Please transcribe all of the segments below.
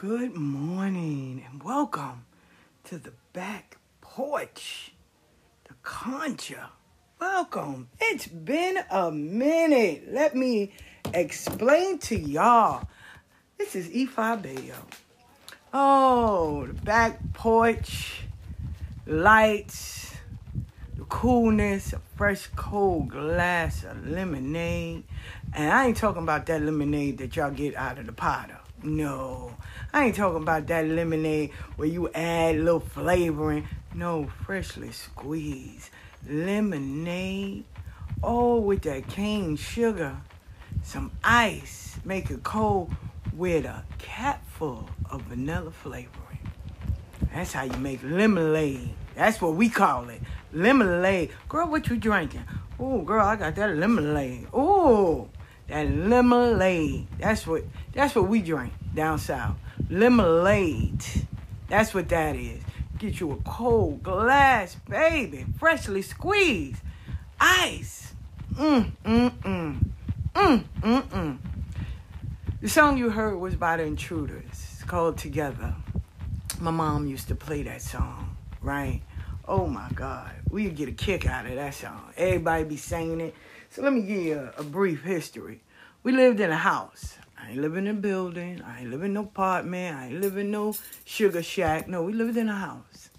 Good morning and welcome to the back porch, the conjure. Welcome. It's been a minute. Let me explain to y'all. This is E5 Bayo. Oh, the back porch, lights, the coolness, a fresh cold glass of lemonade. And I ain't talking about that lemonade that y'all get out of the potter. No, I ain't talking about that lemonade where you add a little flavoring. No, freshly squeezed lemonade. Oh, with that cane sugar, some ice, make it cold with a capful of vanilla flavoring. That's how you make lemonade. That's what we call it. Lemonade. Girl, what you drinking? Oh, girl, I got that lemonade. Oh, that lemonade. That's what that's what we drink down south. Lemonade. That's what that is. Get you a cold glass, baby, freshly squeezed. Ice. Mm, mm, mm. Mm, mm, mm. The song you heard was by the Intruders. It's called Together. My mom used to play that song, right? Oh my God. We'd get a kick out of that song. Everybody be singing it. So let me give you a, a brief history. We lived in a house. I ain't living in a building. I ain't living in no apartment. I ain't living in no sugar shack. No, we lived in a house.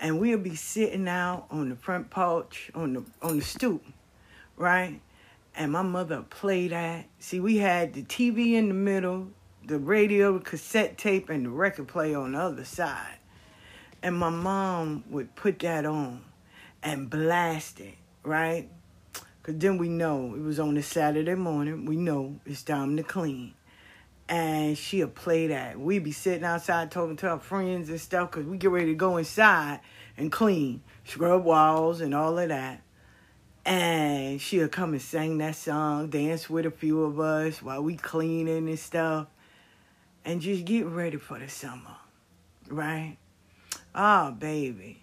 And we'll be sitting out on the front porch, on the on the stoop, right? And my mother played that. See, we had the TV in the middle, the radio, the cassette tape, and the record player on the other side. And my mom would put that on and blast it, right? Because then we know it was on a Saturday morning. We know it's time to clean. And she'll play that. We'd be sitting outside talking to our friends and stuff because we get ready to go inside and clean, scrub walls and all of that. And she'll come and sing that song, dance with a few of us while we cleaning and stuff. And just get ready for the summer, right? Oh, baby.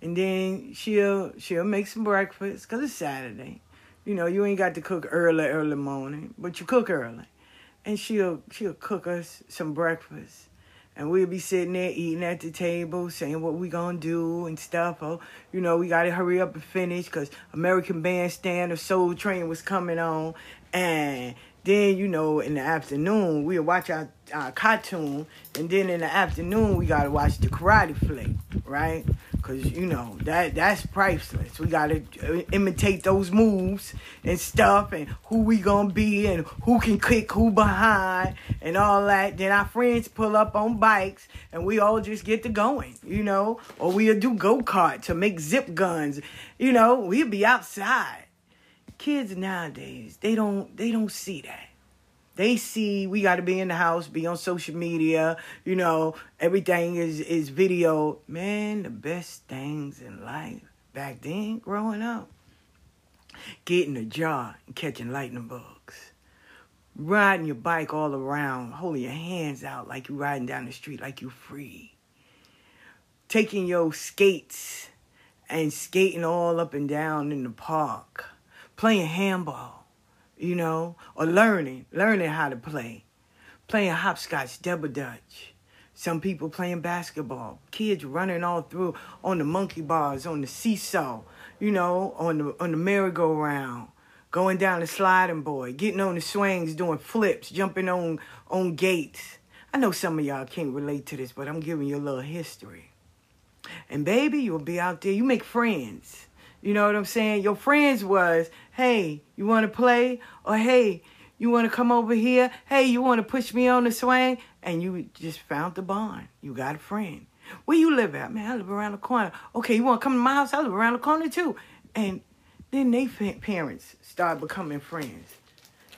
And then she'll she'll make some breakfast because it's Saturday. You know, you ain't got to cook early, early morning, but you cook early. And she'll she'll cook us some breakfast. And we'll be sitting there eating at the table, saying what we gonna do and stuff. Oh, you know, we gotta hurry up and finish because American Bandstand or Soul Train was coming on. And then, you know, in the afternoon, we'll watch our, our cartoon. And then in the afternoon, we gotta watch the karate flick, right? Cause you know that that's priceless. We gotta uh, imitate those moves and stuff, and who we gonna be, and who can kick who behind, and all that. Then our friends pull up on bikes, and we all just get to going, you know. Or we'll do go kart to make zip guns, you know. We'll be outside. Kids nowadays, they don't they don't see that. They see we got to be in the house, be on social media, you know, everything is is video. Man, the best things in life back then growing up. Getting a job and catching lightning bugs. Riding your bike all around, holding your hands out like you're riding down the street like you're free. Taking your skates and skating all up and down in the park. Playing handball you know, or learning, learning how to play, playing hopscotch, double dutch. Some people playing basketball, kids running all through on the monkey bars, on the seesaw, you know, on the on the merry-go-round, going down the sliding board, getting on the swings, doing flips, jumping on on gates. I know some of y'all can't relate to this, but I'm giving you a little history. And baby, you'll be out there. You make friends. You know what I'm saying? Your friends was, hey, you want to play? Or hey, you want to come over here? Hey, you want to push me on the swing? And you just found the bond. You got a friend. Where you live at? Man, I live around the corner. Okay, you want to come to my house? I live around the corner too. And then they parents start becoming friends.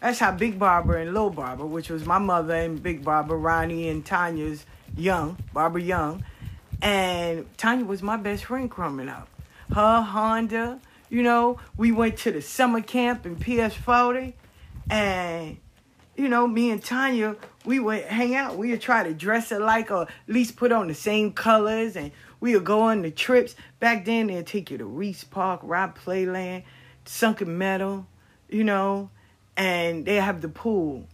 That's how Big Barbara and Little Barbara, which was my mother and Big Barbara, Ronnie and Tanya's young, Barbara Young. And Tanya was my best friend growing up her Honda. You know, we went to the summer camp in PS40, and you know, me and Tanya, we would hang out. We would try to dress alike or at least put on the same colors, and we would go on the trips. Back then, they'd take you to Riis Park, Rob Playland, Sunken Meadow, you know, and they have the pool.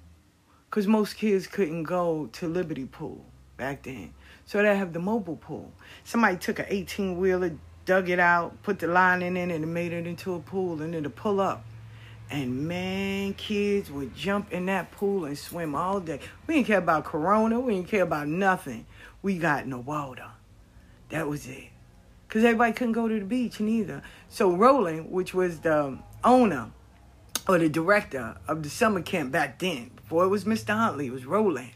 because most kids couldn't go to Liberty Pool back then. So they have the mobile pool. Somebody took an 18 wheeler, dug it out, put the line in it, and made it into a pool, and to pull up. And man, kids would jump in that pool and swim all day. We didn't care about Corona. We didn't care about nothing. We got no water. That was it. Because everybody couldn't go to the beach neither. So Roland, which was the owner or the director of the summer camp back then, before it was Mr. Huntley, it was Roland.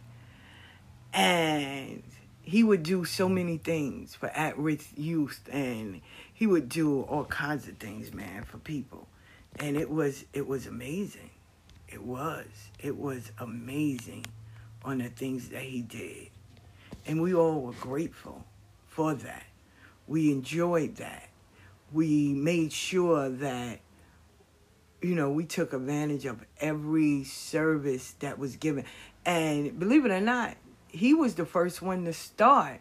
And he would do so many things for at-risk youth and he would do all kinds of things, man, for people. And it was it was amazing. It was. It was amazing on the things that he did. And we all were grateful for that. We enjoyed that. We made sure that you know, we took advantage of every service that was given. And believe it or not, he was the first one to start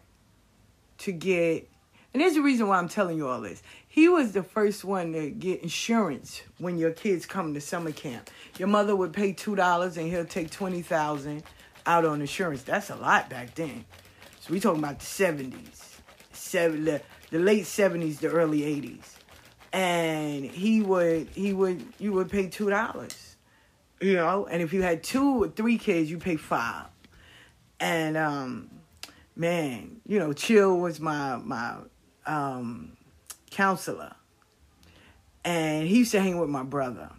to get and there's a reason why I'm telling you all this. He was the first one to get insurance when your kids come to summer camp. Your mother would pay two dollars and he'll take twenty thousand out on insurance. That's a lot back then. So we talking about the seventies, seven, the, the late seventies, the early eighties, and he would he would you would pay two dollars, you know, and if you had two or three kids, you pay five, and um, man, you know, Chill was my my um, counselor, and he used to hang with my brother.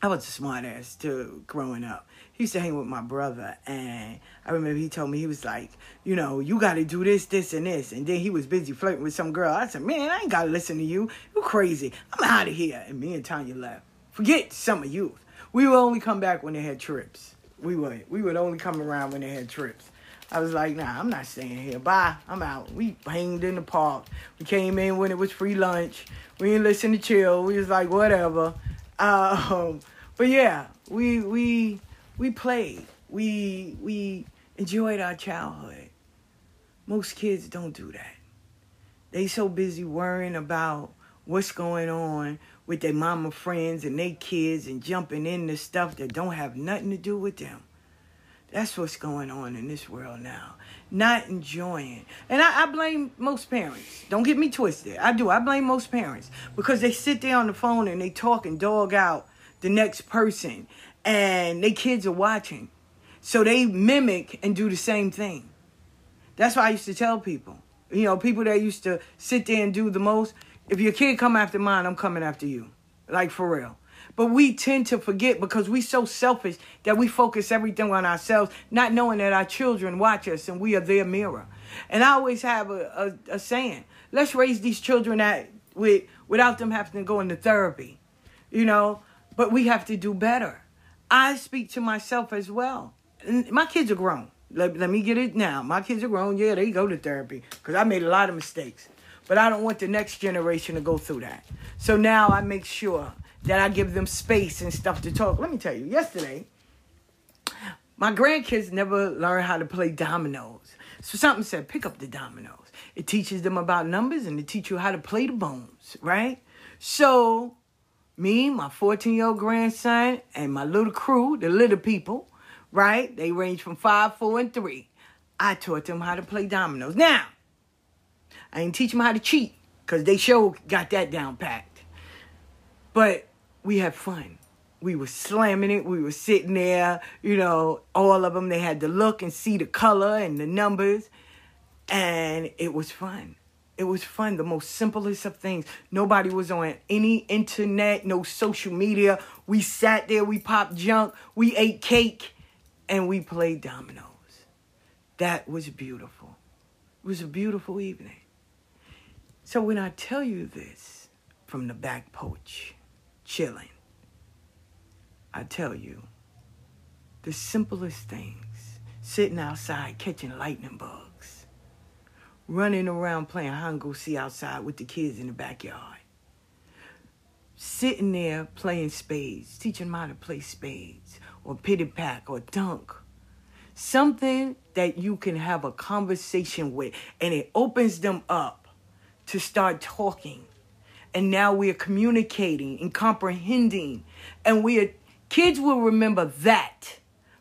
I was a smart ass too growing up. He used to hang with my brother, and I remember he told me he was like, you know, you got to do this, this, and this. And then he was busy flirting with some girl. I said, man, I ain't got to listen to you. You crazy. I'm out of here. And me and Tanya left. Forget summer youth. We would only come back when they had trips. We would. We would only come around when they had trips. I was like, nah, I'm not staying here. Bye. I'm out. We hanged in the park. We came in when it was free lunch. We didn't listen to chill. We was like, whatever. Um, but yeah, we we we played. We we enjoyed our childhood. Most kids don't do that. They so busy worrying about what's going on with their mama friends and their kids and jumping into stuff that don't have nothing to do with them. That's what's going on in this world now. Not enjoying. And I, I, blame most parents. Don't get me twisted. I do. I blame most parents because they sit there on the phone and they talk and dog out the next person and their kids are watching. So they mimic and do the same thing. That's why I used to tell people. You know, people that used to sit there and do the most. If your kid come after mine, I'm coming after you. Like for real. But we tend to forget because we so selfish that we focus everything on ourselves, not knowing that our children watch us and we are their mirror. And I always have a, a, a saying, let's raise these children at, with, without them having to go into therapy, you know, but we have to do better. I speak to myself as well. My kids are grown. Let, let me get it now. My kids are grown. Yeah, they go to therapy because I made a lot of mistakes. But I don't want the next generation to go through that. So now I make sure that I give them space and stuff to talk. Let me tell you, yesterday, my grandkids never learned how to play dominoes. So something said, pick up the dominoes. It teaches them about numbers and it teaches you how to play the bones, right? So me, my 14 year old grandson, and my little crew, the little people, right? They range from five, four, and three. I taught them how to play dominoes. Now, I didn't teach them how to cheat because they sure got that down packed. But we had fun. We were slamming it. We were sitting there, you know, all of them, they had to look and see the color and the numbers. And it was fun. It was fun, the most simplest of things. Nobody was on any internet, no social media. We sat there, we popped junk, we ate cake, and we played dominoes. That was beautiful. It was a beautiful evening. So when I tell you this from the back porch, chilling. I tell you, the simplest things, sitting outside catching lightning bugs, running around playing hide and go see outside with the kids in the backyard, sitting there playing spades, teaching them how to play spades or pity pack or dunk. Something that you can have a conversation with and it opens them up to start talking and now we are communicating and comprehending and we are kids will remember that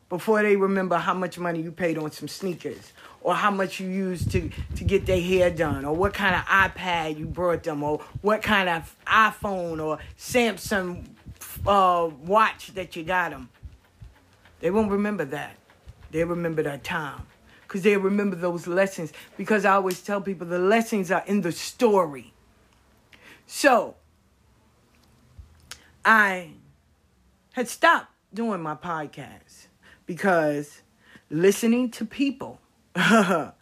before they remember how much money you paid on some sneakers or how much you used to, to get their hair done or what kind of iPad you brought them or what kind of iPhone or Samsung uh, watch that you got them. They won't remember that. They remember that time because they remember those lessons. Because I always tell people the lessons are in the story. So, I had stopped doing my podcast because listening to people oh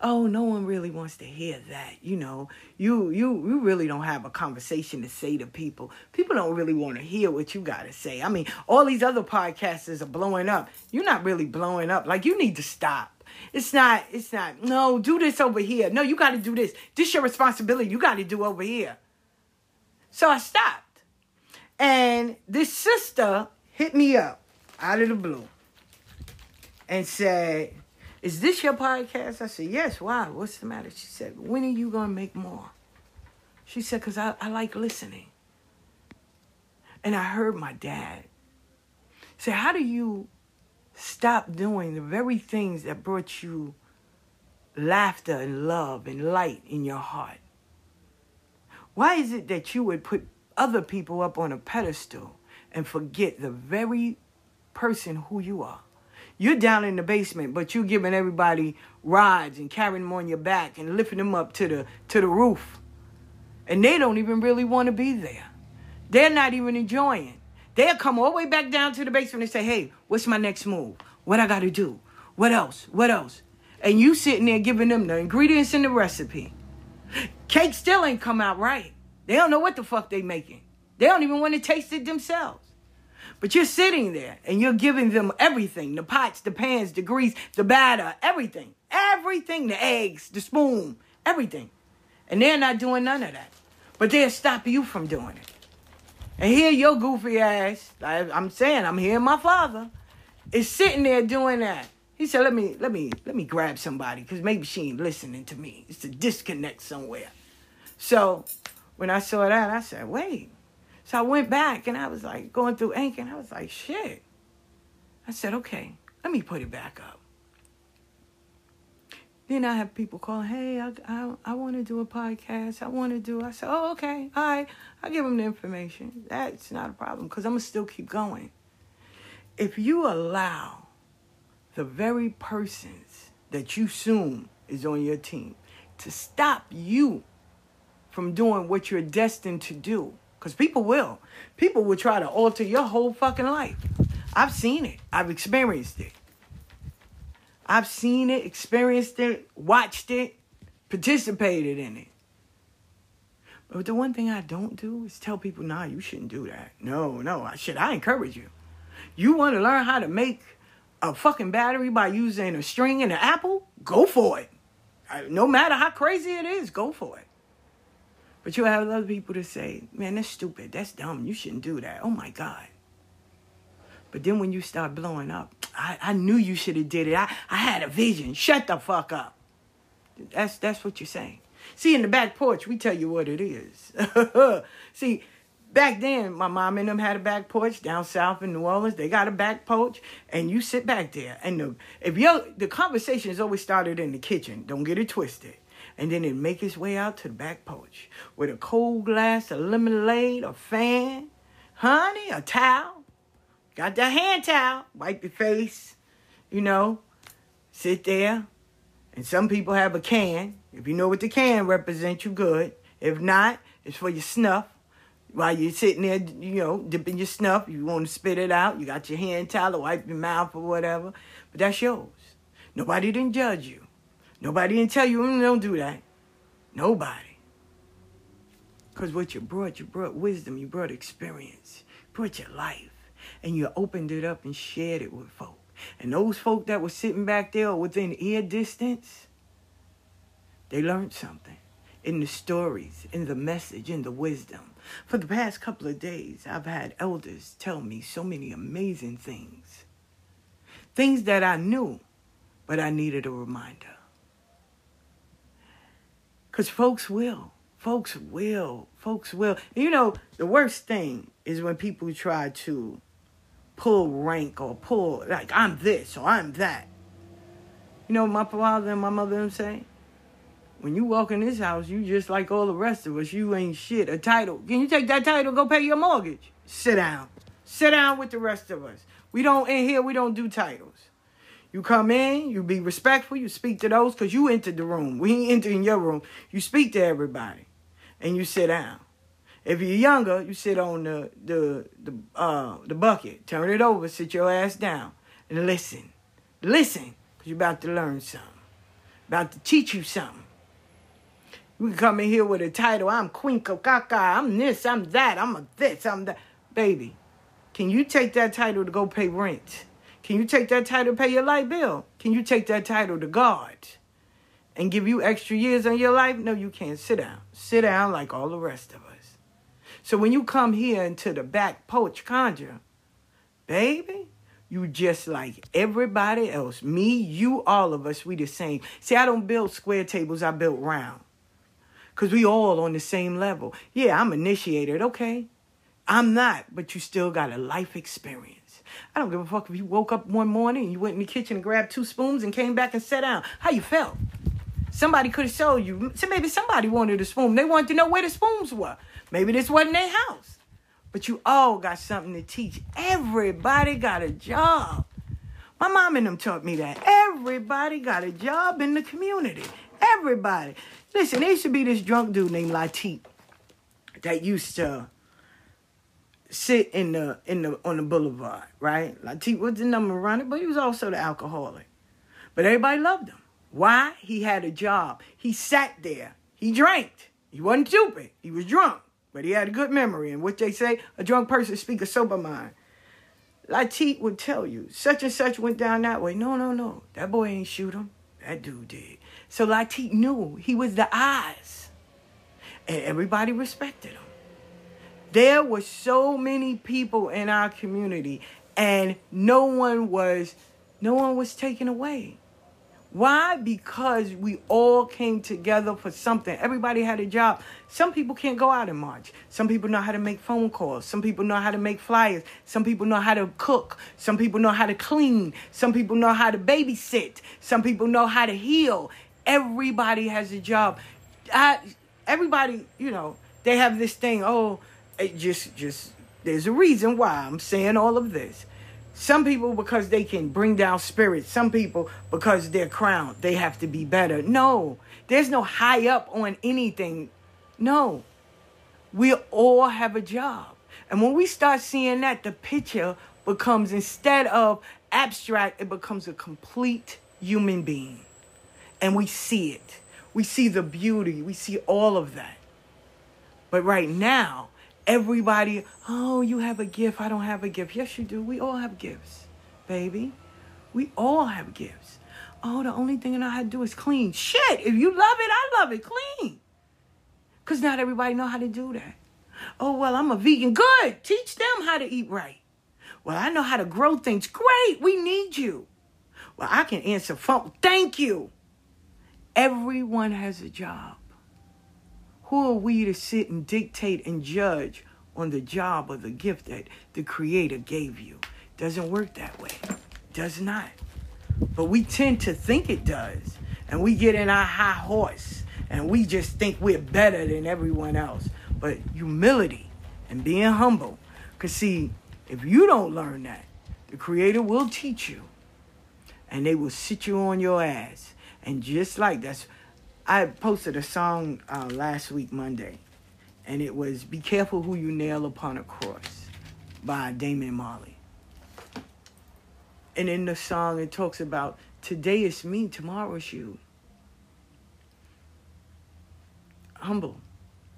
no one really wants to hear that you know. You you you really don't have a conversation to say to people. People don't really want to hear what you got to say. I mean all these other podcasters are blowing up. You're not really blowing up. Like you need to stop it's not it's not no do this over here no you got to do this this your responsibility you got to do over here so i stopped and this sister hit me up out of the blue and said, Is this your podcast? I said, Yes. Why? What's the matter? She said, When are you going to make more? She said, Because I, I like listening. And I heard my dad say, How do you stop doing the very things that brought you laughter and love and light in your heart? Why is it that you would put other people up on a pedestal and forget the very person who you are? You're down in the basement, but you're giving everybody rides and carrying them on your back and lifting them up to the to the roof. And they don't even really want to be there. They're not even enjoying. They'll come all the way back down to the basement and say, hey, what's my next move? What I gotta do? What else? What else? And you sitting there giving them the ingredients in the recipe. Cake still ain't come out right. They don't know what the fuck they making. They don't even want to taste it themselves. But you're sitting there and you're giving them everything the pots, the pans, the grease, the batter, everything. Everything, the eggs, the spoon, everything. And they're not doing none of that. But they'll stop you from doing it. And here your goofy ass, I'm saying, I'm hearing my father, is sitting there doing that. He said, let me, let me, let me grab somebody, because maybe she ain't listening to me. It's a disconnect somewhere. So when I saw that, I said, wait, so I went back and I was like going through Anchor and I was like, shit. I said, okay, let me put it back up. Then I have people call, hey, I, I, I want to do a podcast. I want to do. I say, oh, okay, all right. I give them the information. That's not a problem because I'm gonna still keep going. If you allow the very persons that you assume is on your team to stop you from doing what you're destined to do, because people will. People will try to alter your whole fucking life. I've seen it. I've experienced it. I've seen it, experienced it, watched it, participated in it. But the one thing I don't do is tell people, nah, you shouldn't do that. No, no, I should. I encourage you. You want to learn how to make a fucking battery by using a string and an apple? Go for it. No matter how crazy it is, go for it. But you'll have other people to say, man, that's stupid. That's dumb. You shouldn't do that. Oh my God. But then when you start blowing up, I, I knew you should have did it. I, I had a vision. Shut the fuck up. That's that's what you're saying. See, in the back porch, we tell you what it is. See, back then, my mom and them had a back porch down south in New Orleans. They got a back porch, and you sit back there. And the, if you the conversation is always started in the kitchen. Don't get it twisted and then it make its way out to the back porch with a cold glass of lemonade, a fan, honey, a towel. Got that hand towel, wipe your face, you know, sit there. And some people have a can. If you know what the can represents, you good. If not, it's for your snuff. While you're sitting there, you know, dipping your snuff, you want to spit it out. You got your hand towel to wipe your mouth or whatever. But that's yours. Nobody didn't judge you. Nobody didn't tell you, mm, don't do that. Nobody. Because what you brought, you brought wisdom, you brought experience, you brought your life. And you opened it up and shared it with folk. And those folk that were sitting back there within ear distance, they learned something in the stories, in the message, in the wisdom. For the past couple of days, I've had elders tell me so many amazing things. Things that I knew, but I needed a reminder. Because folks will. Folks will. Folks will. You know, the worst thing is when people try to pull rank or pull like I'm this or I'm that. You know my father and my mother them say? When you walk in this house, you just like all the rest of us. You ain't shit. A title. Can you take that title? Go pay your mortgage. Sit down. Sit down with the rest of us. We don't in here. We don't do titles. You come in. You be respectful. You speak to those because you entered the room. We ain't entering your room. You speak to everybody, and you sit down. If you're younger, you sit on the the the uh the bucket, turn it over, sit your ass down, and listen. Listen, because you're about to learn something. About to teach you something. You can come in here with a title, I'm Queen Kokaka, I'm this, I'm that, I'm a this, I'm that. Baby, can you take that title to go pay rent? Can you take that title to pay your light bill? Can you take that title to God and give you extra years on your life? No, you can't. Sit down. Sit down like all the rest of us. So when you come here into the back porch conjure, baby, you just like everybody else. Me, you, all of us, we the same. See, I don't build square tables, I build round. Because we all on the same level. Yeah, I'm initiated, okay. I'm not, but you still got a life experience. I don't give a fuck if you woke up one morning and you went in the kitchen and grabbed two spoons and came back and sat down. How you felt? Somebody could have showed you. So maybe somebody wanted a spoon. They wanted to know where the spoons were. Maybe this wasn't their house. But you all got something to teach. Everybody got a job. My mom and them taught me that. Everybody got a job in the community. Everybody. Listen, there used to be this drunk dude named Latif that used to sit in the in the on the boulevard, right? Latif was the number runner, but he was also the alcoholic. But everybody loved him. Why? He had a job. He sat there. He drank. He wasn't stupid. He was drunk. But he had a good memory, and what they say, a drunk person speak a sober mind. Latif would tell you, such and such went down that way. No, no, no. That boy ain't shoot him. That dude did. So Latif knew he was the eyes. And everybody respected him. There were so many people in our community, and no one was no one was taken away. Why? Because we all came together for something. Everybody had a job. Some people can't go out in March. Some people know how to make phone calls. Some people know how to make flyers. Some people know how to cook. Some people know how to clean. Some people know how to babysit. Some people know how to heal. Everybody has a job. I, everybody, you know, they have this thing. Oh, it just, just. There's a reason why I'm saying all of this. Some people because they can bring down spirits. Some people because they're crowned. They have to be better. No, there's no high up on anything. No, we all have a job. And when we start seeing that, the picture becomes instead of abstract, it becomes a complete human being. And we see it. We see the beauty. We see all of that. But right now, Everybody, oh, you have a gift. I don't have a gift. Yes, you do. We all have gifts, baby. We all have gifts. Oh, the only thing I know how to do is clean. Shit, if you love it, I love it. Clean. Because not everybody know how to do that. Oh, well, I'm a vegan. Good. Teach them how to eat right. Well, I know how to grow things. Great. We need you. Well, I can answer phone. Thank you. Everyone has a job. Who are we to sit and dictate and judge on the job or the gift that the Creator gave you? Doesn't work that way. Does not. But we tend to think it does. And we get in our high horse and we just think we're better than everyone else. But humility and being humble. Because, see, if you don't learn that, the Creator will teach you. And they will sit you on your ass. And just like that's I posted a song uh, last week, Monday, and it was Be Careful Who You Nail Upon a Cross by Damian Marley. And in the song, it talks about today is me, tomorrow you. Humble,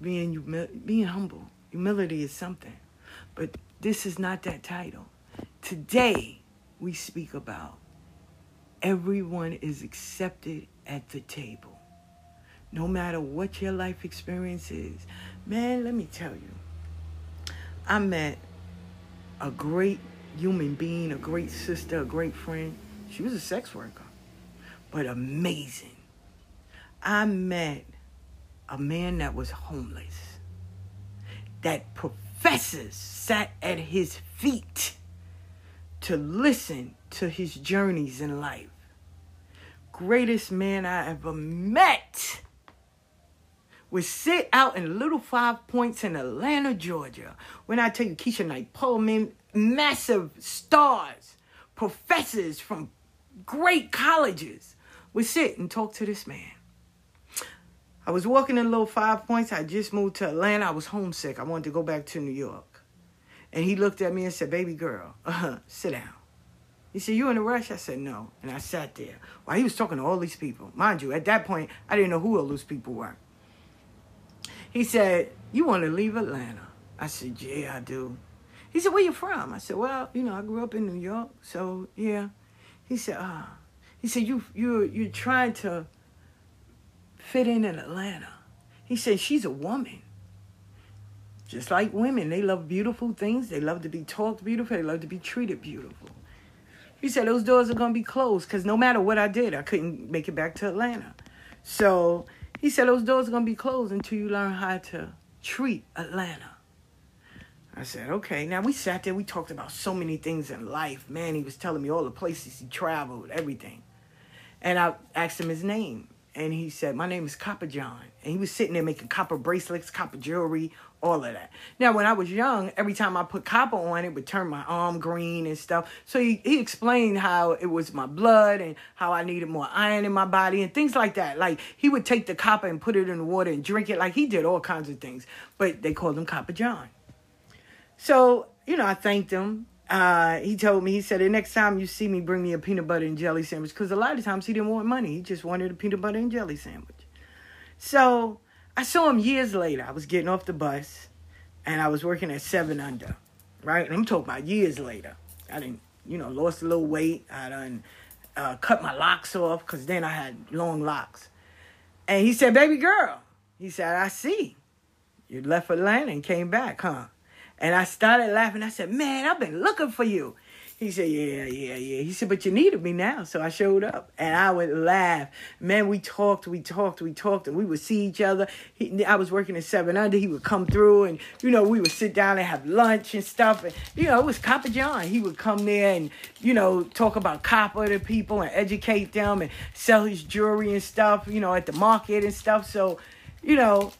being, humi- being humble. Humility is something. But this is not that title. Today, we speak about everyone is accepted at the table no matter what your life experience is. Man, let me tell you, I met a great human being, a great sister, a great friend. She was a sex worker, but amazing. I met a man that was homeless, that professors sat at his feet to listen to his journeys in life. Greatest man I ever met would sit out in Little Five Points in Atlanta, Georgia. When I tell you Keshia Knight Pulliam, massive stars, professors from great colleges would sit and talk to this man. I was walking in Little Five Points. I just moved to Atlanta. I was homesick. I wanted to go back to New York. And he looked at me and said, Baby girl, uh, huh, sit down. He said, You in a rush? I said, No. And I sat there while he was talking to all these people. Mind you, at that point, I didn't know who all those people were. He said, You want to leave Atlanta? I said, Yeah, I do. He said, Where you from? I said, Well, you know, I grew up in New York, so yeah. He said, Ah. Uh, he said, You you you're trying to fit in in Atlanta. He said, She's a woman. Just like women, they love beautiful things. They love to be talked beautiful. They love to be treated beautiful. He said those doors are gonna be closed because no matter what I did, I couldn't make it back to Atlanta. So he said those doors are gonna be closed until you learn how to treat Atlanta. I said, okay. Now we sat there, we talked about so many things in life. Man, he was telling me all the places he traveled, everything. And I asked him his name. And he said, My name is Copper John. And he was sitting there making copper bracelets, copper jewelry, all of that. Now, when I was young, every time I put copper on, it would turn my arm green and stuff. So he, he explained how it was my blood and how I needed more iron in my body and things like that. Like he would take the copper and put it in the water and drink it. Like he did all kinds of things. But they called him Copper John. So, you know, I thanked him. Uh, he told me, he said, the next time you see me, bring me a peanut butter and jelly sandwich. Because a lot of times he didn't want money. He just wanted a peanut butter and jelly sandwich. So I saw him years later. I was getting off the bus and I was working at Seven Under, right? And I'm talking about years later. I didn't, you know, lost a little weight. I done uh, cut my locks off because then I had long locks. And he said, baby girl, he said, I see. You left Atlanta and came back, huh? And I started laughing. I said, man, I've been looking for you. He said, Yeah, yeah, yeah. He said, But you needed me now. So I showed up and I would laugh. Man, we talked, we talked, we talked, and we would see each other. He, I was working at Seven Under. He would come through and, you know, we would sit down and have lunch and stuff. And, you know, it was Copper John. He would come there and, you know, talk about copper to people and educate them and sell his jewelry and stuff, you know, at the market and stuff. So, you know,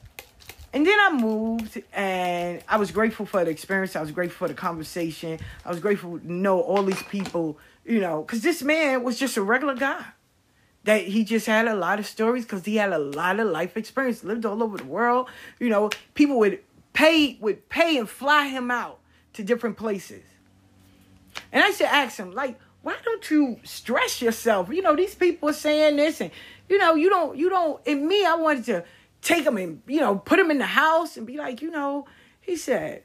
and then I moved and I was grateful for the experience. I was grateful for the conversation. I was grateful to know all these people, you know, because this man was just a regular guy. That he just had a lot of stories because he had a lot of life experience, lived all over the world. You know, people would pay would pay and fly him out to different places. And I should ask him, like, why don't you stress yourself? You know, these people are saying this, and you know, you don't, you don't. and me, I wanted to take him and, you know, put him in the house and be like, you know, he said,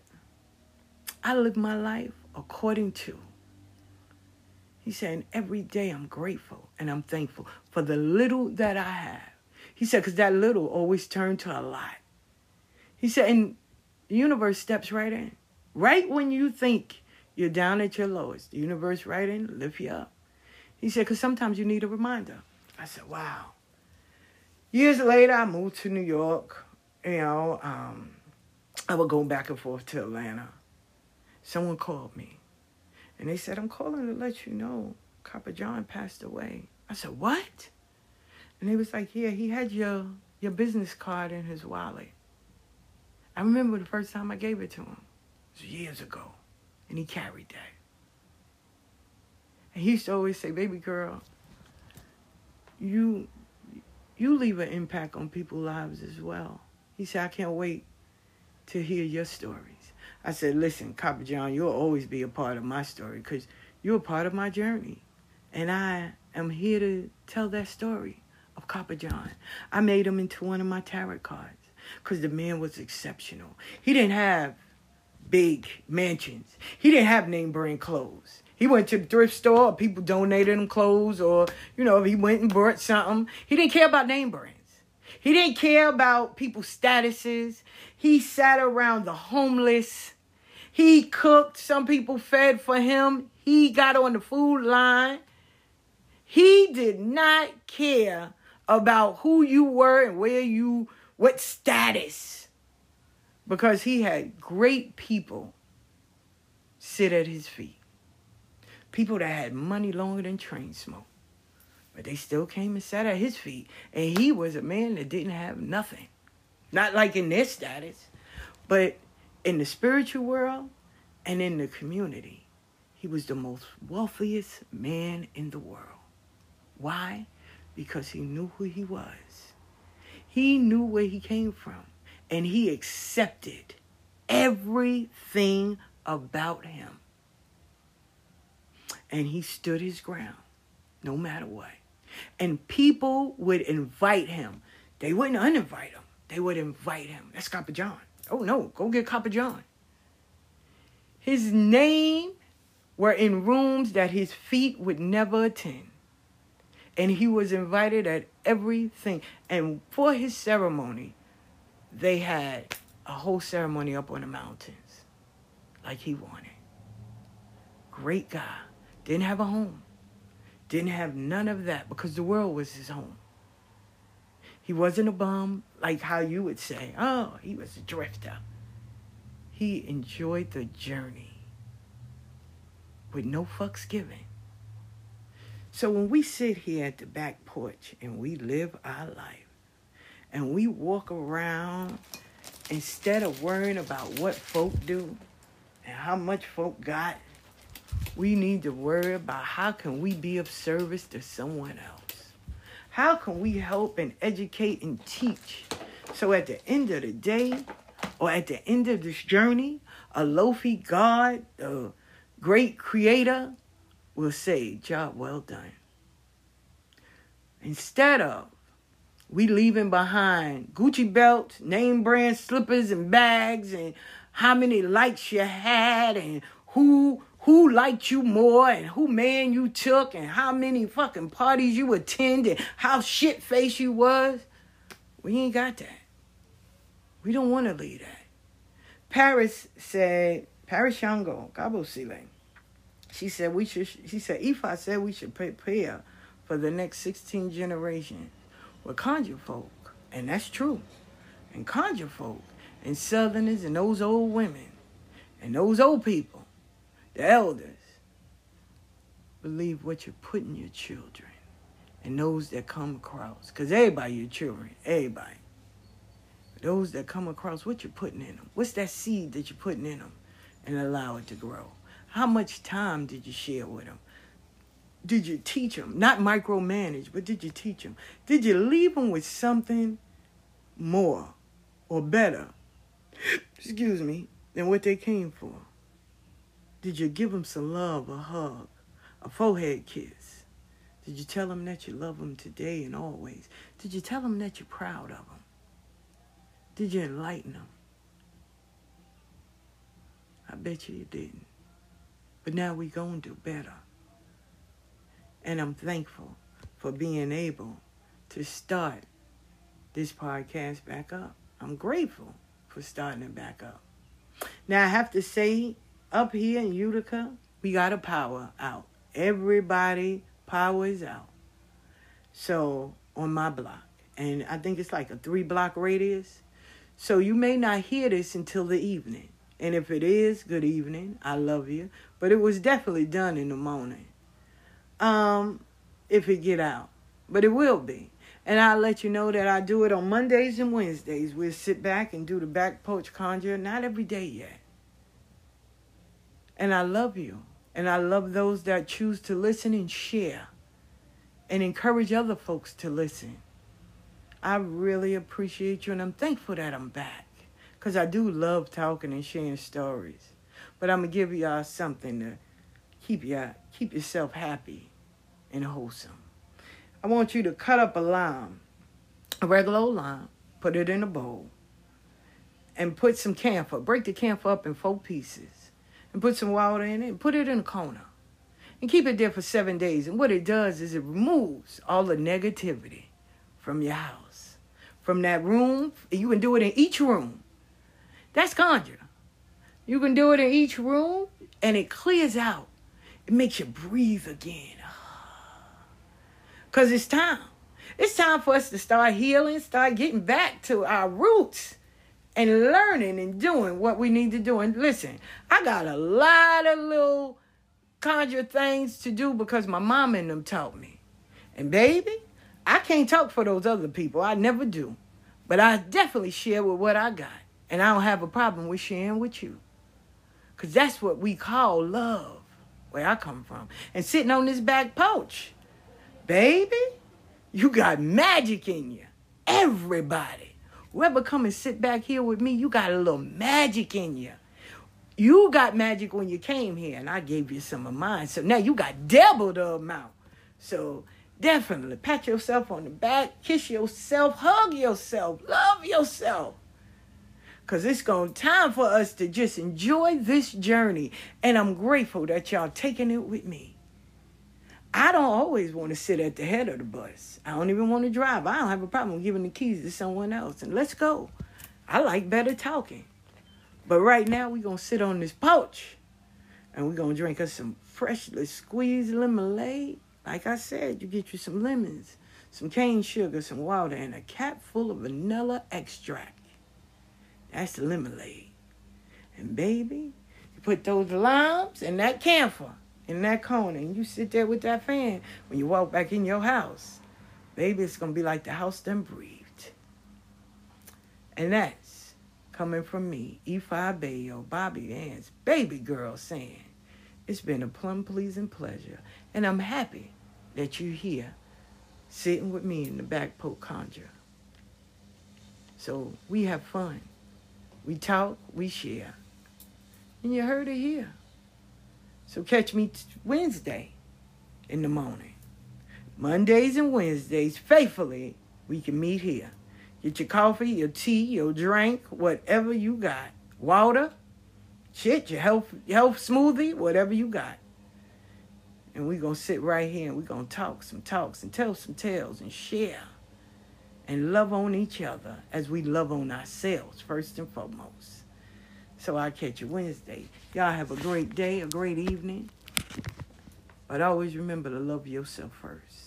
I live my life according to. He said, every day I'm grateful and I'm thankful for the little that I have. He said, because that little always turned to a lot. He said, and the universe steps right in. Right when you think you're down at your lowest, the universe right in, lift you up. He said, because sometimes you need a reminder. I said, wow. Years later, I moved to New York. You know, um, I would go back and forth to Atlanta. Someone called me, and they said, "I'm calling to let you know Copper John passed away." I said, "What?" And he was like, "Yeah, he had your your business card in his wallet." I remember the first time I gave it to him. It was years ago, and he carried that. And he used to always say, "Baby girl, you you leave an impact on people's lives as well. He said, I can't wait to hear your stories. I said, listen, Copper John, you'll always be a part of my story because you're a part of my journey. And I am here to tell that story of Copper John. I made him into one of my tarot cards because the man was exceptional. He didn't have big mansions. He didn't have name brand clothes. He went to the thrift store, people donated him clothes, or, you know, he went and bought something. He didn't care about name brands. He didn't care about people's statuses. He sat around the homeless. He cooked. Some people fed for him. He got on the food line. He did not care about who you were and where you, what status, because he had great people sit at his feet People that had money longer than train smoke. But they still came and sat at his feet. And he was a man that didn't have nothing. Not like in their status, but in the spiritual world and in the community. He was the most wealthiest man in the world. Why? Because he knew who he was. He knew where he came from. And he accepted everything about him. And he stood his ground no matter what. And people would invite him. They wouldn't uninvite him. They would invite him. That's Copper John. Oh no, go get Copper John. His name were in rooms that his feet would never attend. And he was invited at everything. And for his ceremony, they had a whole ceremony up on the mountains like he wanted. Great guy. Didn't have a home. Didn't have none of that because the world was his home. He wasn't a bum like how you would say, oh, he was a drifter. He enjoyed the journey with no fucks given. So when we sit here at the back porch and we live our life and we walk around instead of worrying about what folk do and how much folk got, we need to worry about how can we be of service to someone else. How can we help and educate and teach? So at the end of the day, or at the end of this journey, Olofi God, the great creator, will say, job well done. Instead of we leaving behind Gucci belts, name brand slippers and bags, and how many likes you had, and who who liked you more and who man you took and how many fucking parties you attended, how shit face you was. We ain't got that. We don't want to leave that. Paris said, Paris Shango, Gabo Sile. She said we should she said Ifa said we should prepare for the next 16 generations with conjure folk. And that's true. And conjure folk and southerners and those old women and those old people the elders, believe what you put in your children and those that come across. Because everybody your children, everybody. Those that come across, what you're putting in them. What's that seed that you're putting in them and allow it to grow? How much time did you share with them? Did you teach them? Not micromanage, but did you teach them? Did you leave them with something more or better, excuse me, than what they came for? Did you give them some love, a hug, a forehead kiss? Did you tell them that you love them today and always? Did you tell them that you're proud of them? Did you enlighten them? I bet you you didn't. But now we're going to do better. And I'm thankful for being able to start this podcast back up. I'm grateful for starting it back up. Now I have to say up here in Utica, we got a power out. Everybody power is out. So on my block. And I think it's like a three block radius. So you may not hear this until the evening. And if it is, good evening. I love you. But it was definitely done in the morning. Um, if it get out. But it will be. And I'll let you know that I do it on Mondays and Wednesdays. We'll sit back and do the back porch conjure. Not every day yet. And I love you. And I love those that choose to listen and share and encourage other folks to listen. I really appreciate you and I'm thankful that I'm back because I do love talking and sharing stories. But I'm going to give y'all something to keep, you, keep yourself happy and wholesome. I want you to cut up a lime, a regular old lime, put it in a bowl, and put some camphor. Break the camphor up in four pieces and put some water in it and put it in a corner and keep it there for seven days. And what it does is it removes all the negativity from your house, from that room. You can do it in each room. That's conjure. You can do it in each room and it clears out. It makes you breathe again. Because it's time. It's time for us to start healing, start getting back to our roots and learning and doing what we need to do. And listen, I got a lot of little conjure things to do because my mom and them taught me. And baby, I can't talk for those other people. I never do. But I definitely share with what I got. And I don't have a problem with sharing with you. Because that's what we call love, where I come from. And sitting on this back porch, baby, you got magic in you. Everybody. Whoever come and sit back here with me, you got a little magic in you. You got magic when you came here, and I gave you some of mine. So now you got double the amount. So definitely pat yourself on the back, kiss yourself, hug yourself, love yourself. Cause it's going time for us to just enjoy this journey. And I'm grateful that y'all taking it with me. I don't always want to sit at the head of the bus. I don't even want to drive. I don't have a problem giving the keys to someone else. And let's go. I like better talking. But right now we're gonna sit on this porch and we're gonna drink us some freshly squeezed lemonade. Like I said, you get you some lemons, some cane sugar, some water, and a cap full of vanilla extract. That's the lemonade. And baby, you put those limes in that camphor in that corner and you sit there with that fan when you walk back in your house. Baby, it's gonna be like the house then breathed. And that's coming from me, E5 Bayo, Bobby Ann's baby girl saying, It's been a plum pleasing pleasure. And I'm happy that you're here sitting with me in the back porch conjure. So we have fun. We talk, we share. And you heard it here. So catch me t- Wednesday in the morning. Mondays and Wednesdays, faithfully, we can meet here. Get your coffee, your tea, your drink, whatever you got. Water, shit, your health, your health smoothie, whatever you got. And we're going to sit right here and we're going to talk some talks and tell some tales and share and love on each other as we love on ourselves first and foremost. So I'll catch you Wednesday. Y'all have a great day, a great evening. But always remember to love yourself first.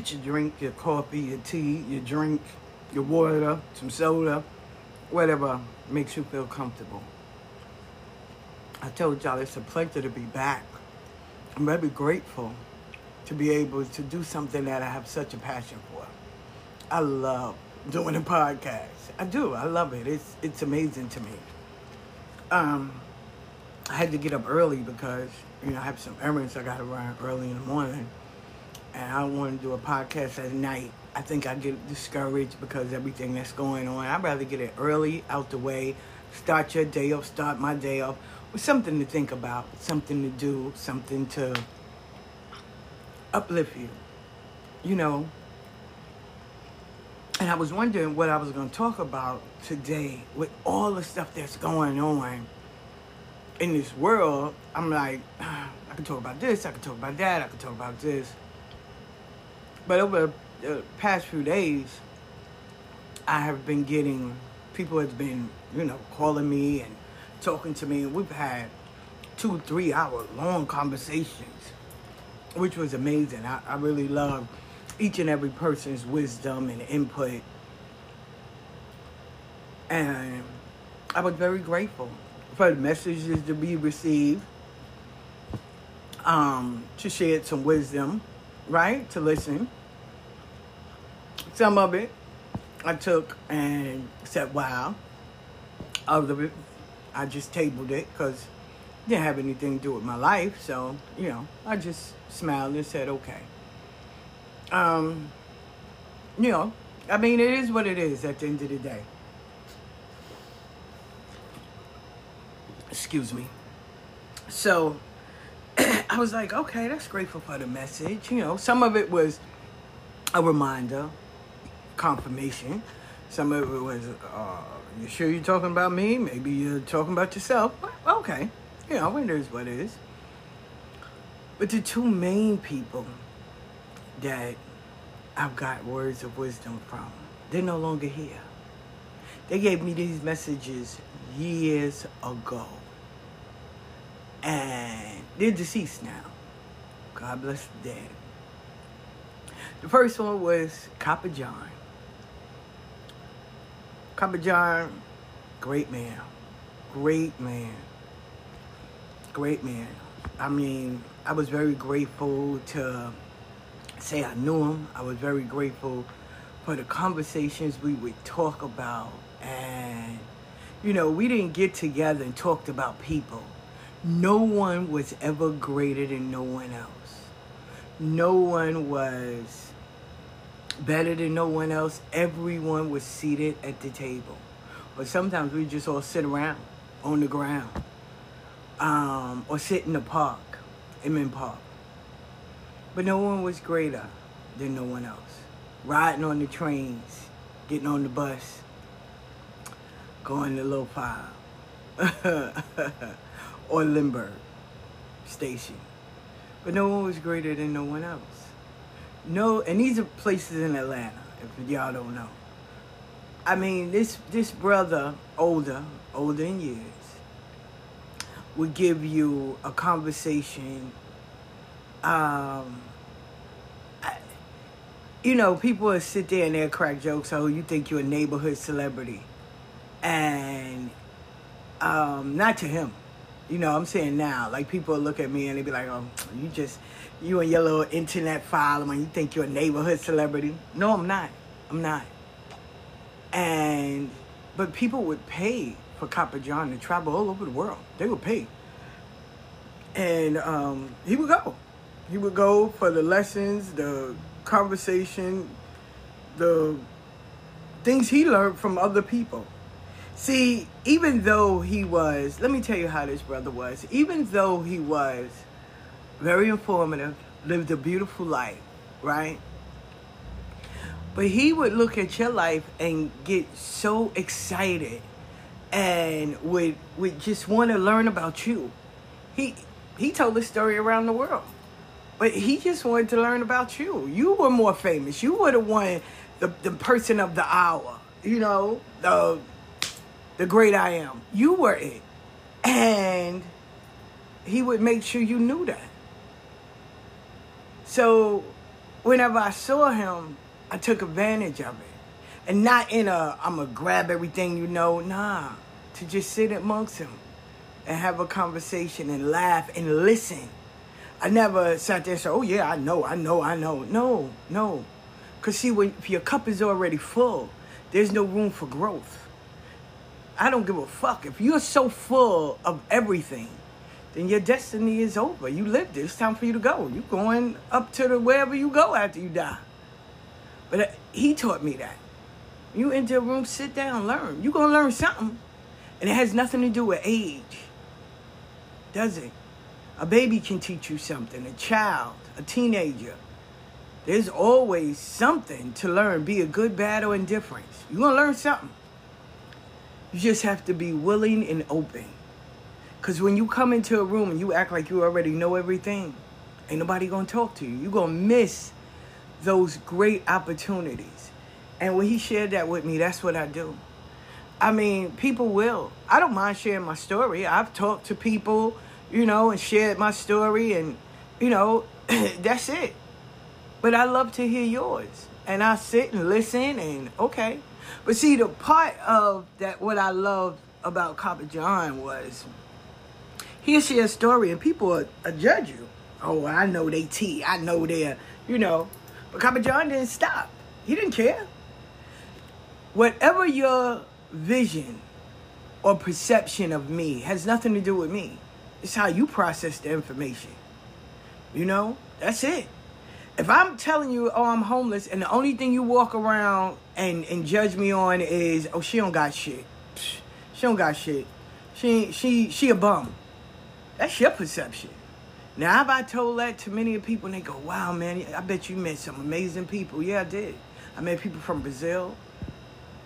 Get your drink, your coffee, your tea, your drink, your water, some soda, whatever makes you feel comfortable. I told y'all it's a pleasure to be back. I'm very grateful to be able to do something that I have such a passion for. I love doing a podcast. I do. I love it. It's it's amazing to me. Um, I had to get up early because you know I have some errands I got to run early in the morning, and I want to do a podcast at night. I think I get discouraged because everything that's going on. I'd rather get it early, out the way, start your day off, start my day off with something to think about, something to do, something to uplift you. You know. And I was wondering what I was going to talk about today with all the stuff that's going on in this world. I'm like, I can talk about this, I can talk about that, I can talk about this. But over the past few days, I have been getting people have been, you know, calling me and talking to me. We've had two, three hour long conversations, which was amazing. I, I really love each and every person's wisdom and input. And I was very grateful for the messages to be received, um, to share some wisdom, right? To listen. Some of it I took and said, wow. Other of it, I just tabled it because didn't have anything to do with my life. So, you know, I just smiled and said, okay. Um, you know, I mean, it is what it is at the end of the day. Excuse me. So, I was like, okay, that's grateful for the message. You know, some of it was a reminder, confirmation. Some of it was, uh, you sure you're talking about me? Maybe you're talking about yourself. Okay, you know, it is what it is. But the two main people that I've got words of wisdom from, they're no longer here. They gave me these messages years ago. And they're deceased now. God bless the dead. The first one was Copper John. Copper John, great man. Great man. Great man. I mean, I was very grateful to say I knew him. I was very grateful for the conversations we would talk about. And, you know, we didn't get together and talked about people. No one was ever greater than no one else. No one was better than no one else. Everyone was seated at the table. Or sometimes we just all sit around on the ground. Um, or sit in the park, Inman Park. But no one was greater than no one else. Riding on the trains, getting on the bus, going to Little Five or Lindbergh Station. But no one was greater than no one else. No, and these are places in Atlanta, if y'all don't know. I mean, this this brother, older, older in years, would give you a conversation um, you know, people will sit there and they'll crack jokes. Oh, you think you're a neighborhood celebrity, and um, not to him. You know, I'm saying now, like people look at me and they be like, "Oh, you just you and your little internet following. You think you're a neighborhood celebrity? No, I'm not. I'm not." And but people would pay for Copper John to travel all over the world. They would pay, and um, he would go. He would go for the lessons, the conversation, the things he learned from other people. See, even though he was, let me tell you how this brother was. Even though he was very informative, lived a beautiful life, right? But he would look at your life and get so excited and would would just want to learn about you. He he told the story around the world. But he just wanted to learn about you. You were more famous. You were the one, the, the person of the hour. You know, the the great I am. You were it. And he would make sure you knew that. So whenever I saw him, I took advantage of it. And not in a, I'm going to grab everything you know. Nah, to just sit amongst him and have a conversation and laugh and listen I never sat there and said, oh yeah, I know, I know, I know. No, no. Because see, when your cup is already full, there's no room for growth. I don't give a fuck. If you're so full of everything, then your destiny is over. You lived it. It's time for you to go. You're going up to the wherever you go after you die. But uh, he taught me that. You enter a room, sit down, learn. You're going to learn something. And it has nothing to do with age. Does it? A baby can teach you something, a child, a teenager. There's always something to learn, be it good, bad, or indifferent. You're to learn something. You just have to be willing and open. Because when you come into a room and you act like you already know everything, ain't nobody going to talk to you. You're going to miss those great opportunities. And when he shared that with me, that's what I do. I mean, people will. I don't mind sharing my story. I've talked to people you know, and shared my story, and you know, that's it. But I love to hear yours, and I sit and listen, and okay. But see, the part of that what I loved about Copper John was he'll share a story, and people will uh, judge you. Oh, I know they T. I know they're, you know. But Copper John didn't stop. He didn't care. Whatever your vision or perception of me has nothing to do with me. It's how you process the information. You know, that's it. If I'm telling you, oh, I'm homeless, and the only thing you walk around and, and judge me on is, oh, she don't got shit. She don't got shit. She she she a bum. That's your perception. Now, have I told that to many people, and they go, wow, man, I bet you met some amazing people. Yeah, I did. I met people from Brazil.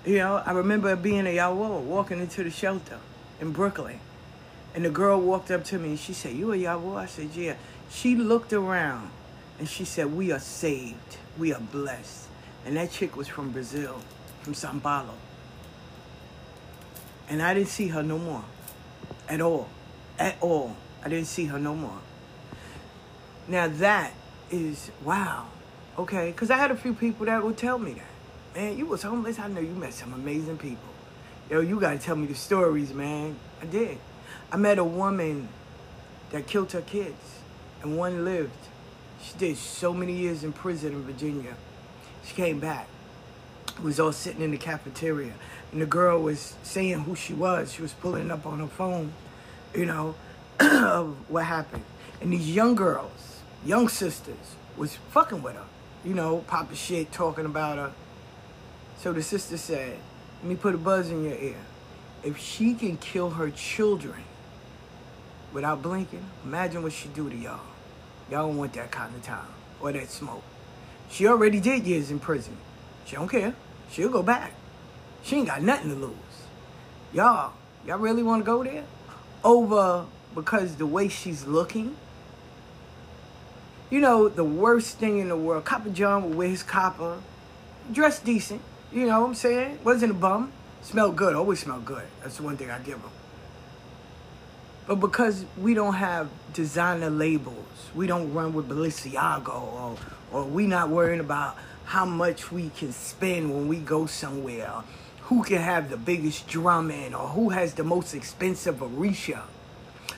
You know, I remember being a Yawo, walking into the shelter in Brooklyn. And the girl walked up to me and she said, You a Yawo? I said, Yeah. She looked around and she said, We are saved. We are blessed. And that chick was from Brazil, from Sao Paulo. And I didn't see her no more. At all. At all. I didn't see her no more. Now that is wow. Okay, because I had a few people that would tell me that. Man, you was homeless. I know you met some amazing people. Yo, you gotta tell me the stories, man. I did. I met a woman that killed her kids, and one lived. She did so many years in prison in Virginia. She came back. We was all sitting in the cafeteria, and the girl was saying who she was. She was pulling up on her phone, you know, of what happened. And these young girls, young sisters, was fucking with her, you know, popping shit, talking about her. So the sister said, let me put a buzz in your ear. If she can kill her children, without blinking, imagine what she do to y'all. Y'all don't want that kind of time or that smoke. She already did years in prison. She don't care. She'll go back. She ain't got nothing to lose. Y'all, y'all really want to go there? Over because the way she's looking? You know, the worst thing in the world. Copper John would wear his copper, dressed decent. You know what I'm saying? Wasn't a bum. Smelled good. Always smelled good. That's the one thing I give him. But because we don't have designer labels, we don't run with Balenciaga or, or we not worrying about how much we can spend when we go somewhere, who can have the biggest drum in, or who has the most expensive Orisha.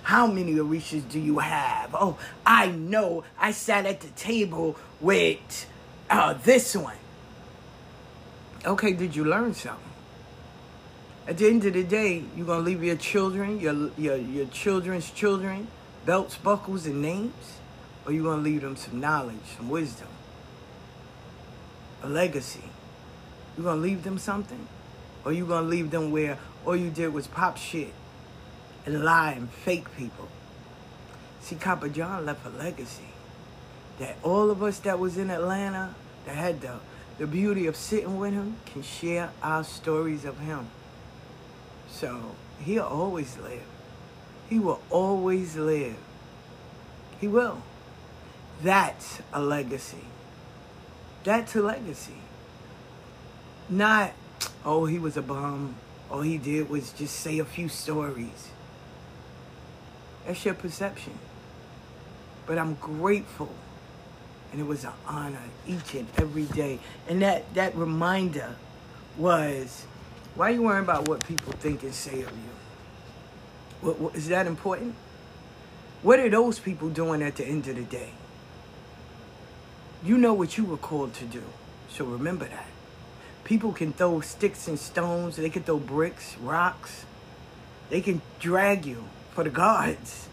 How many Orishas do you have? Oh, I know I sat at the table with uh, this one. Okay, did you learn something? At the end of the day, you're gonna leave your children, your your your children's children, belts, buckles, and names, or you're gonna leave them some knowledge, some wisdom, a legacy. You're gonna leave them something, or you gonna leave them where all you did was pop shit and lie and fake people. See, Copper John left a legacy that all of us that was in Atlanta that had the the beauty of sitting with him can share our stories of him. So he'll always live. He will always live. He will. That's a legacy. That's a legacy. Not, oh, he was a bum. All he did was just say a few stories. That's your perception. But I'm grateful. And it was an honor each and every day. And that, that reminder was why are you worrying about what people think and say of you? What, what, is that important? What are those people doing at the end of the day? You know what you were called to do. So remember that. People can throw sticks and stones, they can throw bricks, rocks. They can drag you for the gods.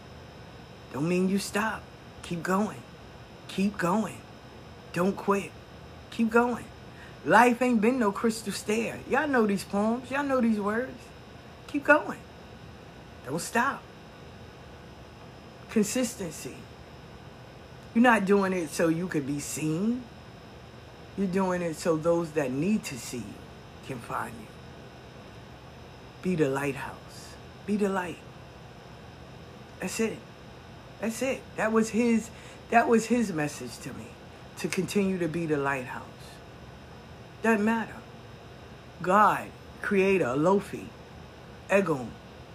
Don't mean you stop. Keep going. Keep going. Don't quit. Keep going. Life ain't been no crystal stair. Y'all know these poems. Y'all know these words. Keep going. Don't stop. Consistency. You're not doing it so you could be seen. You're doing it so those that need to see you can find you. Be the lighthouse. Be the light. That's it. That's it. That was his that was his message to me. To continue to be the lighthouse. Doesn't matter. God, creator, Olofi, Egun,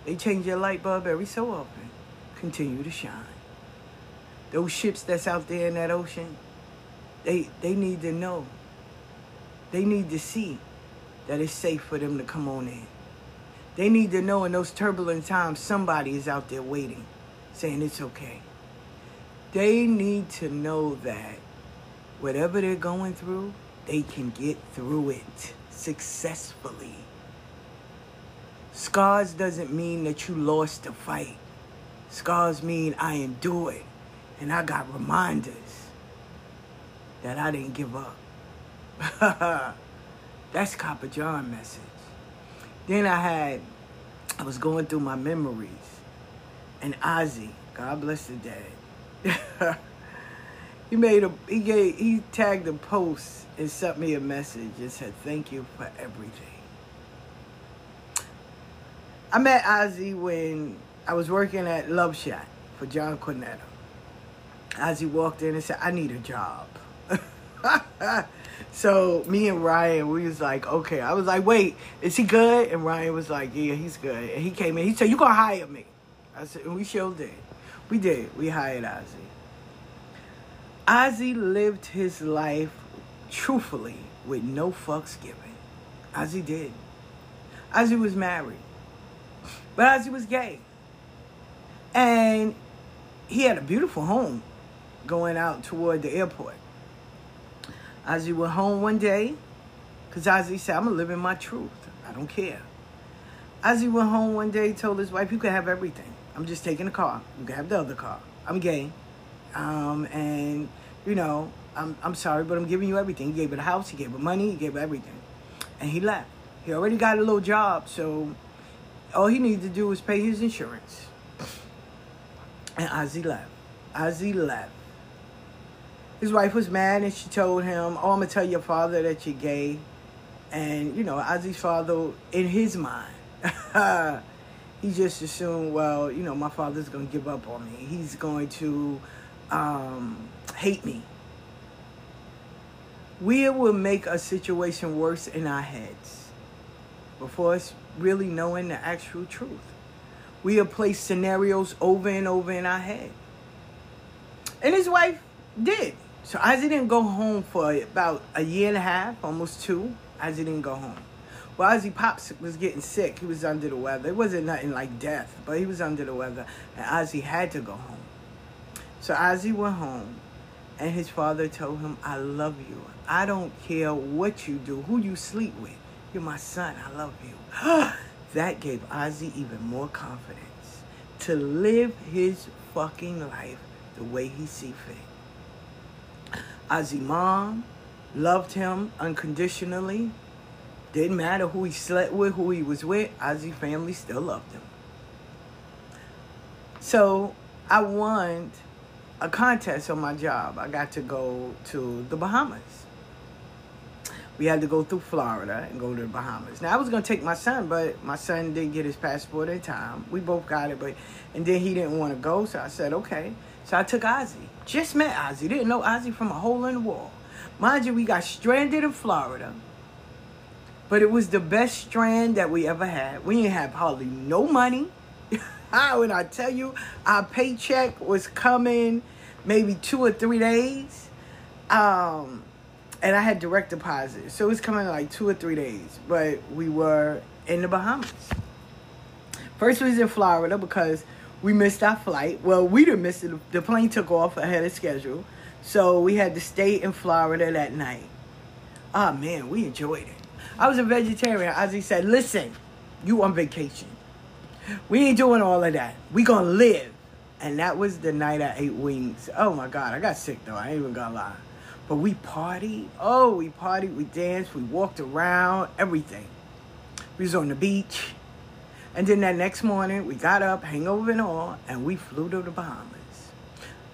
they change your light bulb every so often. Continue to shine. Those ships that's out there in that ocean, they they need to know. They need to see that it's safe for them to come on in. They need to know in those turbulent times somebody is out there waiting, saying it's okay. They need to know that whatever they're going through, they can get through it successfully. Scars doesn't mean that you lost the fight. Scars mean I endured and I got reminders that I didn't give up. That's Copper John message. Then I had, I was going through my memories, and Ozzy, God bless the dead. he made a, he gave, he tagged a post and sent me a message and said, "Thank you for everything." I met Ozzy when I was working at Love Shot for John Cornetto. Ozzy walked in and said, I need a job. so me and Ryan, we was like, okay. I was like, wait, is he good? And Ryan was like, yeah, he's good. And he came in, he said, you gonna hire me. I said, and we sure did. We did. We hired Ozzy. Ozzy lived his life truthfully with no fucks given. Ozzy did. Ozzy was married. But Ozzy was gay. And he had a beautiful home going out toward the airport. Ozzy went home one day, because Ozzy said, I'm going to live in my truth. I don't care. Ozzy went home one day, told his wife, You can have everything. I'm just taking the car. Can have the other car. I'm gay. Um, and, you know, I'm, I'm sorry, but I'm giving you everything. He gave her the house, he gave her money, he gave her everything. And he left. He already got a little job, so all he needed to do was pay his insurance. And Ozzy left. Ozzy left. His wife was mad and she told him, Oh, I'm going to tell your father that you're gay. And, you know, Ozzy's father, in his mind, he just assumed, well, you know, my father's going to give up on me. He's going to um, hate me. We will make a situation worse in our heads before us really knowing the actual truth. We have placed scenarios over and over in our head. And his wife did. So Ozzy didn't go home for about a year and a half, almost two. Ozzy didn't go home. Well, Ozzy Pops was getting sick. He was under the weather. It wasn't nothing like death, but he was under the weather. And Ozzy had to go home. So Ozzy went home, and his father told him, I love you. I don't care what you do, who you sleep with. You're my son. I love you. that gave Ozzy even more confidence to live his fucking life the way he see fit. Ozzy mom loved him unconditionally. Didn't matter who he slept with, who he was with. Ozzy family still loved him. So I won a contest on my job. I got to go to the Bahamas. We had to go through Florida and go to the Bahamas. Now I was gonna take my son, but my son didn't get his passport in time. We both got it, but and then he didn't want to go, so I said okay. So I took Ozzy. Just met Ozzy. Didn't know Ozzy from a hole in the wall. Mind you, we got stranded in Florida. But it was the best strand that we ever had. We didn't have hardly no money. when I tell you, our paycheck was coming maybe two or three days. Um, and I had direct deposit. So it was coming like two or three days. But we were in the Bahamas. First we was in Florida because we missed our flight. Well, we didn't miss it. The plane took off ahead of schedule. So we had to stay in Florida that night. Ah, man, we enjoyed it. I was a vegetarian. Ozzy said, listen, you on vacation. We ain't doing all of that. We gonna live. And that was the night I ate wings. Oh my God, I got sick though. I ain't even gonna lie. But we partied. Oh, we partied. We danced. We walked around. Everything. We was on the beach. And then that next morning, we got up, hangover and all, and we flew to the Bahamas.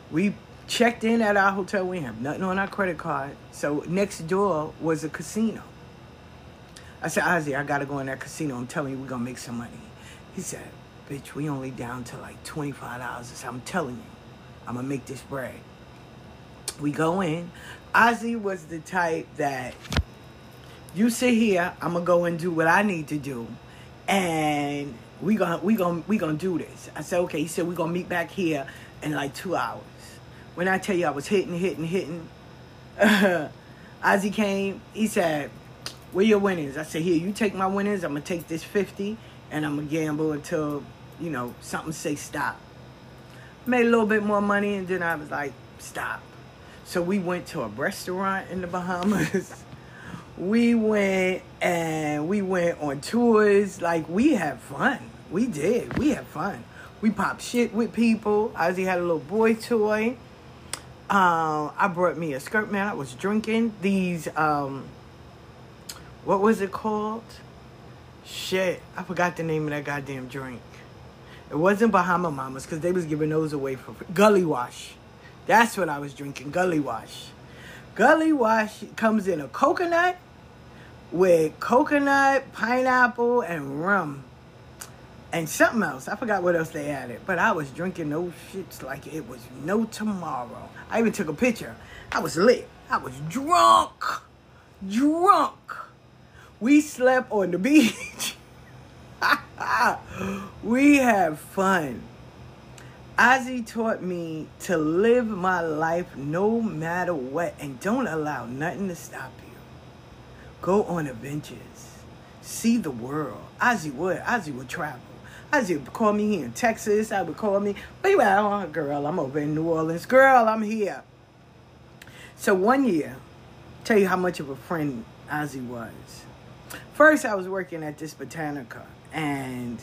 We checked in at our hotel. We have nothing on our credit card. So next door was a casino. I said, Ozzy, I gotta go in that casino. I'm telling you, we're gonna make some money. He said, bitch, we only down to like $25. I said, I'm telling you, I'm gonna make this bread. We go in. Ozzy was the type that you sit here, I'm gonna go and do what I need to do. And we gonna we gonna we gonna do this. I said, okay. He said we're gonna meet back here in like two hours. When I tell you I was hitting, hitting, hitting, Ozzy came. He said, "Where your winnings?" I said, "Here, you take my winnings. I'm gonna take this fifty, and I'm gonna gamble until you know something say stop." Made a little bit more money, and then I was like, "Stop." So we went to a restaurant in the Bahamas. we went and we went on tours. Like we had fun. We did. We had fun. We popped shit with people. Ozzy had a little boy toy. Um, I brought me a skirt, man. I was drinking these. Um, what was it called? Shit, I forgot the name of that goddamn drink. It wasn't Bahama Mamas because they was giving those away for free. Gully Wash. That's what I was drinking. Gully Wash. Gully Wash comes in a coconut with coconut, pineapple, and rum. And something else. I forgot what else they added. But I was drinking those shits like it was no tomorrow. I even took a picture. I was lit. I was drunk. Drunk. We slept on the beach. we had fun. Ozzy taught me to live my life no matter what and don't allow nothing to stop you. Go on adventures. See the world. Ozzy would. Ozzy would travel. Ozzy would call me here in Texas. I would call me, where you at? Oh, girl, I'm over in New Orleans. Girl, I'm here. So one year, tell you how much of a friend Ozzy was. First, I was working at this Botanica, and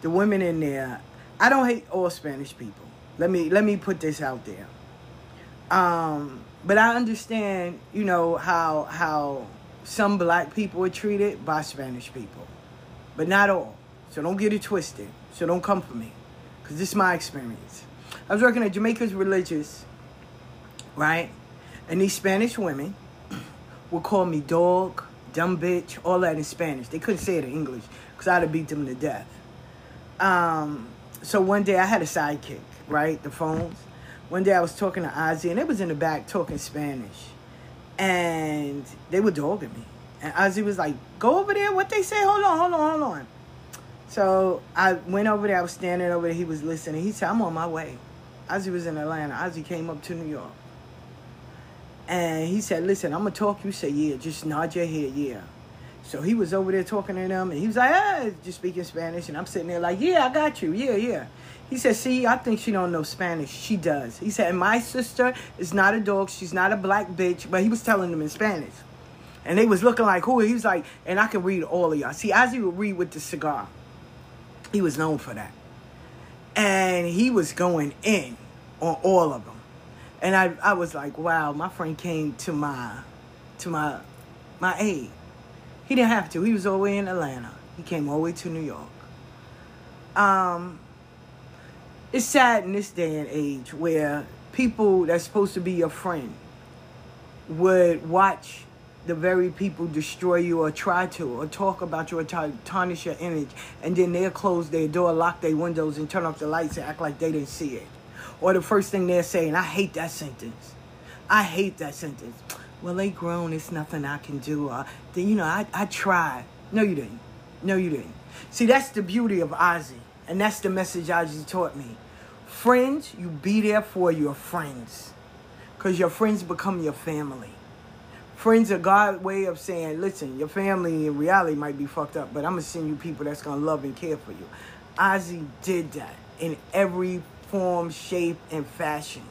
the women in there, I don't hate all Spanish people. Let me let me put this out there. Um, but I understand, you know, how how some black people are treated by Spanish people, but not all. So don't get it twisted. So don't come for me, because this is my experience. I was working at Jamaica's Religious, right? And these Spanish women would call me dog, dumb bitch, all that in Spanish. They couldn't say it in English, because I'd have beat them to death. Um, so one day I had a sidekick, right? The phones. One day I was talking to Ozzy, and they was in the back talking Spanish and they were dogging me. And Ozzy was like, "Go over there. What they say? Hold on, hold on, hold on." So I went over there. I was standing over there. He was listening. He said, "I'm on my way." Ozzy was in Atlanta. Ozzy came up to New York, and he said, "Listen, I'm gonna talk." You say, "Yeah." Just nod your head, "Yeah." So he was over there talking to them, and he was like, "Ah," just speaking Spanish, and I'm sitting there like, "Yeah, I got you. Yeah, yeah." He said, see, I think she don't know Spanish. She does. He said, my sister is not a dog. She's not a black bitch. But he was telling them in Spanish. And they was looking like, who? He was like, and I can read all of y'all. See, Ozzy would read with the cigar. He was known for that. And he was going in on all of them. And I, I was like, wow, my friend came to my, to my, my aid. He didn't have to. He was all the way in Atlanta. He came all the way to New York. Um, it's sad in this day and age where people that's supposed to be your friend would watch the very people destroy you or try to or talk about you or tarnish your image and then they'll close their door lock their windows and turn off the lights and act like they didn't see it or the first thing they're saying i hate that sentence i hate that sentence well they grown it's nothing i can do uh, you know I, I tried no you didn't no you didn't see that's the beauty of ozzy and that's the message ozzy taught me Friends, you be there for your friends. Because your friends become your family. Friends are God's way of saying, listen, your family in reality might be fucked up, but I'm going to send you people that's going to love and care for you. Ozzy did that. in every form, shape, and fashion.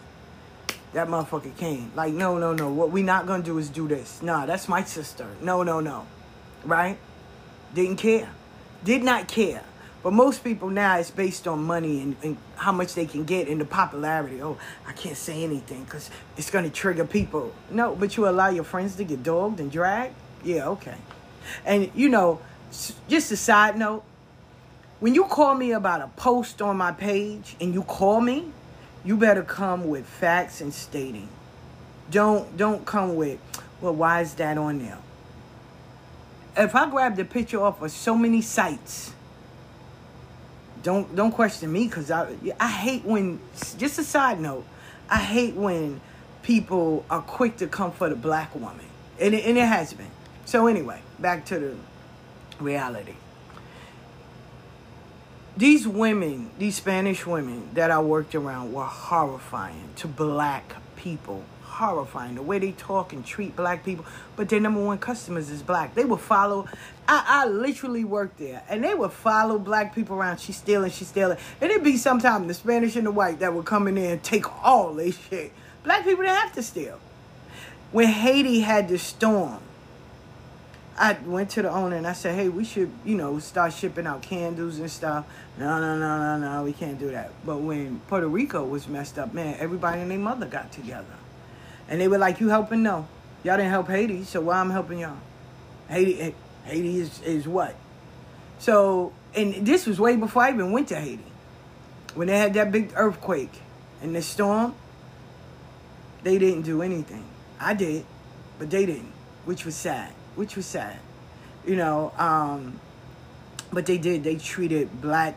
That motherfucker came. Like, no, no, no. What we not gonna do is do this. Nah, that's my sister. No, no, no. Right? Didn't care. Did not care. But most people now it's based on money and, and how much they can get and the popularity. Oh, I can't say anything because it's going to trigger people. No, but you allow your friends to get dogged and dragged? Yeah, okay. And, you know, just a side note when you call me about a post on my page and you call me, you better come with facts and stating. Don't don't come with, well, why is that on there? If I grab the picture off of so many sites, don't don't question me because I I hate when just a side note, I hate when people are quick to come for the black woman, and it, and it has been. So anyway, back to the reality. These women, these Spanish women that I worked around were horrifying to black people. Horrifying the way they talk and treat black people. But their number one customers is black. They would follow. I, I literally worked there, and they would follow black people around. She's stealing, she's stealing. And it'd be sometime the Spanish and the white that would come in there and take all this shit. Black people didn't have to steal. When Haiti had the storm, I went to the owner and I said, hey, we should, you know, start shipping out candles and stuff. No, no, no, no, no, we can't do that. But when Puerto Rico was messed up, man, everybody and their mother got together. And they were like, you helping? No. Y'all didn't help Haiti, so why I'm helping y'all? Haiti, Haiti is, is what? So, and this was way before I even went to Haiti. When they had that big earthquake and the storm, they didn't do anything. I did, but they didn't, which was sad. Which was sad, you know. Um, but they did. They treated black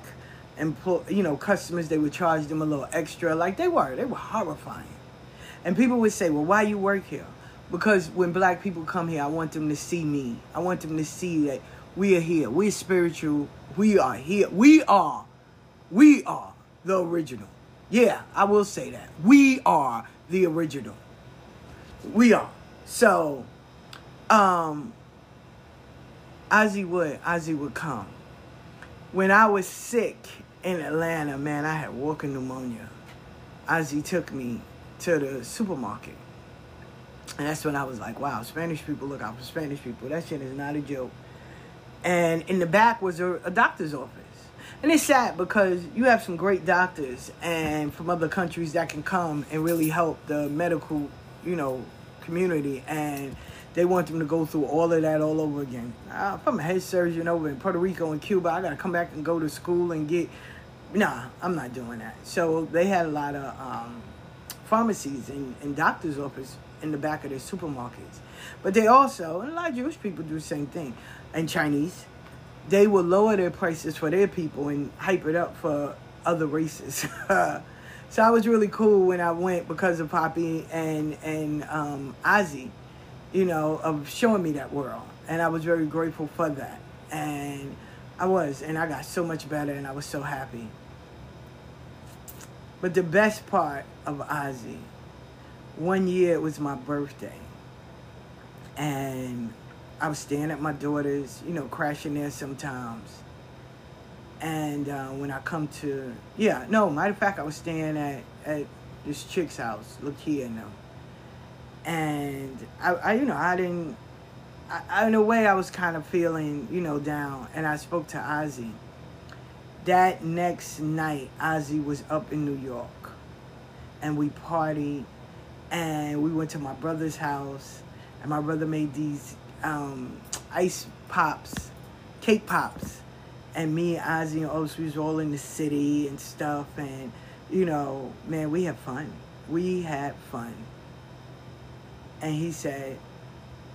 employ, you know, customers. They would charge them a little extra, like they were. They were horrifying. And people would say, "Well, why you work here?" Because when black people come here, I want them to see me. I want them to see that we are here. We're spiritual. We are here. We are. We are the original. Yeah, I will say that. We are the original. We are. So, um, Ozzy would, Ozzy would come. When I was sick in Atlanta, man, I had walking pneumonia. Ozzy took me to the supermarket. And that's when I was like, wow, Spanish people look out for Spanish people. That shit is not a joke. And in the back was a, a doctor's office. And it's sad because you have some great doctors and from other countries that can come and really help the medical, you know, community. And they want them to go through all of that all over again. Uh, if I'm a head surgeon over in Puerto Rico and Cuba, I got to come back and go to school and get. Nah, I'm not doing that. So they had a lot of um, pharmacies and, and doctor's office in the back of their supermarkets. But they also, and a lot of Jewish people do the same thing, and Chinese, they will lower their prices for their people and hype it up for other races. so I was really cool when I went because of Poppy and and um, Ozzy, you know, of showing me that world, and I was very grateful for that. And I was, and I got so much better, and I was so happy. But the best part of Ozzy, one year it was my birthday, and I was staying at my daughter's, you know, crashing there sometimes. And uh, when I come to, yeah, no, matter of fact, I was staying at, at this chick's house, Lakia and them. And I, I, you know, I didn't, I, in a way, I was kind of feeling, you know, down. And I spoke to Ozzy. That next night, Ozzy was up in New York. And we partied. And we went to my brother's house. And my brother made these um, ice pops, cake pops. And me and Ozzy and Otis, we was all in the city and stuff. And, you know, man, we had fun. We had fun. And he said,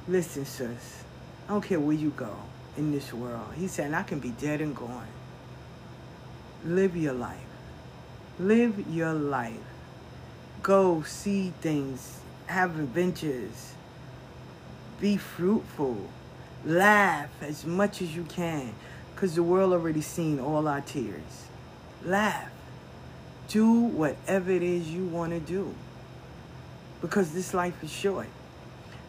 listen, sis, I don't care where you go in this world. He said, I can be dead and gone. Live your life. Live your life. Go see things. Have adventures be fruitful, laugh as much as you can, because the world already seen all our tears. Laugh. Do whatever it is you want to do, because this life is short.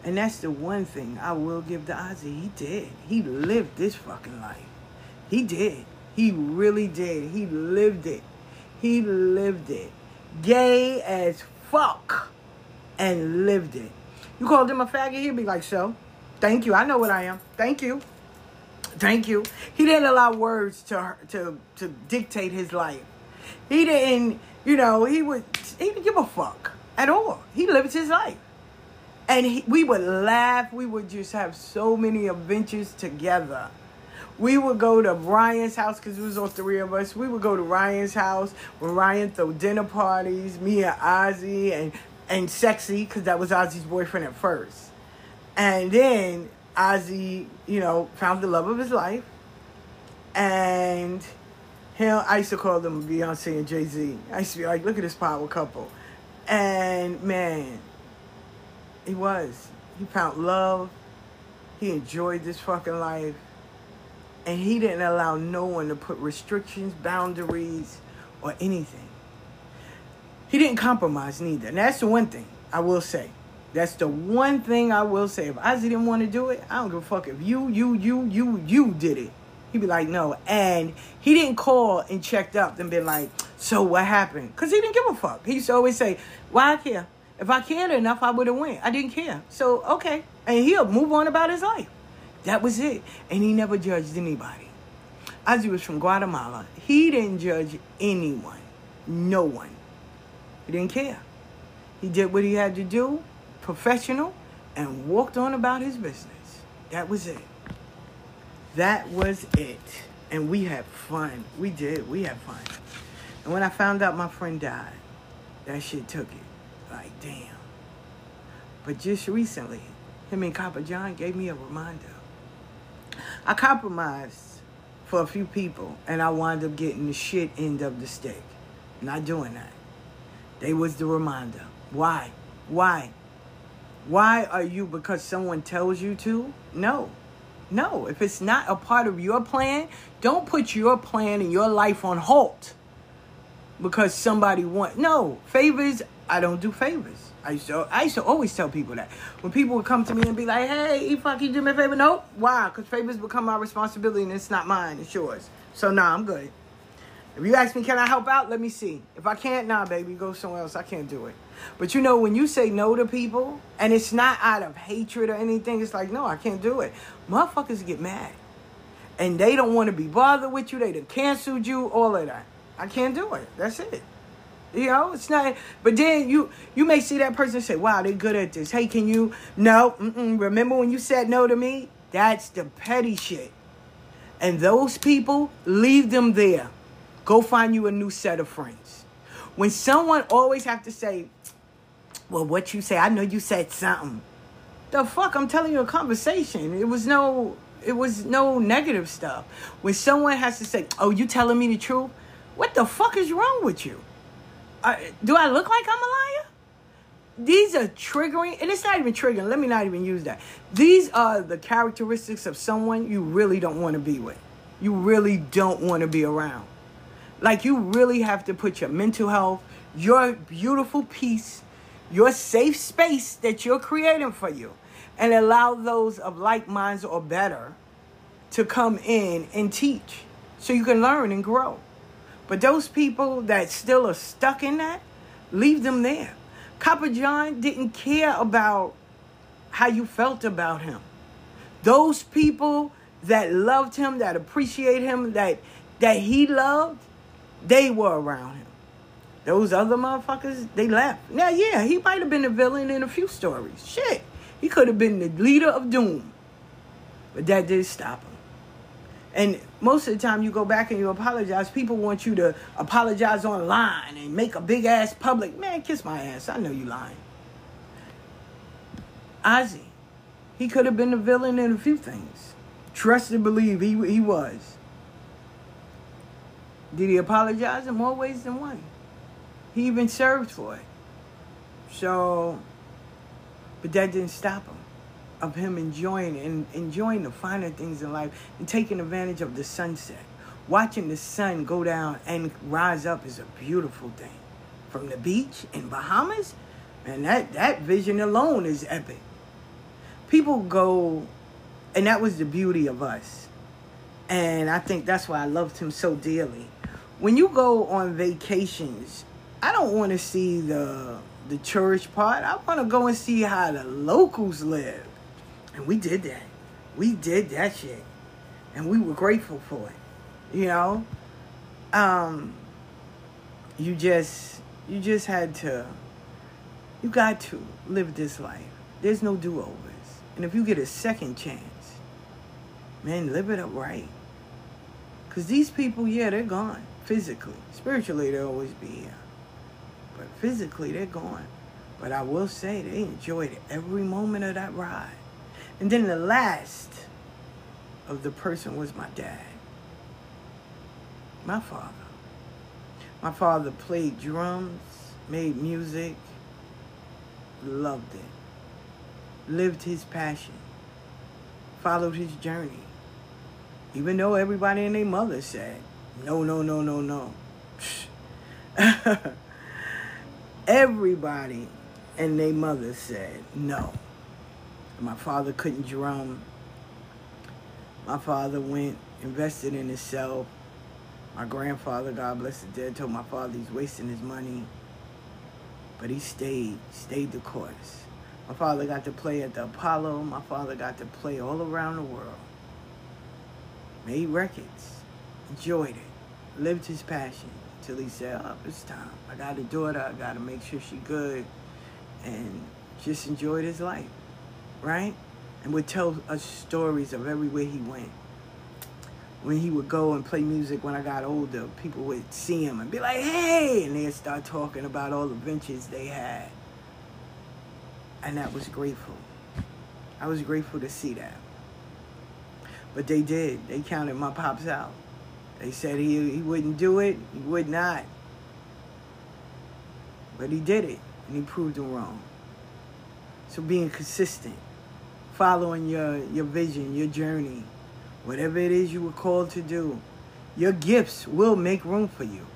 And that's the one thing I will give to Ozzy. He did. He lived this fucking life. He did. He really did. He lived it. He lived it. Gay as fuck. And lived it. You called him a faggot, he'd be like, so? Thank you. I know what I am. Thank you. Thank you. He didn't allow words to to to dictate his life. He didn't, you know, he would he didn't give a fuck at all. He lived his life. And he, we would laugh. We would just have so many adventures together. We would go to Ryan's house because it was all three of us. We would go to Ryan's house when Ryan throw dinner parties. Me and Ozzy and and Sexy because that was Ozzy's boyfriend at first. And then Ozzy, you know, found the love of his life. And him, I used to call them Beyonce and Jay Z. I used to be like, look at this power couple. And man, he was. He found love. He enjoyed this fucking life. And he didn't allow no one to put restrictions, boundaries, or anything. He didn't compromise neither. And that's the one thing I will say. That's the one thing I will say. If Ozzy didn't want to do it, I don't give a fuck. If you, you, you, you, you did it, he'd be like, no. And he didn't call and checked up and been like, so what happened? Because he didn't give a fuck. He used to always say, why I care? If I cared enough, I would have went. I didn't care. So, okay. And he'll move on about his life. That was it. And he never judged anybody. Ozzy was from Guatemala. He didn't judge anyone. No one. He didn't care. He did what he had to do professional, and walked on about his business. That was it. That was it. And we had fun. We did. We had fun. And when I found out my friend died, that shit took it. Like, damn. But just recently, him and Copper John gave me a reminder. I compromised for a few people, and I wound up getting the shit end of the stick. Not doing that. They was the reminder. Why? Why? Why are you because someone tells you to? No. No. If it's not a part of your plan, don't put your plan and your life on halt because somebody want no favors. I don't do favors. I used to I used to always tell people that when people would come to me and be like, "Hey, fuck, you do me a favor?" Nope. Why? Because favors become my responsibility and it's not mine. It's yours. So nah, I'm good. If you ask me, can I help out? Let me see. If I can't, nah, baby, go somewhere else. I can't do it. But you know, when you say no to people, and it's not out of hatred or anything, it's like, no, I can't do it. Motherfuckers get mad. And they don't want to be bothered with you. They done canceled you, all of that. I can't do it. That's it. You know, it's not. But then you you may see that person say, "Wow, they're good at this." Hey, can you? No. Remember when you said no to me? That's the petty shit. And those people, leave them there. Go find you a new set of friends. When someone always have to say, well, what you say, I know you said something. The fuck, I'm telling you a conversation. It was no, it was no negative stuff. When someone has to say, oh, you telling me the truth? What the fuck is wrong with you? Uh, do I look like I'm a liar? These are triggering, and it's not even triggering. Let me not even use that. These are the characteristics of someone you really don't want to be with. You really don't want to be around. Like you really have to put your mental health, your beautiful peace, your safe space that you're creating for you, and allow those of like minds or better to come in and teach so you can learn and grow. But those people that still are stuck in that, leave them there. Copper John didn't care about how you felt about him. Those people that loved him, that appreciate him, that that he loved, they were around him. Those other motherfuckers, they left. Now, yeah, he might have been a villain in a few stories. Shit. He could have been the leader of doom. But that didn't stop him. And most of the time you go back and you apologize, people want you to apologize online and make a big ass public. Man, kiss my ass. I know you lying. Ozzy, he could have been the villain in a few things. Trust and believe he, he was. Did he apologize in more ways than one? He even served for it. So, but that didn't stop him of him enjoying and enjoying the finer things in life and taking advantage of the sunset. Watching the sun go down and rise up is a beautiful thing. From the beach in Bahamas, and that that vision alone is epic. People go, and that was the beauty of us. And I think that's why I loved him so dearly when you go on vacations, I don't want to see the the tourist part. I want to go and see how the locals live. And we did that. We did that shit. And we were grateful for it. You know? Um you just you just had to you got to live this life. There's no do-overs. And if you get a second chance, man, live it up right. Cause these people, yeah, they're gone physically. Spiritually, they'll always be here. But physically, they're gone. But I will say they enjoyed every moment of that ride. And then the last of the person was my dad. My father. My father played drums, made music, loved it, lived his passion, followed his journey. Even though everybody and their mother said, no, no, no, no, no. everybody and their mother said no. My father couldn't drum. My father went, invested in himself. My grandfather, God bless the dead, told my father he's wasting his money. But he stayed, stayed the course. My father got to play at the Apollo. My father got to play all around the world. Made records. Enjoyed it. Lived his passion till he said, oh, it's time. I got a daughter. I got to make sure she good. And just enjoyed his life, right? And would tell us stories of everywhere he went. When he would go and play music when I got older, people would see him and be like, hey! And they'd start talking about all the ventures they had. And that was grateful. I was grateful to see that. But they did. They counted my pops out. They said he, he wouldn't do it. He would not. But he did it, and he proved them wrong. So being consistent, following your, your vision, your journey, whatever it is you were called to do, your gifts will make room for you.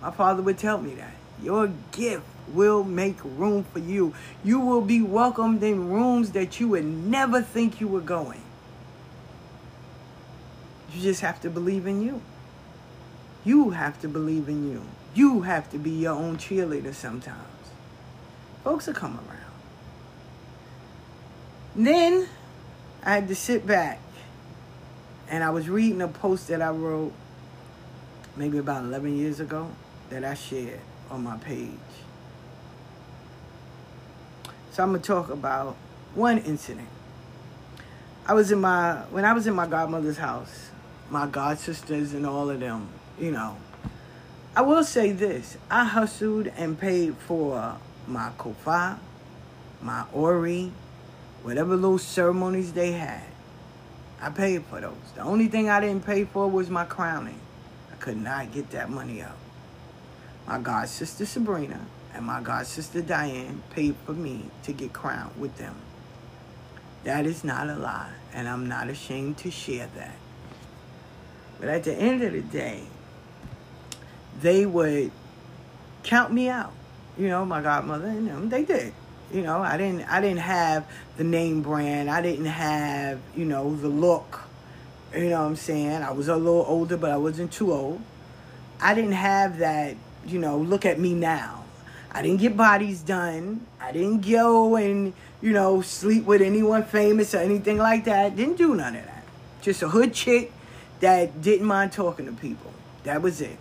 My father would tell me that. Your gift will make room for you. You will be welcomed in rooms that you would never think you were going. You just have to believe in you. You have to believe in you. You have to be your own cheerleader sometimes. Folks will come around. Then I had to sit back and I was reading a post that I wrote maybe about 11 years ago that I shared on my page. So I'm going to talk about one incident. I was in my, when I was in my godmother's house, my god sisters and all of them, you know. I will say this I hustled and paid for my kofa, my ori, whatever little ceremonies they had. I paid for those. The only thing I didn't pay for was my crowning. I could not get that money out. My god sister Sabrina and my god sister Diane paid for me to get crowned with them. That is not a lie, and I'm not ashamed to share that. But at the end of the day, they would count me out. You know, my godmother and them, they did. You know, I didn't I didn't have the name brand. I didn't have, you know, the look. You know what I'm saying? I was a little older, but I wasn't too old. I didn't have that, you know, look at me now. I didn't get bodies done. I didn't go and, you know, sleep with anyone famous or anything like that. Didn't do none of that. Just a hood chick that didn't mind talking to people. That was it.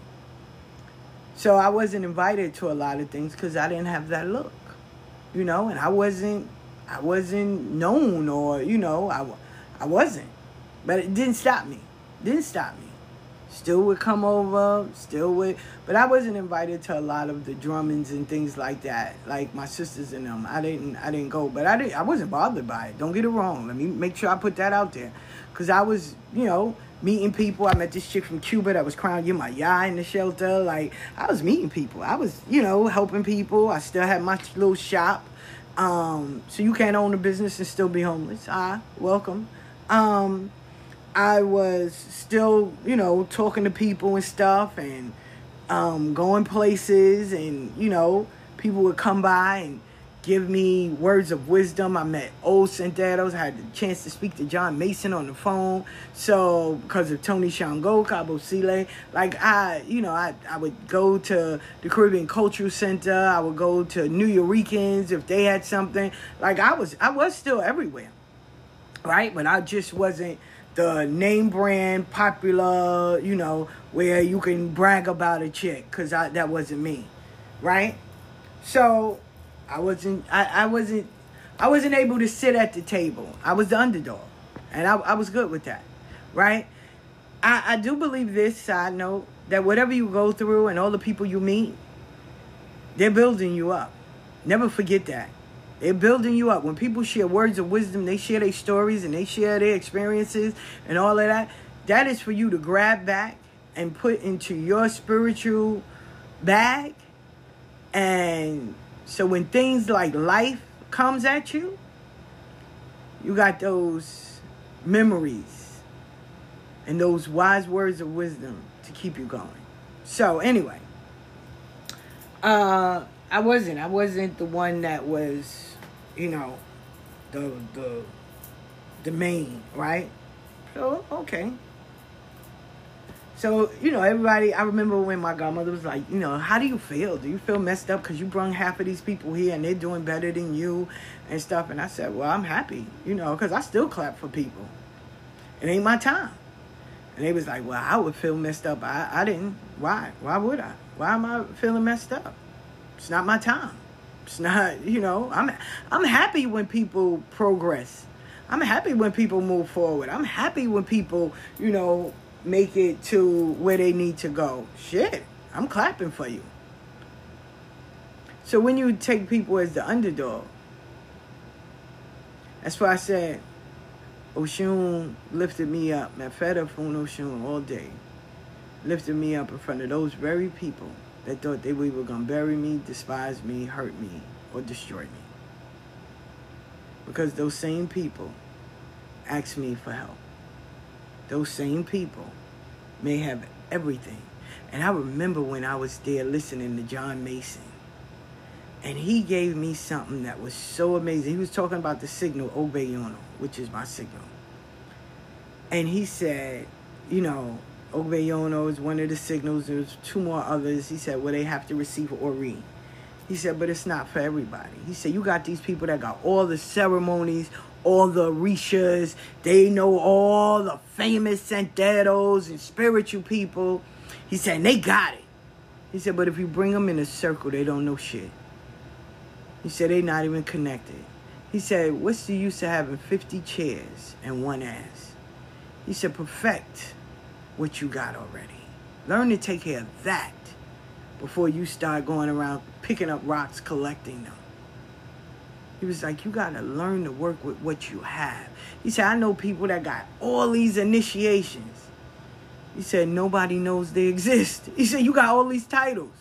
So I wasn't invited to a lot of things because I didn't have that look, you know, and I wasn't, I wasn't known or, you know, I, I wasn't. But it didn't stop me. Didn't stop me. Still would come over, still would, but I wasn't invited to a lot of the drummings and things like that. Like my sisters and them, I didn't, I didn't go, but I didn't, I wasn't bothered by it. Don't get it wrong. Let me make sure I put that out there, because I was, you know, meeting people. I met this chick from Cuba that was crying you my yah in the shelter. Like I was meeting people. I was, you know, helping people. I still had my little shop. Um, so you can't own a business and still be homeless. Ah, welcome. Um, I was still, you know, talking to people and stuff and um, going places and, you know, people would come by and give me words of wisdom. I met old Santeros. I had the chance to speak to John Mason on the phone. So because of Tony Shango, Cabo Sile, like I, you know, I, I would go to the Caribbean Cultural Center. I would go to New Yorkers if they had something. Like I was, I was still everywhere, right? But I just wasn't the name brand popular, you know, where you can brag about a chick, cause I that wasn't me, right? So I wasn't I, I wasn't I wasn't able to sit at the table. I was the underdog. And I, I was good with that. Right? I, I do believe this side note that whatever you go through and all the people you meet, they're building you up. Never forget that. They're building you up. When people share words of wisdom, they share their stories and they share their experiences and all of that. That is for you to grab back and put into your spiritual bag and so when things like life comes at you, you got those memories and those wise words of wisdom to keep you going. So anyway, uh I wasn't I wasn't the one that was, you know, the the the main, right? So okay. So, you know, everybody, I remember when my godmother was like, you know, how do you feel? Do you feel messed up because you brung half of these people here and they're doing better than you and stuff? And I said, well, I'm happy, you know, because I still clap for people. It ain't my time. And they was like, well, I would feel messed up. I, I didn't. Why? Why would I? Why am I feeling messed up? It's not my time. It's not, you know, I'm I'm happy when people progress. I'm happy when people move forward. I'm happy when people, you know, make it to where they need to go. Shit, I'm clapping for you. So when you take people as the underdog, that's why I said Oshun lifted me up. Maferefun Oshun all day. Lifted me up in front of those very people that thought they were going to bury me, despise me, hurt me, or destroy me. Because those same people asked me for help. Those same people may have everything. And I remember when I was there listening to John Mason. And he gave me something that was so amazing. He was talking about the signal Obeyono, which is my signal. And he said, you know, Obeyono is one of the signals. There's two more others. He said, well, they have to receive Ori. He said, but it's not for everybody. He said, you got these people that got all the ceremonies, all the Rishas. They know all the famous Santeros and spiritual people. He said, they got it. He said, but if you bring them in a circle, they don't know shit. He said, they not even connected. He said, what's the use of having 50 chairs and one ass? He said, perfect what you got already. Learn to take care of that before you start going around picking up rocks, collecting them. He was like, you got to learn to work with what you have. He said, I know people that got all these initiations. He said, nobody knows they exist. He said, you got all these titles.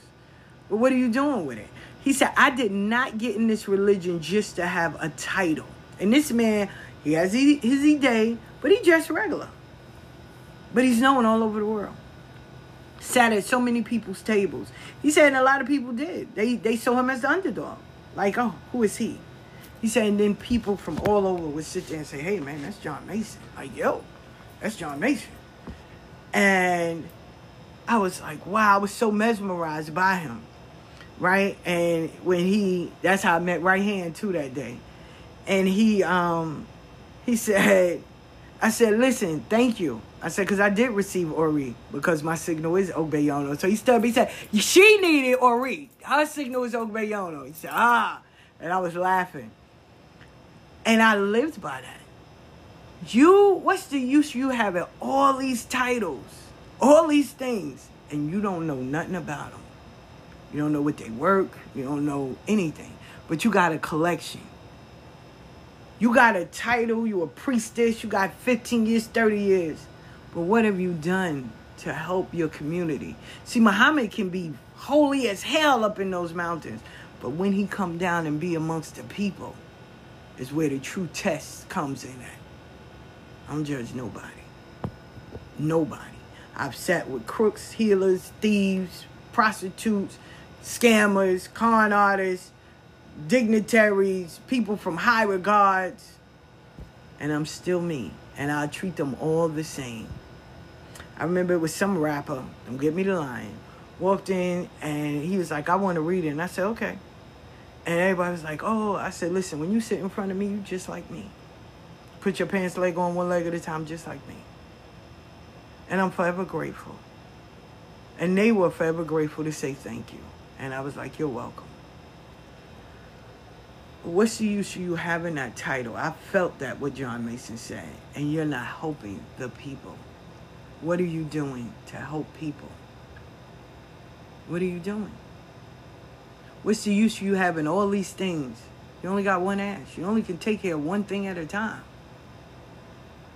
But what are you doing with it? He said, I did not get in this religion just to have a title. And this man, he has his day, but he just regular. But he's known all over the world. Sat at so many people's tables. He said, and a lot of people did. They they saw him as the underdog. Like, oh, who is he? He said, and then people from all over would sit there and say, hey, man, that's John Mason. Like, yo, that's John Mason. And I was like, wow, I was so mesmerized by him. Right? And when he, that's how I met Right Hand too that day. And he, um, he said, I said, listen, thank you. I said, because I did receive Ori because my signal is Obeyono. So he stood he said, she needed Ori. Her signal is Obeyono. He said, ah. And I was laughing. And I lived by that. You, what's the use you having all these titles, all these things, and you don't know nothing about them? You don't know what they work. You don't know anything. But you got a collection. You got a title. You a priestess. You got 15 years, 30 years. But what have you done to help your community? See, Muhammad can be holy as hell up in those mountains. But when he come down and be amongst the people, is where the true test comes in at. I don't judge nobody. Nobody. I've sat with crooks, healers, thieves, prostitutes, scammers, con artists, dignitaries, people from high regards, and I'm still me, and I treat them all the same. I remember it was some rapper, don't get me the line, walked in and he was like, I want to read it. And I said, okay. And everybody was like, oh, I said, listen, when you sit in front of me, you just like me. Put your pants leg on one leg at a time, just like me. And I'm forever grateful. And they were forever grateful to say thank you. And I was like, you're welcome. What's the use of you having that title? I felt that what John Mason said. And you're not helping the people. What are you doing to help people? What are you doing? What's the use of you having all these things? You only got one ass. You only can take care of one thing at a time.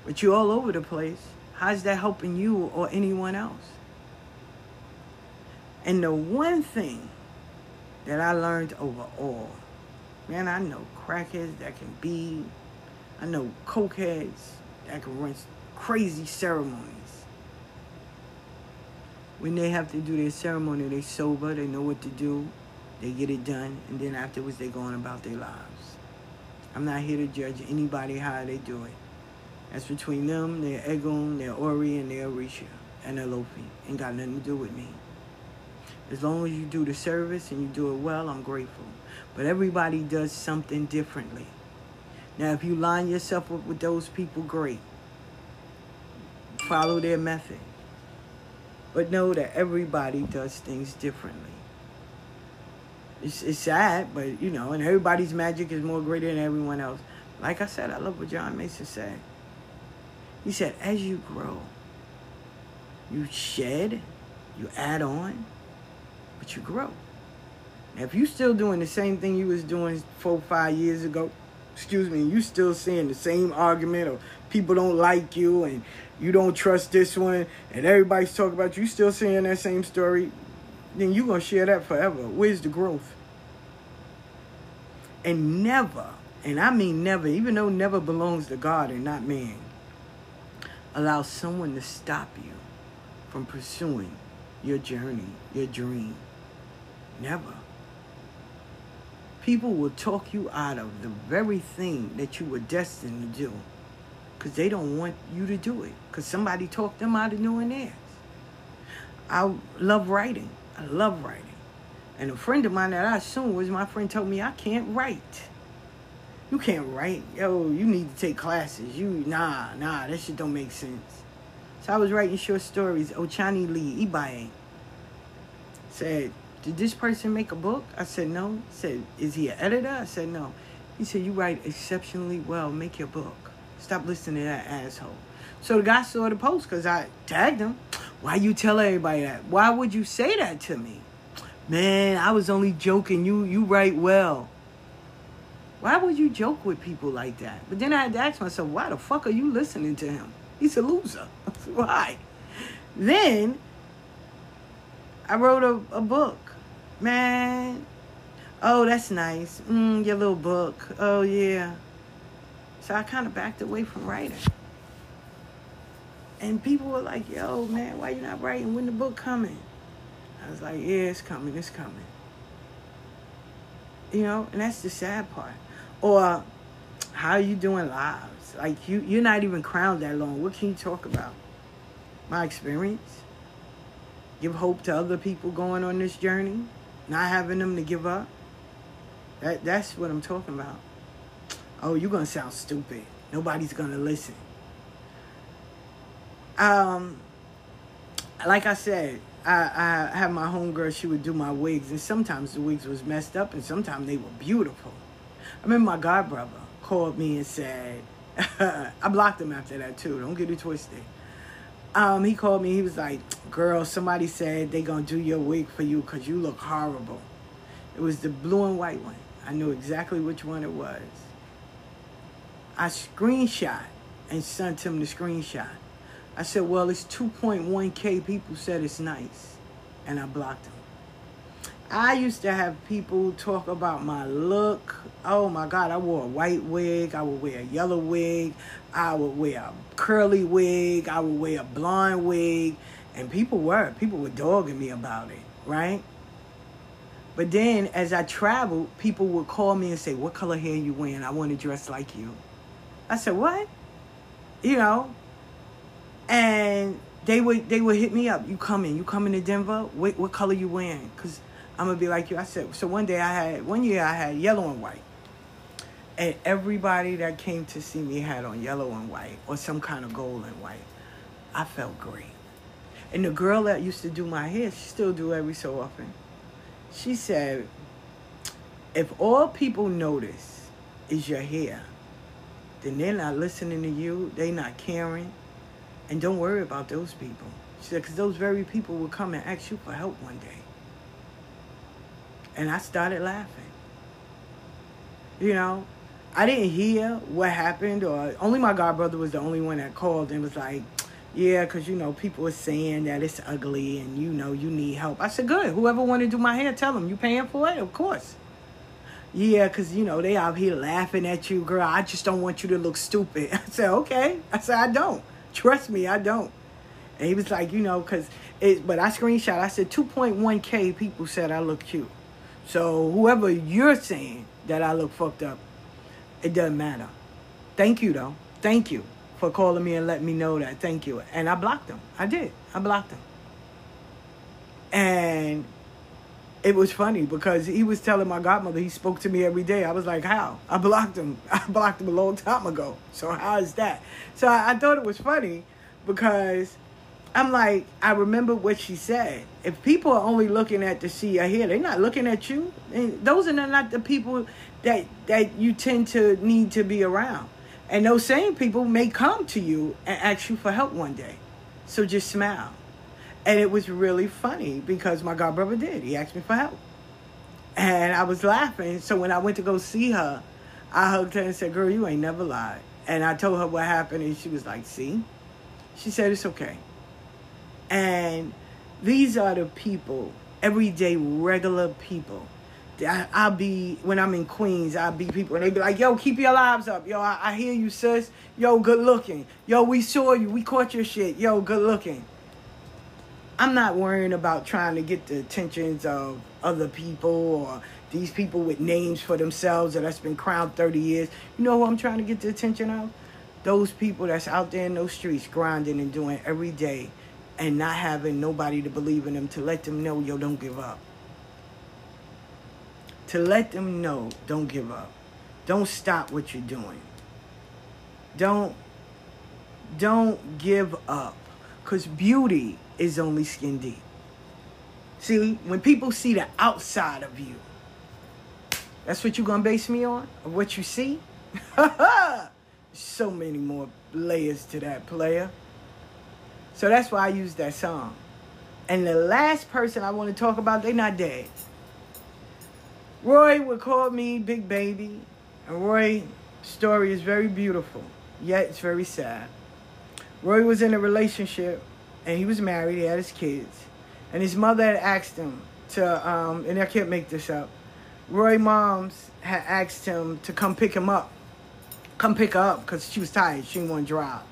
But you're all over the place. How's that helping you or anyone else? And the one thing that I learned overall, man, I know crackheads that can be, I know cokeheads that can run crazy ceremonies. When they have to do their ceremony, they sober, they know what to do, they get it done, and then afterwards they go on about their lives. I'm not here to judge anybody how they do it. That's between them, their Egun, their Ori, and their Orisha, and their Olofi. Ain't got nothing to do with me. As long as you do the service and you do it well, I'm grateful. But everybody does something differently. Now, if you line yourself up with those people, great. Follow their method. But know that everybody does things differently. It's, it's sad, but you know, and everybody's magic is more greater than everyone else. Like I said, I love what John Mason said. He said, as you grow, you shed, you add on, but you grow. Now, if you still doing the same thing you was doing four, five years ago, excuse me, you still saying the same argument or people don't like you and you don't trust this one and everybody's talking about you still saying that same story, then you're going to share that forever. Where's the growth? And never, and I mean never, even though never belongs to God and not man, allow someone to stop you from pursuing your journey, your dream. Never. People will talk you out of the very thing that you were destined to do because they don't want you to do it because somebody talked them out of doing theirs. I love writing. I love writing. And a friend of mine that I assumed was my friend told me I can't write. You can't write. Yo, you need to take classes. You nah, nah, that shit don't make sense. So I was writing short stories. Ochani Lee Ibaye said, Did this person make a book? I said, No. Said, Is he an editor? I said, No. He said, You write exceptionally well. Make your book. Stop listening to that asshole. So the guy saw the post because I tagged him. Why you tell everybody that? Why would you say that to me? Man, I was only joking. You you write well. Why would you joke with people like that? But then I had to ask myself, why the fuck are you listening to him? He's a loser. why? Then I wrote a, a book. Man, oh, that's nice. Mm, your little book. Oh, yeah. So I kind of backed away from writing. And people were like, yo, man, why you not writing? When the book coming? I was like, yeah, it's coming, it's coming. You know, and that's the sad part. Or how you doing lives? Like you you're not even crowned that long. What can you talk about? My experience? Give hope to other people going on this journey, not having them to give up. That that's what I'm talking about. Oh, you're gonna sound stupid. Nobody's gonna listen. Um, like I said, I, I had my homegirl, she would do my wigs, and sometimes the wigs was messed up, and sometimes they were beautiful. I remember my god brother called me and said, I blocked him after that too. Don't get it twisted. Um, he called me. He was like, "Girl, somebody said they gonna do your wig for you because you look horrible." It was the blue and white one. I knew exactly which one it was. I screenshot and sent him the screenshot. I said, well, it's 2.1K people said it's nice. And I blocked them. I used to have people talk about my look. Oh my God, I wore a white wig. I would wear a yellow wig. I would wear a curly wig. I would wear a blonde wig. And people were, people were dogging me about it, right? But then as I traveled, people would call me and say, What color hair you wearing? I want to dress like you. I said, What? You know? And they would they would hit me up. You coming? You coming to Denver? What what color you wearing? Cause I'm gonna be like you. I said. So one day I had one year I had yellow and white, and everybody that came to see me had on yellow and white or some kind of gold and white. I felt great. And the girl that used to do my hair, she still do every so often. She said, if all people notice is your hair, then they're not listening to you, They're not caring, and don't worry about those people. She said, because those very people will come and ask you for help one day. And I started laughing. You know, I didn't hear what happened, or only my godbrother was the only one that called and was like, yeah, because, you know, people are saying that it's ugly and, you know, you need help. I said, good. Whoever want to do my hair, tell them. You paying for it? Of course. Yeah, because, you know, they out here laughing at you, girl. I just don't want you to look stupid. I said, okay. I said, I don't. Trust me, I don't. And he was like, you know, because it, but I screenshot, I said 2.1K people said I look cute. So whoever you're saying that I look fucked up, it doesn't matter. Thank you, though. Thank you for calling me and letting me know that. Thank you. And I blocked him. I did. I blocked him. And it was funny because he was telling my godmother he spoke to me every day. I was like, how? I blocked him. I blocked him a long time ago. So how is that? So I, I thought it was funny because I'm like, I remember what she said. If people are only looking at the see your hair, they're not looking at you. And those are not the people that that you tend to need to be around. And those same people may come to you and ask you for help one day. So just smile. And it was really funny because my godbrother did. He asked me for help. And I was laughing. So when I went to go see her, I hugged her and said, Girl, you ain't never lied. And I told her what happened, and she was like, See? She said, It's okay. And these are the people, everyday, regular people I, will be when I'm in Queens. I'll be people and they be like, "Yo, keep your lives up. Yo, I, I, hear you, sis. Yo, good looking. Yo, we saw you. We caught your shit. Yo, good looking." I'm not worrying about trying to get the attentions of other people or these people with names for themselves that that's been crowned 30 years. You know who I'm trying to get the attention of? Those people that's out there in those streets grinding and doing every day and not having nobody to believe in them to let them know, yo, don't give up to let them know don't give up. Don't stop what you're doing. Don't don't give up cuz beauty is only skin deep. See, when people see the outside of you, that's what you're going to base me on? What you see? so many more layers to that player. So that's why I use that song. And the last person I want to talk about, they're not dead. Roy would call me Big Baby, and Roy's story is very beautiful, yet it's very sad. Roy was in a relationship, and he was married, he had his kids, and his mother had asked him to, um, and I can't make this up, Roy moms had asked him to come pick him up, come pick her up, because she was tired, she didn't want to drive.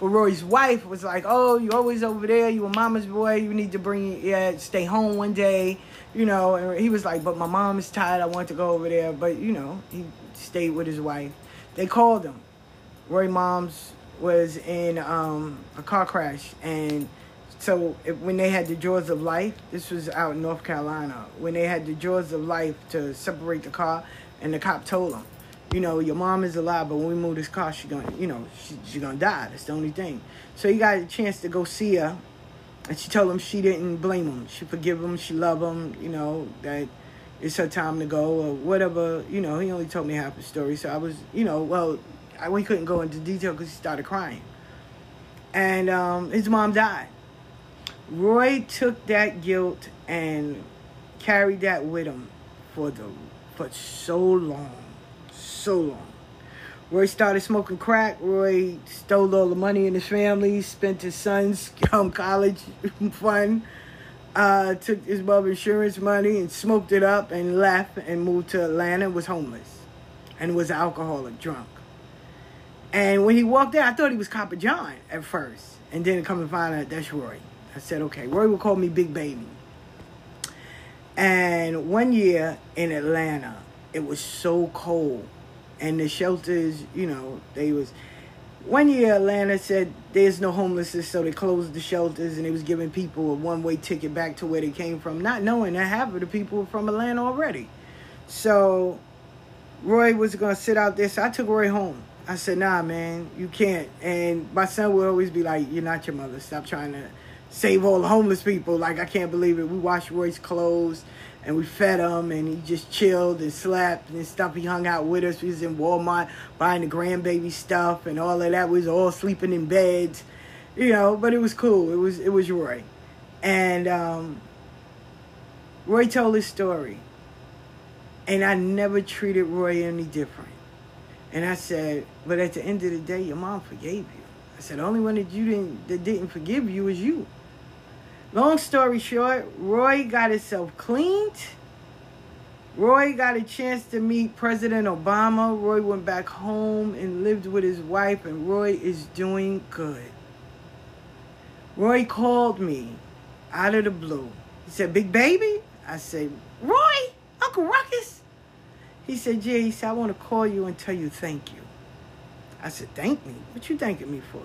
But Roy's wife was like, "Oh, you always over there. You a mama's boy. You need to bring yeah, stay home one day." You know, and he was like, "But my mom is tired. I want to go over there." But you know, he stayed with his wife. They called him. Roy mom's was in um, a car crash, and so if, when they had the jaws of life, this was out in North Carolina. When they had the jaws of life to separate the car, and the cop told him, you know, your mom is alive, but when we move this car, she gonna, you know, she, she gonna die. That's the only thing. So he got a chance to go see her, and she told him she didn't blame him. She forgive him. She love him. You know that it's her time to go or whatever. You know, he only told me half the story, so I was, you know, well, I, we couldn't go into detail because he started crying, and um, his mom died. Roy took that guilt and carried that with him for the for so long so long. Roy started smoking crack. Roy stole all the money in his family, spent his son's um, college fund, uh, took his mother's insurance money and smoked it up and left and moved to Atlanta. Was homeless and was alcoholic, drunk. And when he walked in, I thought he was Copper John at first, and then come and find out that's Roy. I said, okay. Roy would call me Big Baby. And one year in Atlanta, it was so cold, and the shelters, you know, they was. One year, Atlanta said there's no homelessness, so they closed the shelters, and they was giving people a one-way ticket back to where they came from, not knowing that half of the people were from Atlanta already. So Roy was gonna sit out there, so I took Roy home. I said, "Nah, man, you can't." And my son would always be like, "You're not your mother. Stop trying to save all the homeless people." Like I can't believe it. We washed Roy's clothes and we fed him, and he just chilled and slept and stuff. He hung out with us. We was in Walmart buying the grandbaby stuff and all of that. We was all sleeping in beds, you know. But it was cool. It was it was Roy, and um, Roy told his story, and I never treated Roy any different. And I said, but at the end of the day, your mom forgave you. I said, the only one that you didn't that didn't forgive you was you. Long story short, Roy got himself cleaned. Roy got a chance to meet President Obama. Roy went back home and lived with his wife, and Roy is doing good. Roy called me out of the blue. He said, Big baby? I said, Roy, Uncle Ruckus. He said, Yeah, he said, I want to call you and tell you thank you. I said, Thank me? What you thanking me for?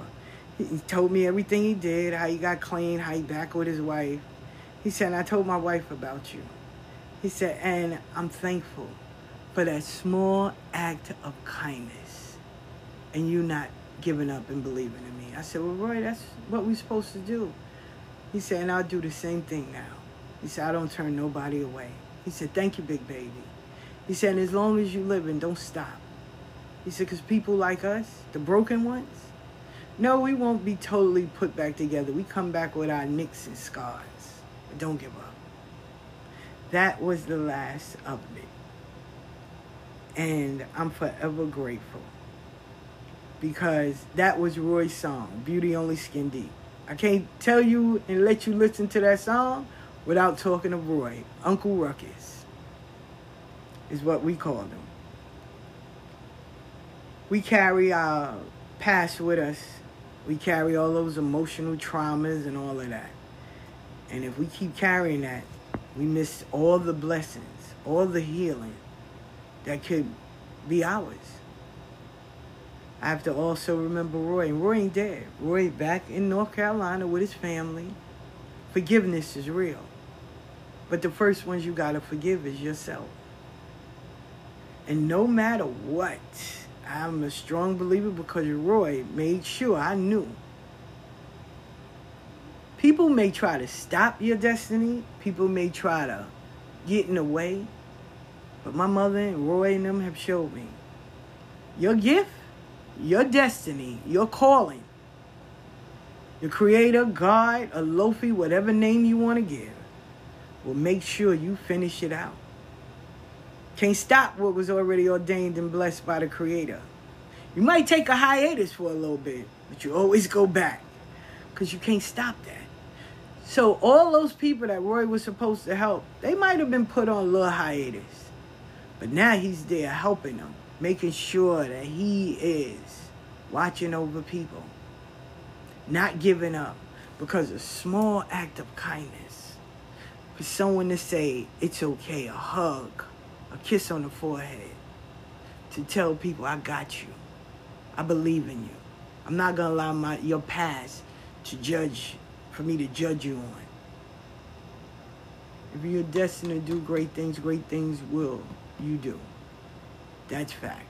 He told me everything he did, how he got clean, how he back with his wife. He said, I told my wife about you. He said, and I'm thankful for that small act of kindness and you not giving up and believing in me. I said, well, Roy, that's what we're supposed to do. He said, and I'll do the same thing now. He said, I don't turn nobody away. He said, thank you, big baby. He said, as long as you live and don't stop. He said, because people like us, the broken ones, no, we won't be totally put back together. We come back with our nicks and scars. But don't give up. That was the last of it. And I'm forever grateful. Because that was Roy's song, Beauty Only Skin Deep. I can't tell you and let you listen to that song without talking of Roy. Uncle Ruckus is what we call them. We carry our past with us we carry all those emotional traumas and all of that. And if we keep carrying that, we miss all the blessings, all the healing that could be ours. I have to also remember Roy. And Roy ain't dead. Roy back in North Carolina with his family. Forgiveness is real. But the first ones you gotta forgive is yourself. And no matter what, I'm a strong believer because Roy made sure I knew. People may try to stop your destiny. People may try to get in the way. But my mother and Roy and them have showed me your gift, your destiny, your calling. your creator, God, Olofi, whatever name you want to give, will make sure you finish it out. Can't stop what was already ordained and blessed by the Creator. You might take a hiatus for a little bit, but you always go back because you can't stop that. So all those people that Roy was supposed to help, they might have been put on a little hiatus. But now he's there helping them, making sure that he is watching over people, not giving up because a small act of kindness for someone to say it's okay, a hug, a kiss on the forehead, to tell people I got you. I believe in you. I'm not gonna allow my your past to judge for me to judge you on. If you're destined to do great things, great things will you do. That's fact.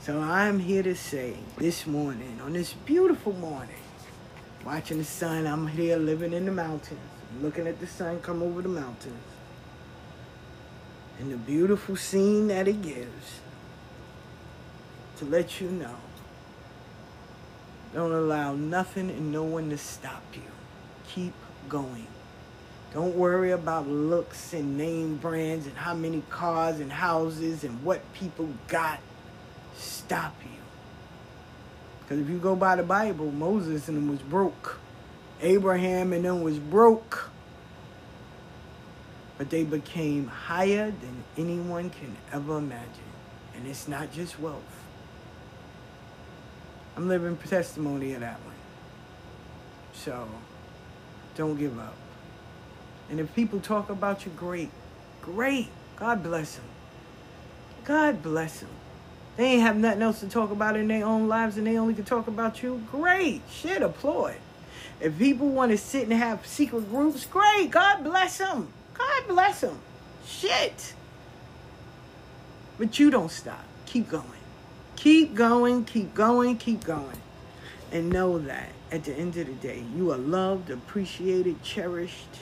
So I'm here to say this morning, on this beautiful morning, watching the sun, I'm here living in the mountains, looking at the sun come over the mountains, and the beautiful scene that it gives to let you know. Don't allow nothing and no one to stop you. Keep going. Don't worry about looks and name brands and how many cars and houses and what people got stop you. Because if you go by the Bible, Moses and them was broke. Abraham and them was broke. But they became higher than anyone can ever imagine. And it's not just wealth. I'm living testimony of that one. So, don't give up. And if people talk about you, great. Great. God bless them. God bless them. They ain't have nothing else to talk about in their own lives and they only can talk about you. Great. Shit, applaud. If people want to sit and have secret groups, great. God bless them. God bless them. Shit. But you don't stop. Keep going. Keep going, keep going, keep going. And know that at the end of the day, you are loved, appreciated, cherished.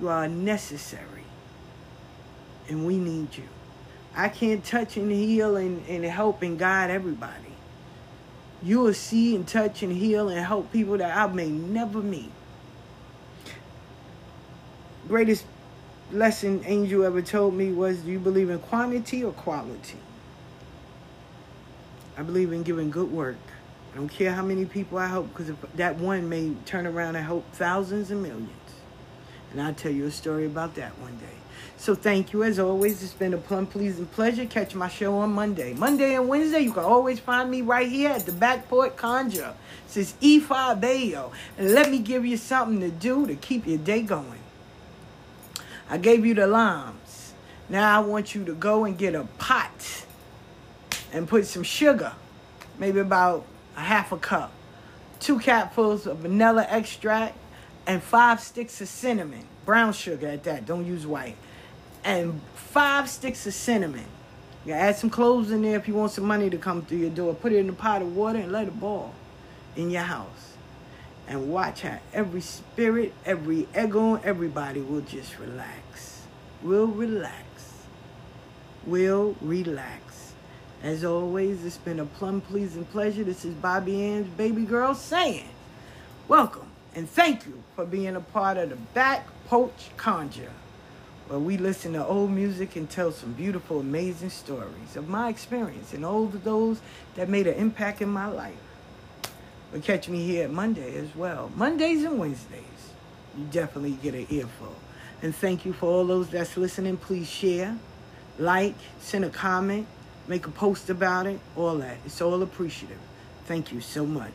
You are necessary. And we need you. I can't touch and heal and, and help and guide everybody. You will see and touch and heal and help people that I may never meet. Greatest lesson Angel ever told me was do you believe in quantity or quality? I believe in giving good work. I don't care how many people I help because that one may turn around and help thousands and millions. And I'll tell you a story about that one day. So thank you as always. It's been a plum pleasing pleasure. Catch my show on Monday. Monday and Wednesday, you can always find me right here at the Back Porch Conjure. This is E5 Bayo. And let me give you something to do to keep your day going. I gave you the limes. Now I want you to go and get a pot and put some sugar, maybe about a half a cup, two capfuls of vanilla extract, and five sticks of cinnamon, brown sugar at that, don't use white, and five sticks of cinnamon. You add some cloves in there if you want some money to come through your door. Put it in a pot of water and let it boil in your house. And watch how every spirit, every ego, everybody will just relax. Will relax. Will relax. As always, it's been a plum pleasing pleasure. This is Bobby Ann's baby girl saying, Welcome and thank you for being a part of the Back Porch Conjure, where we listen to old music and tell some beautiful, amazing stories of my experience and all of those that made an impact in my life. But catch me here Monday as well. Mondays and Wednesdays. You definitely get an earful. And thank you for all those that's listening. Please share, like, send a comment, make a post about it, all that. It's all appreciative. Thank you so much.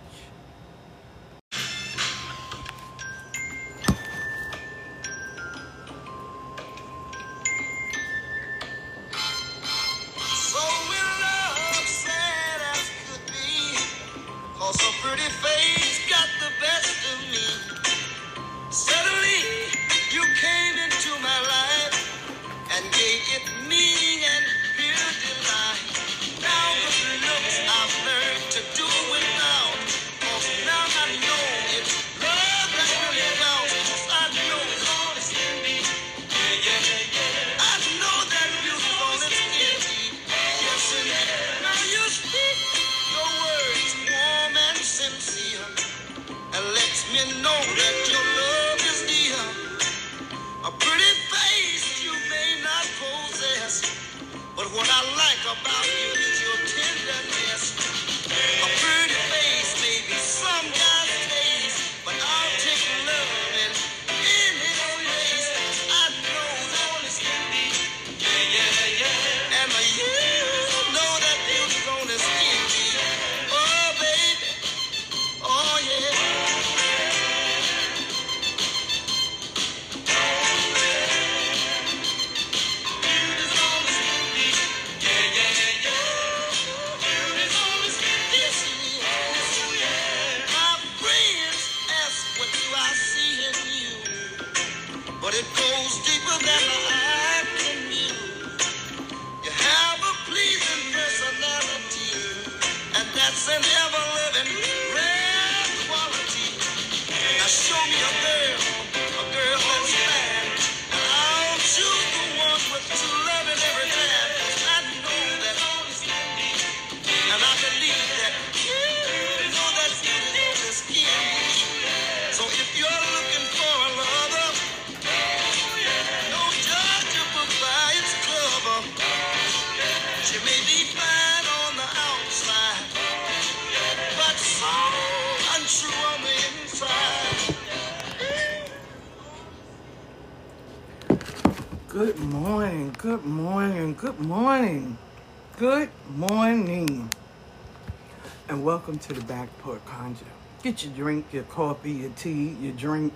Your drink, your coffee, your tea, your drink,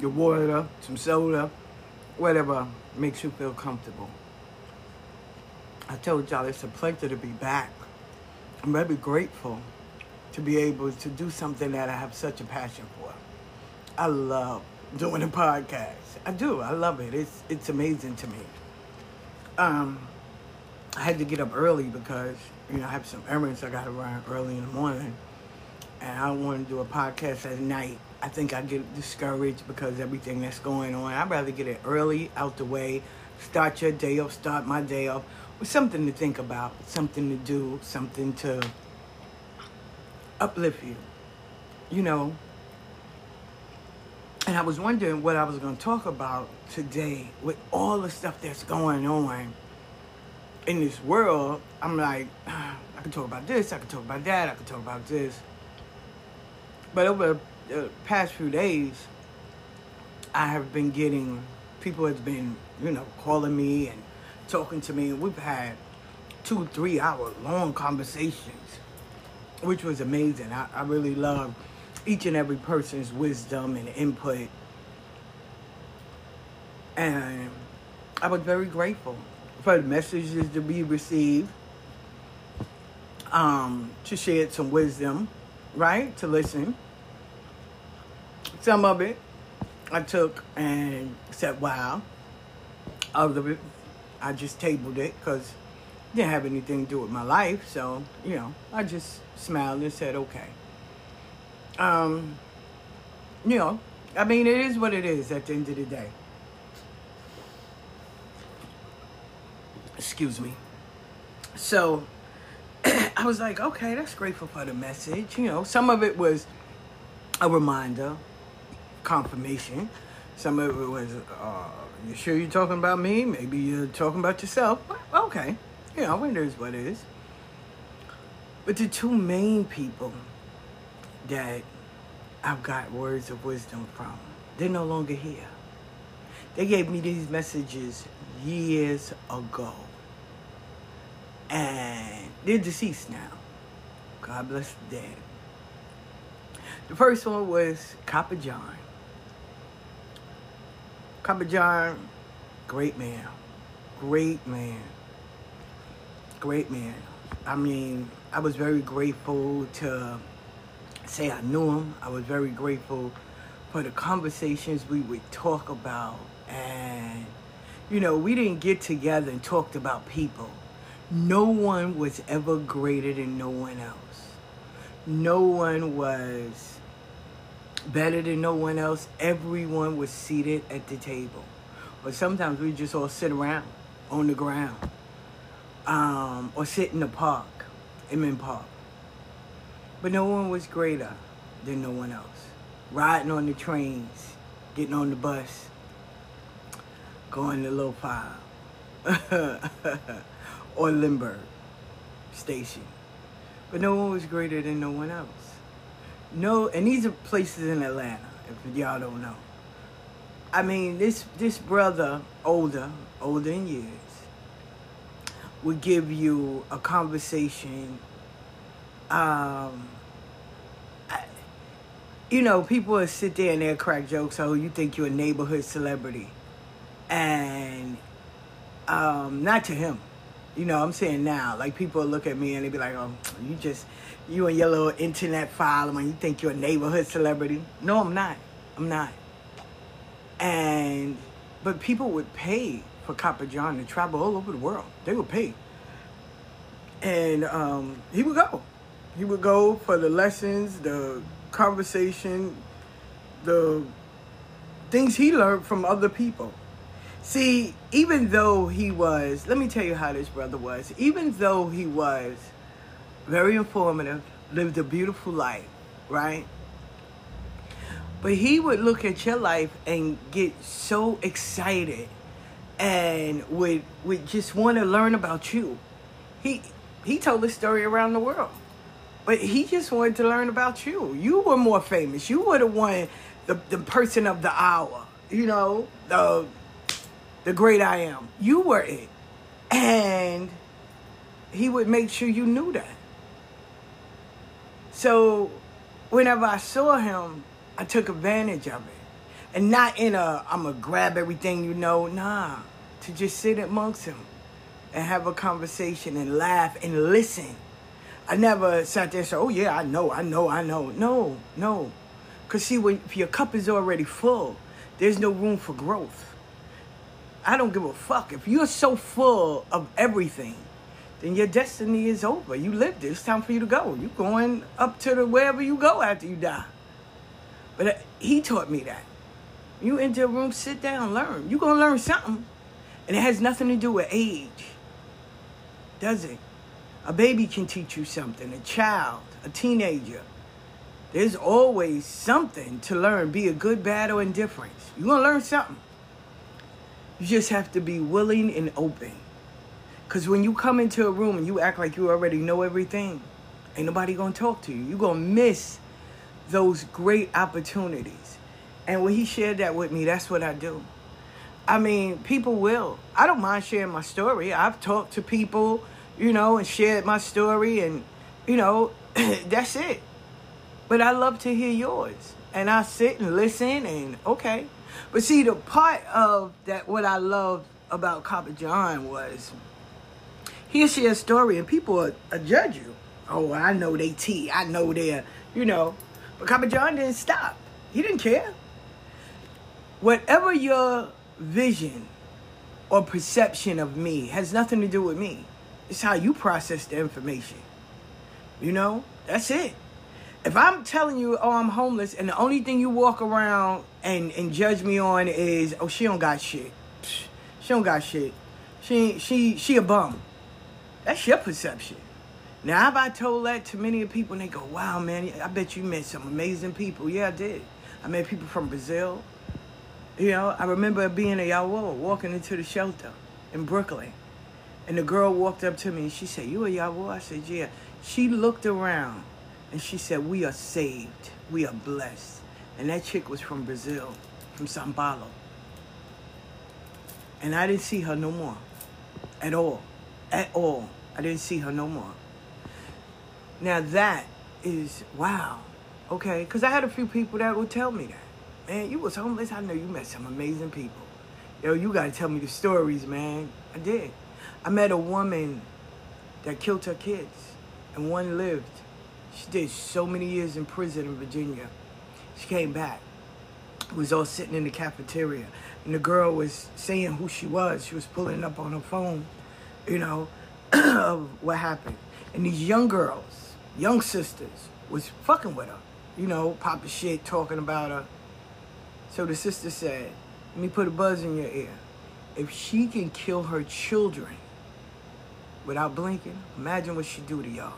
your water, some soda, whatever makes you feel comfortable. I told y'all it's a pleasure to be back. I'm very grateful to be able to do something that I have such a passion for. I love doing a podcast. I do. I love it. It's it's amazing to me. Um, I had to get up early because you know I have some errands I got to run early in the morning, and I want to do a podcast at night. I think I get discouraged because everything that's going on. I'd rather get it early, out the way, start your day off, start my day off with something to think about, something to do, something to uplift you. You know. And I was wondering what I was going to talk about today with all the stuff that's going on in this world. I'm like, I can talk about this, I can talk about that, I can talk about this. But over the past few days, I have been getting people have been, you know, calling me and talking to me. We've had two, three hour long conversations, which was amazing. I, I really love each and every person's wisdom and input. And I was very grateful for the messages to be received, um, to share some wisdom, right? To listen. Some of it I took and said, wow. Other of it, I just tabled it because didn't have anything to do with my life. So, you know, I just smiled and said, okay. Um, you know, I mean, it is what it is at the end of the day. Excuse me. So, I was like, okay, that's grateful for the message. You know, some of it was a reminder, confirmation. Some of it was, uh, you sure you're talking about me? Maybe you're talking about yourself. Okay, you know, is what it is. But the two main people that I've got words of wisdom from, they're no longer here. They gave me these messages years ago. And they're deceased now. God bless the dead. The first one was Copper John. Copper John, great man. Great man. Great man. I mean, I was very grateful to say I knew him. I was very grateful for the conversations we would talk about. And, you know, we didn't get together and talked about people. No one was ever greater than no one else. No one was better than no one else. Everyone was seated at the table. Or sometimes we just all sit around on the ground. Um, or sit in the park, Inman Park. But no one was greater than no one else. Riding on the trains, getting on the bus, going to Little Five. or Lindbergh Station. But no one was greater than no one else. No, and these are places in Atlanta, if y'all don't know. I mean, this this brother, older, older in years, would give you a conversation. Um, you know, people would sit there and they'll crack jokes. Oh, you think you're a neighborhood celebrity, and um, not to him you know, I'm saying now, like people look at me and they be like, oh, you just, you and your little internet following, you think you're a neighborhood celebrity. No, I'm not. I'm not. And, but people would pay for Copper John to travel all over the world. They would pay. And um, he would go. He would go for the lessons, the conversation, the things he learned from other people. See, even though he was, let me tell you how this brother was. Even though he was very informative, lived a beautiful life, right? But he would look at your life and get so excited and would would just want to learn about you. He he told the story around the world. But he just wanted to learn about you. You were more famous. You would have won the, the person of the hour. You know, the the great I am. You were it. And he would make sure you knew that. So whenever I saw him, I took advantage of it. And not in a, I'm going to grab everything you know. Nah. To just sit amongst him and have a conversation and laugh and listen. I never sat there and said, oh, yeah, I know, I know, I know. No, no. Because see, when, if your cup is already full, there's no room for growth. I don't give a fuck. If you're so full of everything, then your destiny is over. You lived it. It's time for you to go. You're going up to the wherever you go after you die. But uh, he taught me that. You enter a room, sit down, learn. You're going to learn something. And it has nothing to do with age. Does it? A baby can teach you something, a child, a teenager. There's always something to learn, be a good, bad, or indifferent. You're going to learn something. You just have to be willing and open. Because when you come into a room and you act like you already know everything, ain't nobody going to talk to you. You're going to miss those great opportunities. And when he shared that with me, that's what I do. I mean, people will. I don't mind sharing my story. I've talked to people, you know, and shared my story, and, you know, that's it. But I love to hear yours. And I sit and listen, and okay. But see, the part of that, what I loved about Copper John was he'll share a story, and people will uh, judge you. Oh, I know they T. I know they're, you know. But Copper John didn't stop. He didn't care. Whatever your vision or perception of me has nothing to do with me. It's how you process the information. You know, that's it. If I'm telling you, oh, I'm homeless, and the only thing you walk around and, and judge me on is, oh, she don't got shit. She don't got shit. She she she a bum. That's your perception. Now, have I told that to many people, and they go, wow, man, I bet you met some amazing people. Yeah, I did. I met people from Brazil, you know, I remember being a Yawo, walking into the shelter in Brooklyn. And the girl walked up to me and she said, You a Yawo? I said, Yeah. She looked around and she said, We are saved. We are blessed. And that chick was from Brazil, from Sao Paulo. And I didn't see her no more. At all. At all. I didn't see her no more. Now that is wow. Okay. Because I had a few people that would tell me that man, you was homeless. I know you met some amazing people. Yo, you gotta tell me the stories, man. I did. I met a woman that killed her kids, and one lived. She did so many years in prison in Virginia. She came back. We was all sitting in the cafeteria, and the girl was saying who she was. She was pulling up on her phone, you know, of what happened. And these young girls, young sisters, was fucking with her, you know, popping shit, talking about her. So the sister said, let me put a buzz in your ear. If she can kill her children without blinking, imagine what she do to y'all.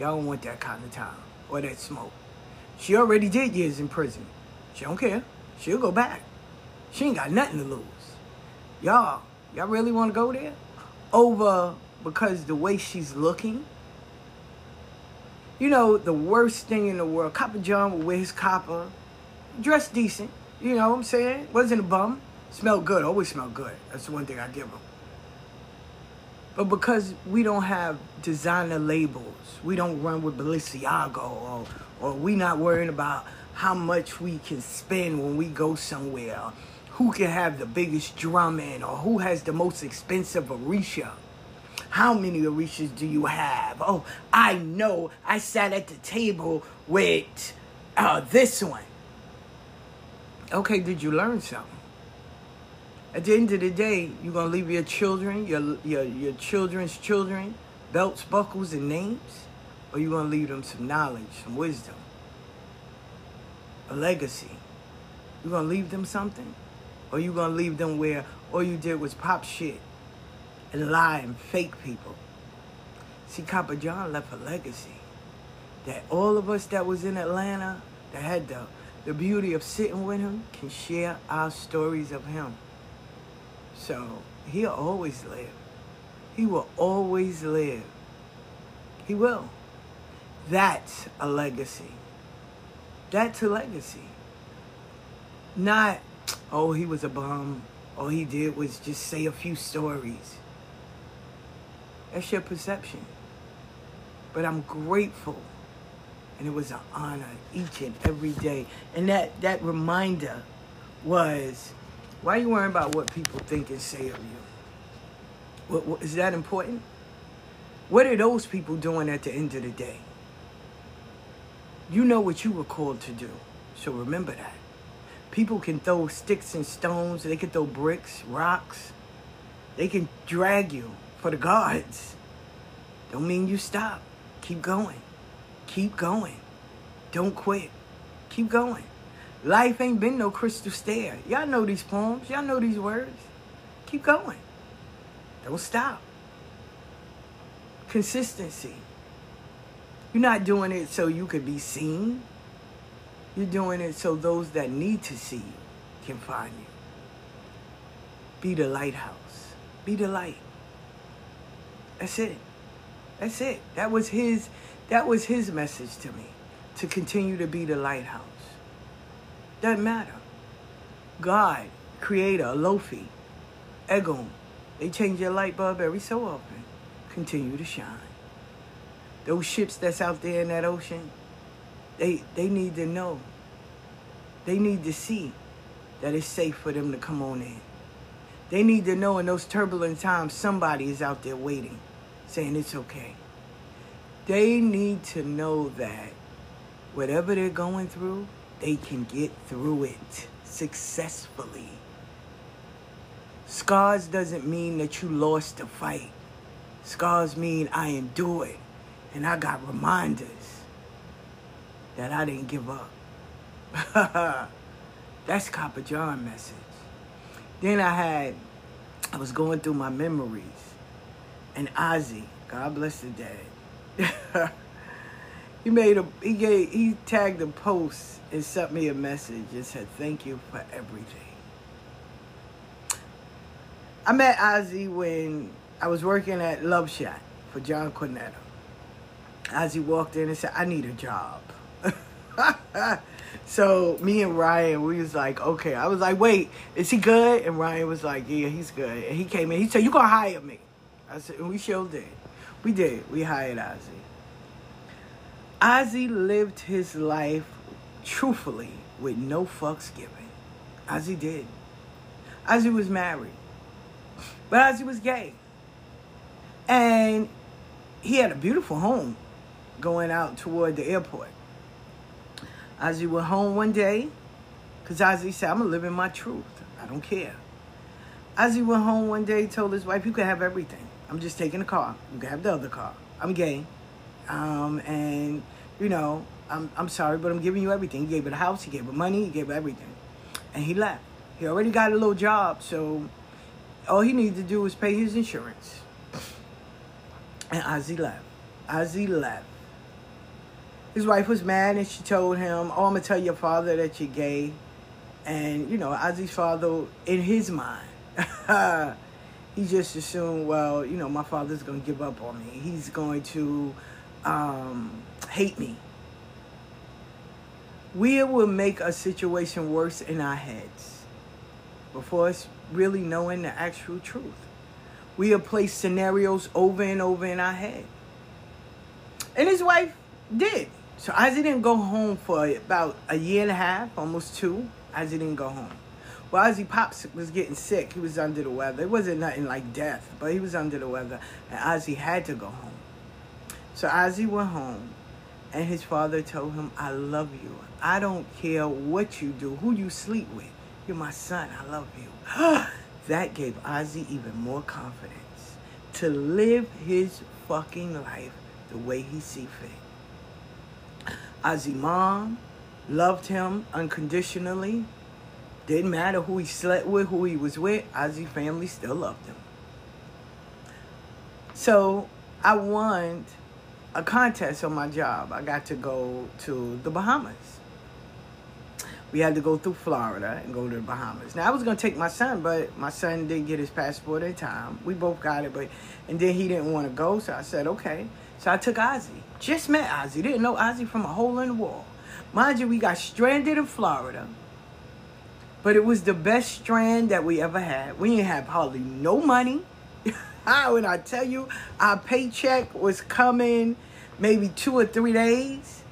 Y'all don't want that kind of time or that smoke. She already did years in prison. She don't care. She'll go back. She ain't got nothing to lose. Y'all, y'all really want to go there? Over because the way she's looking? You know, the worst thing in the world, Copper John will wear his copper, dress decent, you know what I'm saying? Wasn't a bum. Smelled good. Always smelled good. That's the one thing I give him. But because we don't have designer labels, we don't run with Balenciaga, or, or we not worrying about how much we can spend when we go somewhere, who can have the biggest drum in, or who has the most expensive Orisha. How many Orishas do you have? Oh, I know. I sat at the table with uh, this one. Okay, did you learn something? At the end of the day, you're gonna leave your children, your your your children's children, belts, buckles, and names, or you gonna leave them some knowledge, some wisdom, a legacy. You're gonna leave them something, or you gonna leave them where all you did was pop shit and lie and fake people. See, Copper John left a legacy that all of us that was in Atlanta that had the the beauty of sitting with him can share our stories of him. So he'll always live. He will always live. He will. That's a legacy. That's a legacy. Not, oh, he was a bum. All he did was just say a few stories. That's your perception. But I'm grateful and it was an honor each and every day. And that, that reminder was, why are you worrying about what people think and say of you? What, what, is that important? What are those people doing at the end of the day? You know what you were called to do, so remember that. People can throw sticks and stones, they can throw bricks, rocks, they can drag you for the gods. Don't mean you stop. Keep going. Keep going. Don't quit. Keep going. Life ain't been no crystal stair. Y'all know these poems. Y'all know these words. Keep going. Don't stop. Consistency. You're not doing it so you could be seen. You're doing it so those that need to see you can find you. Be the lighthouse. Be the light. That's it. That's it. That was his that was his message to me. To continue to be the lighthouse. Doesn't matter. God, creator, Olofi, Egun, they change your light bulb every so often. Continue to shine. Those ships that's out there in that ocean, they they need to know. They need to see that it's safe for them to come on in. They need to know in those turbulent times somebody is out there waiting, saying it's okay. They need to know that whatever they're going through, they can get through it successfully. Scars doesn't mean that you lost the fight. Scars mean I endured and I got reminders that I didn't give up. That's Copper John message. Then I had, I was going through my memories, and Ozzy, God bless the dead. he made a, he gave, he tagged a post and sent me a message and said, "Thank you for everything." I met Ozzy when I was working at Love Shot for John Cornetto. Ozzy walked in and said, "I need a job." so me and Ryan, we was like, okay. I was like, wait, is he good? And Ryan was like, yeah, he's good. And he came in. He said, you gonna hire me? I said, and we sure did. We did. We hired Ozzy. Ozzy lived his life truthfully with no fucks given. Ozzy did. Ozzy was married, but Ozzy was gay, and he had a beautiful home going out toward the airport. Ozzy went home one day, because Ozzy said, I'm going to live in my truth. I don't care. Ozzy went home one day, told his wife, You can have everything. I'm just taking the car. I'm gonna have the other car. I'm gay. Um, and, you know, I'm, I'm sorry, but I'm giving you everything. He gave her the house, he gave her money, he gave her everything. And he left. He already got a little job, so all he needed to do was pay his insurance. And Ozzy left. Ozzy left. His wife was mad and she told him, Oh, I'm going to tell your father that you're gay. And, you know, Ozzy's father, in his mind, he just assumed, well, you know, my father's going to give up on me. He's going to um, hate me. We will make a situation worse in our heads before us really knowing the actual truth. We have placed scenarios over and over in our head. And his wife did. So Ozzy didn't go home for about a year and a half, almost two. Ozzy didn't go home. Well, Ozzy Pops was getting sick. He was under the weather. It wasn't nothing like death, but he was under the weather. And Ozzy had to go home. So Ozzy went home, and his father told him, I love you. I don't care what you do, who you sleep with. You're my son. I love you. that gave Ozzy even more confidence to live his fucking life the way he see fit. Ozzy mom loved him unconditionally. Didn't matter who he slept with, who he was with. Ozzy family still loved him. So I won a contest on my job. I got to go to the Bahamas. We had to go through Florida and go to the Bahamas. Now I was gonna take my son, but my son didn't get his passport in time. We both got it, but and then he didn't want to go, so I said okay. So I took Ozzy. Just met Ozzy. Didn't know Ozzy from a hole in the wall. Mind you, we got stranded in Florida. But it was the best strand that we ever had. We didn't have hardly no money. when I tell you our paycheck was coming maybe two or three days.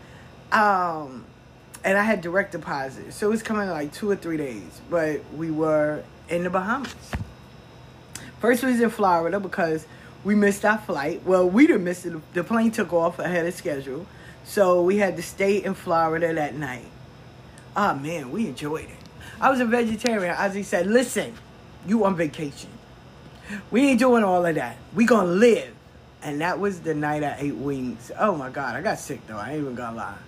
Um, and I had direct deposit, so it was coming in like two or three days. But we were in the Bahamas. First, we was in Florida because we missed our flight. Well, we didn't miss it. The plane took off ahead of schedule, so we had to stay in Florida that night. Ah man, we enjoyed it. I was a vegetarian. Ozzy said, "Listen, you on vacation. We ain't doing all of that. We gonna live." And that was the night I ate wings. Oh my God, I got sick though. I ain't even gonna lie.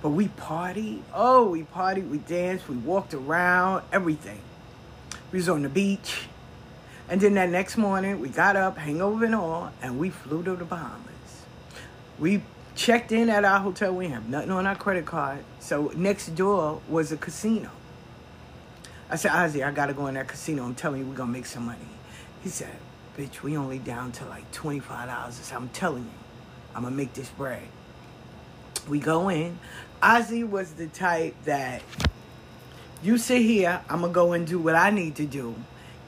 But we partied. Oh, we partied. We danced. We walked around. Everything. We was on the beach. And then that next morning, we got up, hangover and all, and we flew to the Bahamas. We checked in at our hotel. We have nothing on our credit card. So next door was a casino. I said, Ozzy, I gotta go in that casino. I'm telling you, we're gonna make some money. He said, bitch, we only down to like $25. I said, I'm telling you, I'm gonna make this bread. We go in. Ozzy was the type that you sit here, I'm gonna go and do what I need to do,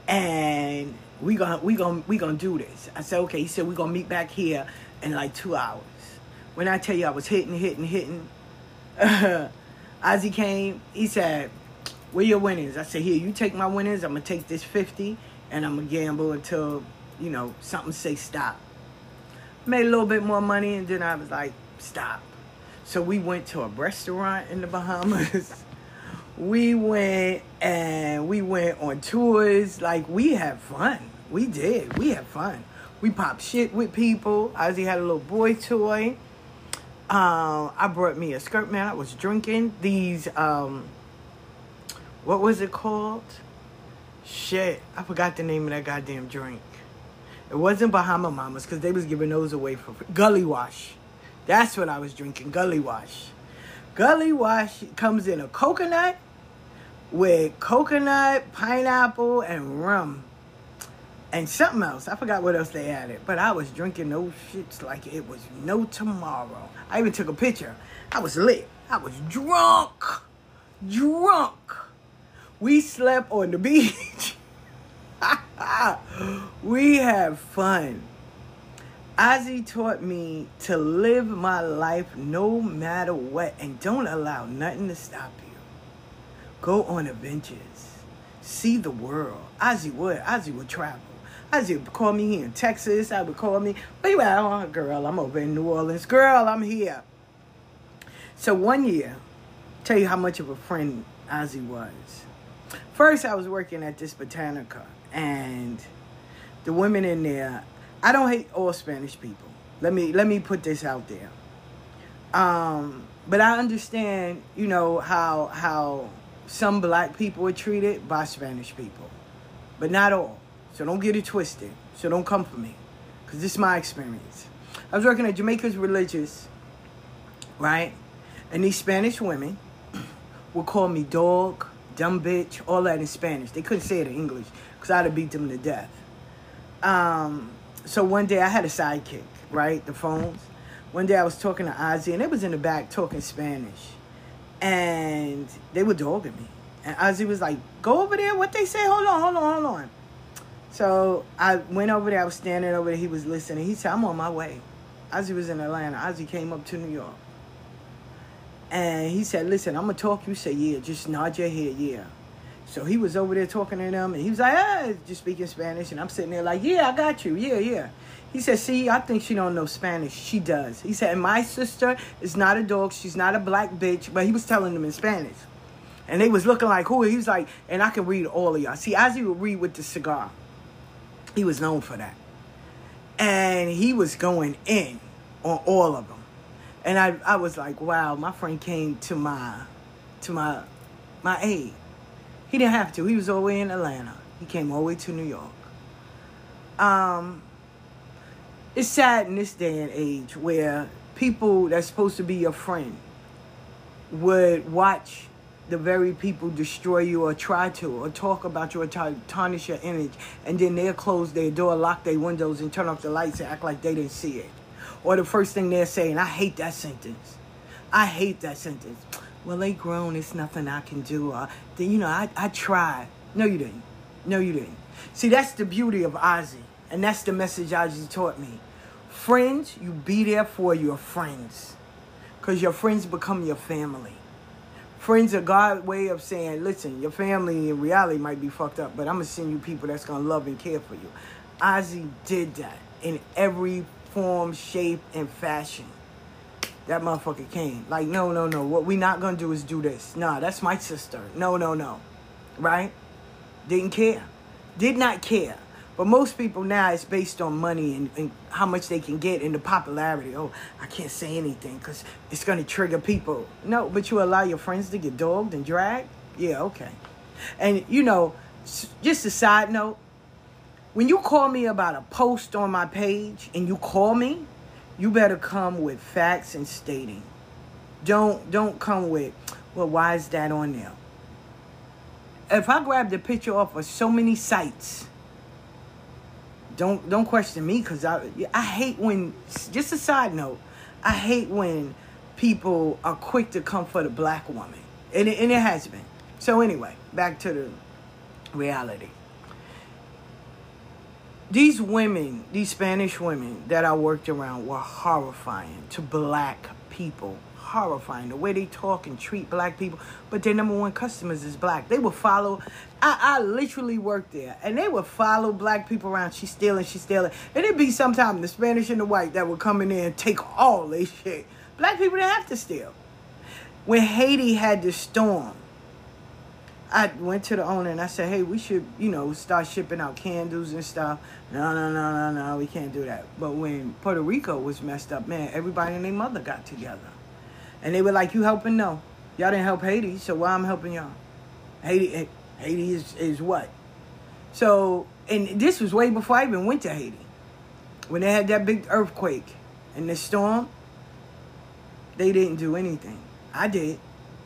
and we gonna we gonna we gonna do this. I said, okay. He said we gonna meet back here in like two hours. When I tell you I was hitting, hitting, hitting, Ozzy came. He said, "Where your winnings?" I said, "Here, you take my winnings. I'm gonna take this fifty, and I'm gonna gamble until you know something say stop." Made a little bit more money, and then I was like, "Stop." So we went to a restaurant in the Bahamas. we went and we went on tours. Like we had fun. We did. We had fun. We popped shit with people. Ozzy had a little boy toy. Um, I brought me a skirt, man. I was drinking these. Um, what was it called? Shit, I forgot the name of that goddamn drink. It wasn't Bahama Mamas because they was giving those away for free. Gully Wash. That's what I was drinking, Gully Wash. Gully Wash comes in a coconut with coconut, pineapple, and rum. And something else. I forgot what else they added. But I was drinking those shits like it was no tomorrow. I even took a picture. I was lit. I was drunk. Drunk. We slept on the beach. we had fun. Ozzy taught me to live my life no matter what and don't allow nothing to stop you. Go on adventures. See the world. Ozzy would. Ozzy would travel. Ozzy would call me here in Texas. I would call me, at? Oh, girl, I'm over in New Orleans. Girl, I'm here. So one year, tell you how much of a friend Ozzy was. First, I was working at this Botanica, and the women in there I don't hate all Spanish people. Let me let me put this out there. Um, but I understand, you know, how how some black people are treated by Spanish people, but not all. So don't get it twisted. So don't come for me, because this is my experience. I was working at Jamaica's Religious, right? And these Spanish women would call me dog, dumb bitch, all that in Spanish. They couldn't say it in English because I'd have beat them to death. Um, so one day I had a sidekick, right? The phones. One day I was talking to Ozzy, and they was in the back talking Spanish, and they were dogging me. And Ozzy was like, "Go over there. What they say? Hold on, hold on, hold on." So I went over there. I was standing over there. He was listening. He said, "I'm on my way." Ozzy was in Atlanta. Ozzy came up to New York, and he said, "Listen, I'm gonna talk." You say, "Yeah." Just nod your head, "Yeah." So he was over there talking to them, and he was like, ah, just speaking Spanish, and I'm sitting there like, yeah, I got you, yeah, yeah. He said, see, I think she don't know Spanish. She does. He said, and my sister is not a dog. She's not a black bitch. But he was telling them in Spanish. And they was looking like, who? He was like, and I can read all of y'all. See, Ozzy would read with the cigar. He was known for that. And he was going in on all of them. And I, I was like, wow, my friend came to my, to my, my aid. He didn't have to. He was all the way in Atlanta. He came all the way to New York. Um, it's sad in this day and age where people that's supposed to be your friend would watch the very people destroy you or try to or talk about you or tarnish your image and then they'll close their door lock their windows and turn off the lights and act like they didn't see it or the first thing they're saying i hate that sentence i hate that sentence well, they grown. It's nothing I can do. Uh, you know, I, I tried. No, you didn't. No, you didn't. See, that's the beauty of Ozzy. And that's the message Ozzy taught me. Friends, you be there for your friends. Because your friends become your family. Friends are God way of saying, listen, your family in reality might be fucked up, but I'm gonna send you people that's gonna love and care for you. Ozzy did that in every form, shape, and fashion. That motherfucker came. Like, no, no, no. What we not gonna do is do this. Nah, that's my sister. No, no, no. Right? Didn't care. Did not care. But most people now it's based on money and, and how much they can get and the popularity. Oh, I can't say anything because it's going to trigger people. No, but you allow your friends to get dogged and dragged? Yeah, okay. And, you know, just a side note when you call me about a post on my page and you call me, you better come with facts and stating. Don't don't come with, well, why is that on there? If I grab the picture off of so many sites, don't don't question me because I I hate when just a side note, I hate when people are quick to come for the black woman, and it, and it has been. So anyway, back to the reality. These women, these Spanish women that I worked around, were horrifying to black people horrifying the way they talk and treat black people. But their number one customers is black. They would follow. I, I literally worked there, and they would follow black people around. She's stealing, she's stealing, and it'd be sometime the Spanish and the white that would come in there and take all this shit. Black people didn't have to steal. When Haiti had the storm, I went to the owner and I said, "Hey, we should, you know, start shipping out candles and stuff." No, no, no, no, no, we can't do that. But when Puerto Rico was messed up, man, everybody and their mother got together. And they were like, "You helping? No, y'all didn't help Haiti, so why I'm helping y'all? Haiti, eh, Haiti is is what? So, and this was way before I even went to Haiti, when they had that big earthquake and the storm. They didn't do anything. I did,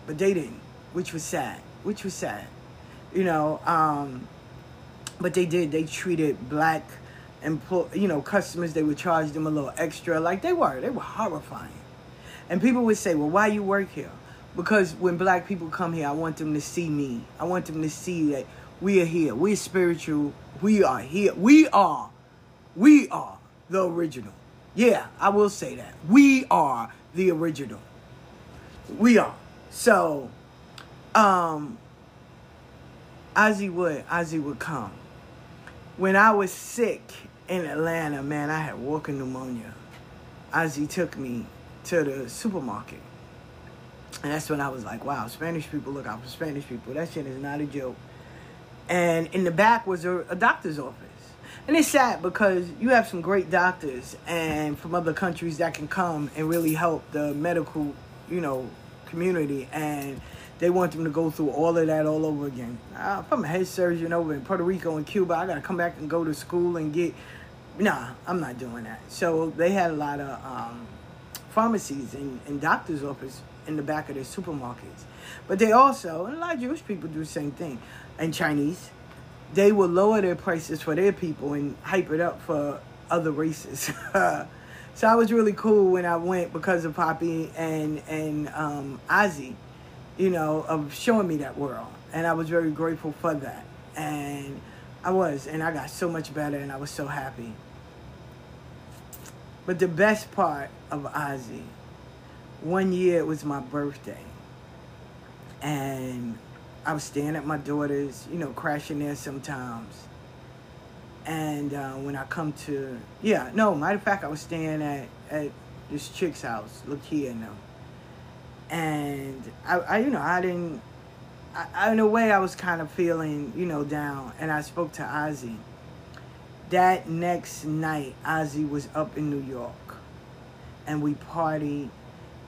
but they didn't, which was sad. Which was sad, you know. Um, but they did. They treated black employ, you know, customers. They would charge them a little extra, like they were. They were horrifying. And people would say, well, why you work here? Because when black people come here, I want them to see me. I want them to see that we are here. We're spiritual. We are here. We are. We are the original. Yeah, I will say that. We are the original. We are. So, um, Ozzy would, Ozzy would come. When I was sick in Atlanta, man, I had walking pneumonia. Ozzy took me to the supermarket. And that's when I was like, wow, Spanish people look out for Spanish people. That shit is not a joke. And in the back was a, a doctor's office. And it's sad because you have some great doctors and from other countries that can come and really help the medical, you know, community. And they want them to go through all of that all over again. Uh, if I'm a head surgeon over in Puerto Rico and Cuba, I got to come back and go to school and get. Nah, I'm not doing that. So they had a lot of um, pharmacies and, and doctor's office in the back of their supermarkets. But they also, and a lot of Jewish people do the same thing, and Chinese, they will lower their prices for their people and hype it up for other races. so I was really cool when I went because of Poppy and and um, Ozzy, you know, of showing me that world, and I was very grateful for that. And I was, and I got so much better, and I was so happy. But the best part of Ozzy, one year it was my birthday. And I was staying at my daughter's, you know, crashing there sometimes. And uh, when I come to, yeah, no, matter of fact, I was staying at, at this chick's house, Lakia and them. And I, I, you know, I didn't, I, in a way, I was kind of feeling, you know, down. And I spoke to Ozzy that next night, Ozzy was up in New York, and we partied,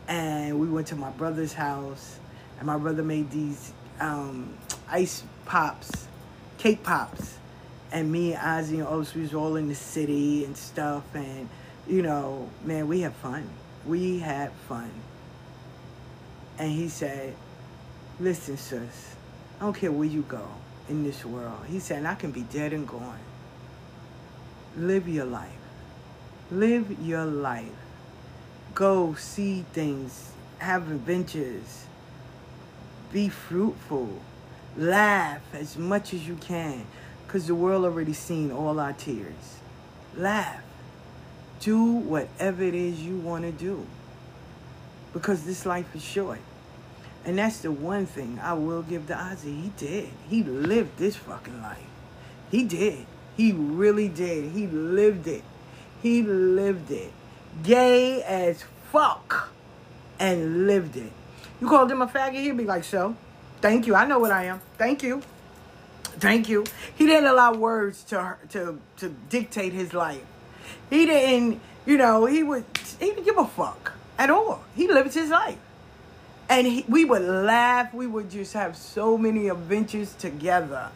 and we went to my brother's house, and my brother made these um, ice pops, cake pops, and me and Ozzy and we was all in the city and stuff, and you know, man, we had fun. We had fun. And he said, "Listen, sis, I don't care where you go in this world." He said, "I can be dead and gone." live your life. Live your life. Go see things, have adventures, be fruitful, laugh as much as you can because the world already seen all our tears. Laugh. Do whatever it is you want to do because this life is short. And that's the one thing I will give to Ozzy. He did. He lived this fucking life. He did. He really did. He lived it. He lived it. Gay as fuck. And lived it. You called him a faggot, he'd be like, so. Thank you. I know what I am. Thank you. Thank you. He didn't allow words to to to dictate his life. He didn't, you know, he would he didn't give a fuck at all. He lived his life. And he, we would laugh. We would just have so many adventures together.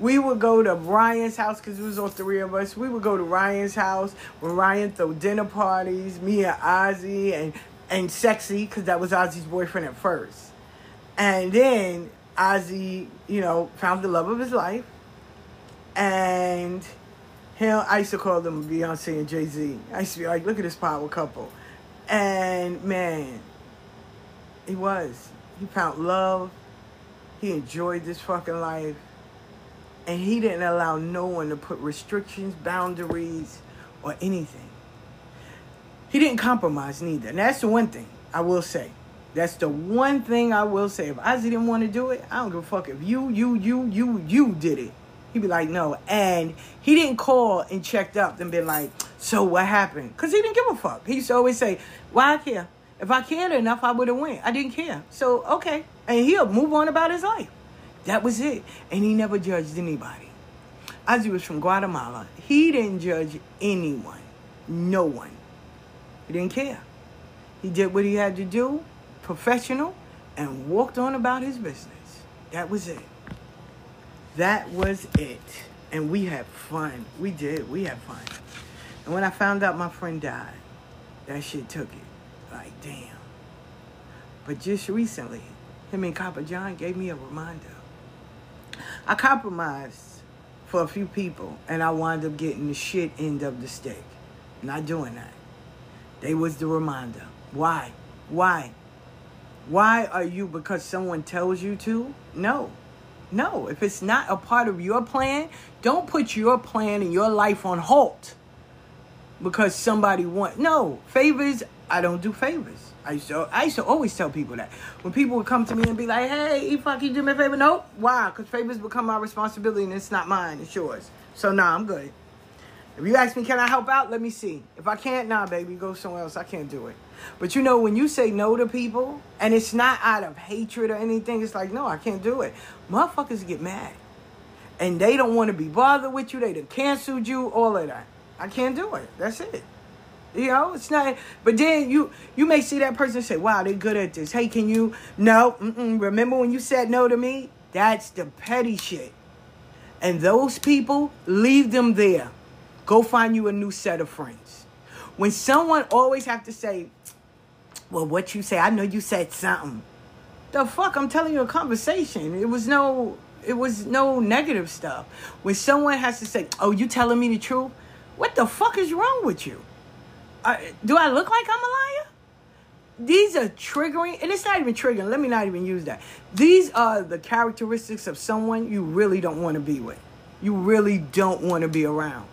We would go to Ryan's house because it was all three of us. We would go to Ryan's house when Ryan throw dinner parties. Me and Ozzy and and Sexy because that was Ozzy's boyfriend at first. And then Ozzy, you know, found the love of his life. And him, I used to call them Beyonce and Jay Z. I used to be like, look at this power couple. And man, he was. He found love. He enjoyed this fucking life. And he didn't allow no one to put restrictions, boundaries, or anything. He didn't compromise neither. And that's the one thing I will say. That's the one thing I will say. If Ozzy didn't want to do it, I don't give a fuck. If you, you, you, you, you did it, he'd be like, no. And he didn't call and checked up and been like, so what happened? Because he didn't give a fuck. He used to always say, why I care? If I cared enough, I would have went. I didn't care. So, okay. And he'll move on about his life. That was it. And he never judged anybody. Ozzy was from Guatemala. He didn't judge anyone. No one. He didn't care. He did what he had to do professional, and walked on about his business. That was it. That was it. And we had fun. We did. We had fun. And when I found out my friend died, that shit took it. Like, damn. But just recently, him and Copper John gave me a reminder. I compromised for a few people, and I wound up getting the shit end of the stick. Not doing that. They was the reminder. Why? Why? Why are you because someone tells you to? No. No. If it's not a part of your plan, don't put your plan and your life on halt because somebody want. No. Favors, I don't do favors. I used to, I used to always tell people that. When people would come to me and be like, hey, I can do me a favor, nope. Why? Because favors become my responsibility and it's not mine, it's yours. So, nah, I'm good. If you ask me, can I help out? Let me see. If I can't, nah, baby, go somewhere else. I can't do it. But you know, when you say no to people, and it's not out of hatred or anything, it's like, no, I can't do it. Motherfuckers get mad. And they don't want to be bothered with you. They done canceled you, all of that. I can't do it. That's it. You know, it's not. But then you you may see that person say, "Wow, they're good at this." Hey, can you? No. Remember when you said no to me? That's the petty shit. And those people, leave them there. Go find you a new set of friends. When someone always have to say, well, what you say, I know you said something. The fuck, I'm telling you a conversation. It was no, it was no negative stuff. When someone has to say, oh, you telling me the truth? What the fuck is wrong with you? Uh, do I look like I'm a liar? These are triggering, and it's not even triggering. Let me not even use that. These are the characteristics of someone you really don't want to be with. You really don't want to be around.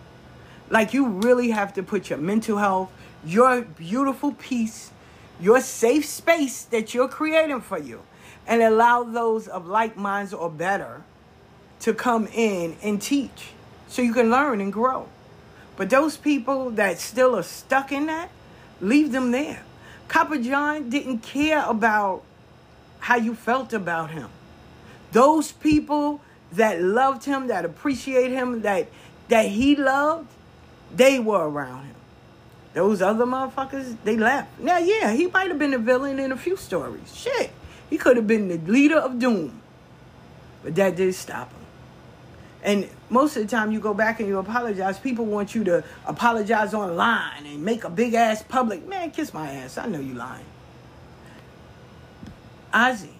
Like you really have to put your mental health, your beautiful peace, your safe space that you're creating for you, and allow those of like minds or better to come in and teach so you can learn and grow. But those people that still are stuck in that, leave them there. Copper John didn't care about how you felt about him. Those people that loved him, that appreciate him, that that he loved, they were around him. Those other motherfuckers, they left. Now, yeah, he might have been a villain in a few stories. Shit. He could have been the leader of doom. But that didn't stop him. And most of the time you go back and you apologize, people want you to apologize online and make a big ass public. Man, kiss my ass. I know you lying. Ozzy,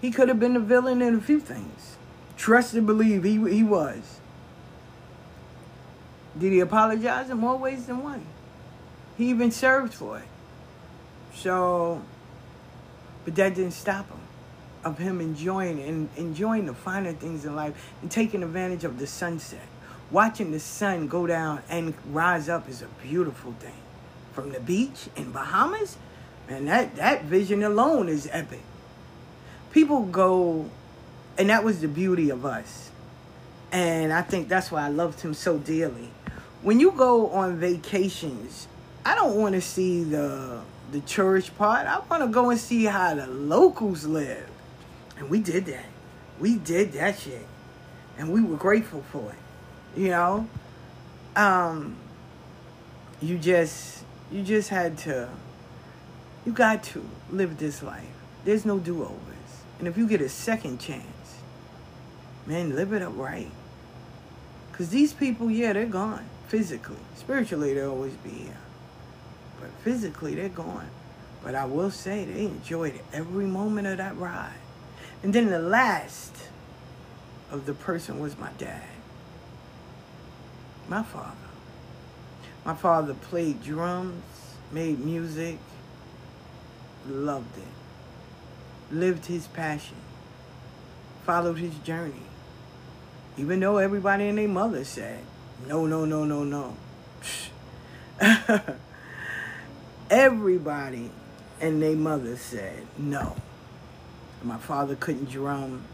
he could have been the villain in a few things. Trust and believe he, he was. Did he apologize in more ways than one? He even served for it. So, but that didn't stop him of him enjoying and enjoying the finer things in life and taking advantage of the sunset. Watching the sun go down and rise up is a beautiful thing. From the beach in Bahamas, and that, that vision alone is epic. people go, and that was the beauty of us. And I think that's why I loved him so dearly. When you go on vacations, I don't want to see the the church part. I want to go and see how the locals live. And we did that. We did that shit. And we were grateful for it. You know? Um you just you just had to you got to live this life. There's no do-overs. And if you get a second chance, man, live it up right. Cause these people, yeah, they're gone physically. Spiritually, they'll always be here. But physically, they're gone. But I will say they enjoyed every moment of that ride. And then the last of the person was my dad. My father. My father played drums, made music, loved it, lived his passion, followed his journey. Even though everybody and their mother said, no, no, no, no, no. everybody and their mother said no. My father couldn't drum.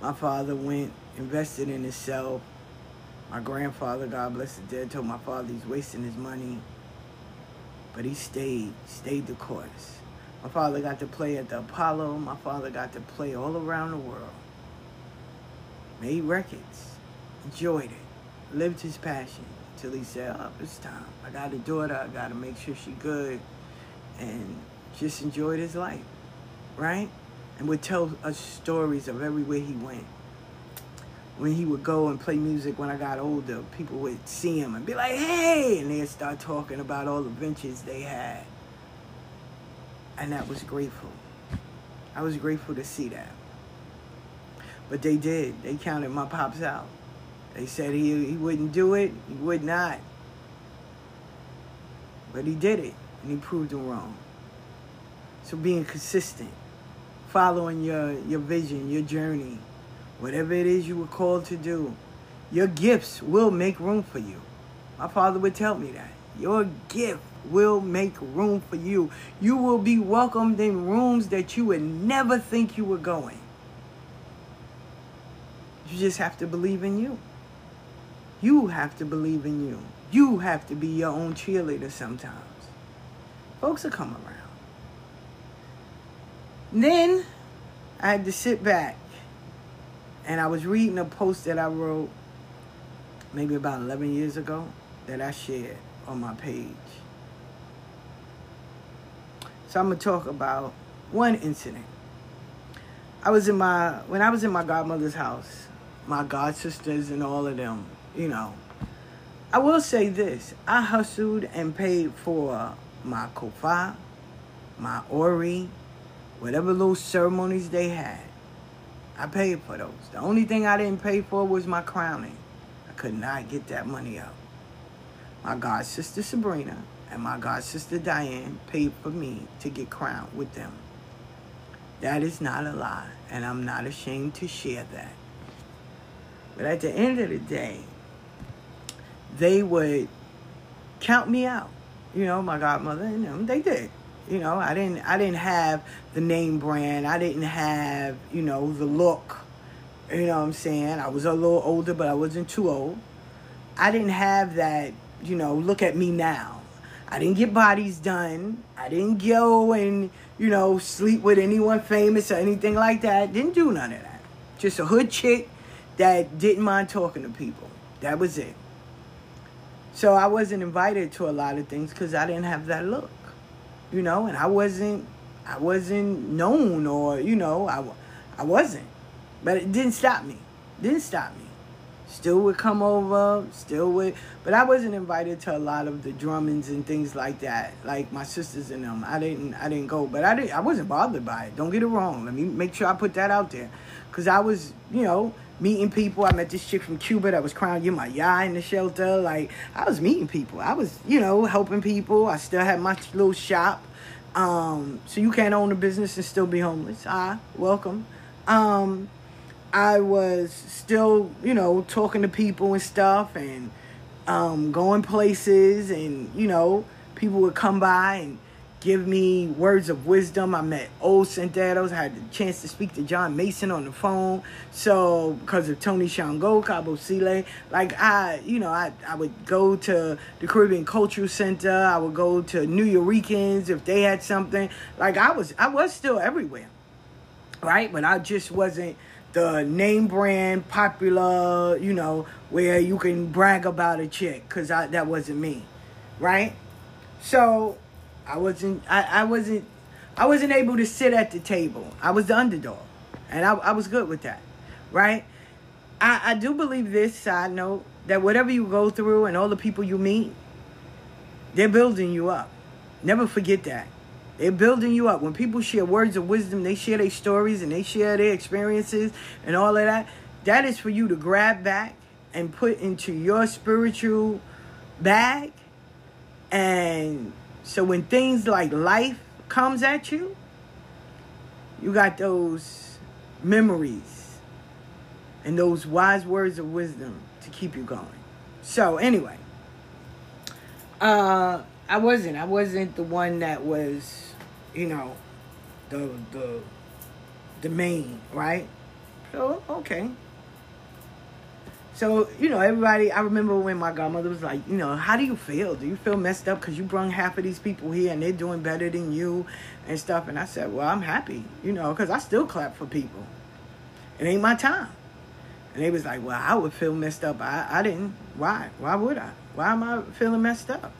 My father went, invested in himself. My grandfather, God bless the dead, told my father he's wasting his money. But he stayed, stayed the course. My father got to play at the Apollo. My father got to play all around the world. Made records, enjoyed it, lived his passion till he said, oh, it's time. I got a daughter. I got to make sure she good. And just enjoyed his life, right? And would tell us stories of everywhere he went. When he would go and play music when I got older, people would see him and be like, hey! And they'd start talking about all the ventures they had. And that was grateful. I was grateful to see that. But they did. They counted my pops out. They said he, he wouldn't do it. He would not. But he did it, and he proved them wrong. So being consistent, following your, your vision, your journey, whatever it is you were called to do, your gifts will make room for you. My father would tell me that. Your gift will make room for you. You will be welcomed in rooms that you would never think you were going. You just have to believe in you. You have to believe in you. You have to be your own cheerleader sometimes. Folks will come around. Then I had to sit back and I was reading a post that I wrote maybe about 11 years ago that I shared on my page. So I'm going to talk about one incident. I was in my, when I was in my godmother's house, my god sisters and all of them, you know. I will say this. I hustled and paid for my kofa, my ori, whatever little ceremonies they had. I paid for those. The only thing I didn't pay for was my crowning. I could not get that money out. My god sister Sabrina and my god sister Diane paid for me to get crowned with them. That is not a lie, and I'm not ashamed to share that. But at the end of the day, they would count me out. You know, my godmother and them, they did. You know, I didn't I didn't have the name brand. I didn't have, you know, the look. You know what I'm saying? I was a little older, but I wasn't too old. I didn't have that, you know, look at me now. I didn't get bodies done. I didn't go and, you know, sleep with anyone famous or anything like that. Didn't do none of that. Just a hood chick that didn't mind talking to people. That was it. So I wasn't invited to a lot of things because I didn't have that look, you know, and I wasn't, I wasn't known or, you know, I, I wasn't. But it didn't stop me. Didn't stop me. Still would come over, still would, but I wasn't invited to a lot of the drummings and things like that. Like my sisters and them, I didn't, I didn't go. But I didn't, I wasn't bothered by it. Don't get it wrong. Let me make sure I put that out there, because I was, you know, meeting people. I met this chick from Cuba that was crying you my Yemaya in the shelter. Like I was meeting people. I was, you know, helping people. I still had my little shop. Um, so you can't own a business and still be homeless. Ah, welcome. Um, I was still, you know, talking to people and stuff and um, going places and, you know, people would come by and give me words of wisdom. I met old Santeros. I had the chance to speak to John Mason on the phone. So because of Tony Shango, Cabo Sile, like I, you know, I, I would go to the Caribbean Cultural Center. I would go to New Yorkers if they had something. Like I was, I was still everywhere, right? But I just wasn't the name brand popular, you know, where you can brag about a chick, cause I that wasn't me, right? So I wasn't I, I wasn't I wasn't able to sit at the table. I was the underdog. And I, I was good with that. Right? I, I do believe this side note that whatever you go through and all the people you meet, they're building you up. Never forget that. They're building you up. When people share words of wisdom, they share their stories and they share their experiences and all of that. That is for you to grab back and put into your spiritual bag and so when things like life comes at you, you got those memories and those wise words of wisdom to keep you going. So anyway, uh I wasn't I wasn't the one that was, you know, the the the main, right? So okay. So, you know, everybody, I remember when my godmother was like, you know, how do you feel? Do you feel messed up because you brung half of these people here and they're doing better than you and stuff? And I said, well, I'm happy, you know, because I still clap for people. It ain't my time. And they was like, well, I would feel messed up. I, I didn't. Why? Why would I? Why am I feeling messed up?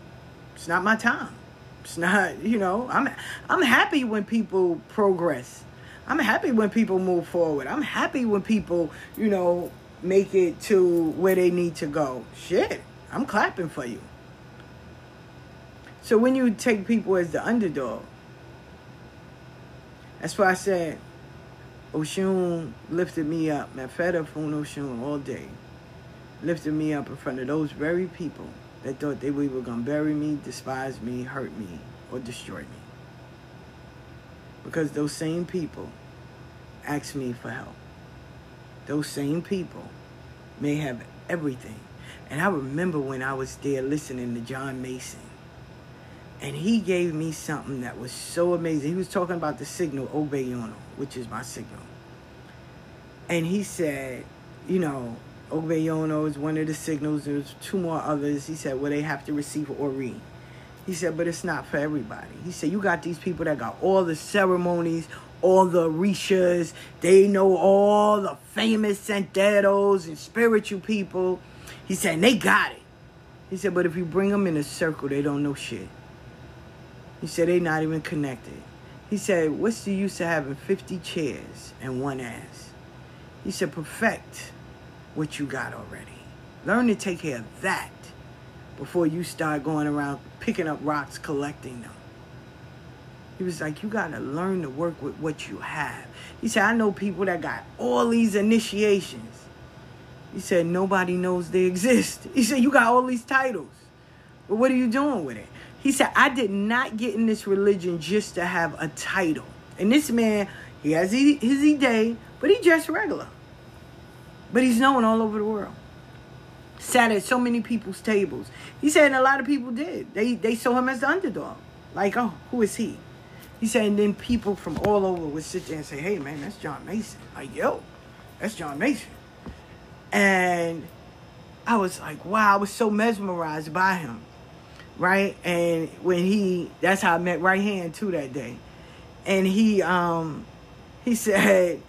It's not my time. It's not, you know, I'm I'm happy when people progress. I'm happy when people move forward. I'm happy when people, you know, make it to where they need to go. Shit, I'm clapping for you. So when you take people as the underdog, that's why I said Oshun lifted me up. Maferefun Oshun all day. Lifted me up in front of those very people that thought they were going to bury me, despise me, hurt me, or destroy me. Because those same people asked me for help those same people may have everything. And I remember when I was there listening to John Mason. And he gave me something that was so amazing. He was talking about the signal Ogbeyono, which is my signal. And he said, you know, Ogbeyono is one of the signals. There's two more others. He said, well, they have to receive Ori. He said, but it's not for everybody. He said, you got these people that got all the ceremonies, all the Rishas. They know all the famous Santeros and spiritual people. He said, they got it. He said, but if you bring them in a circle, they don't know shit. He said, they not even connected. He said, what's the use of having 50 chairs and one ass? He said, perfect what you got already. Learn to take care of that before you start going around picking up rocks, collecting them. He was like, you got to learn to work with what you have. He said, I know people that got all these initiations. He said, nobody knows they exist. He said, you got all these titles. But what are you doing with it? He said, I did not get in this religion just to have a title. And this man, he has his, day, but he just regular. But he's known all over the world. Sat at so many people's tables. He said, and a lot of people did. They they saw him as the underdog. Like, oh, who is he? He said, and then people from all over would sit there and say, hey, man, that's John Mason. Like, yo, that's John Mason. And I was like, wow, I was so mesmerized by him. Right? And when he, that's how I met Right Hand too that day. And he, um, he said,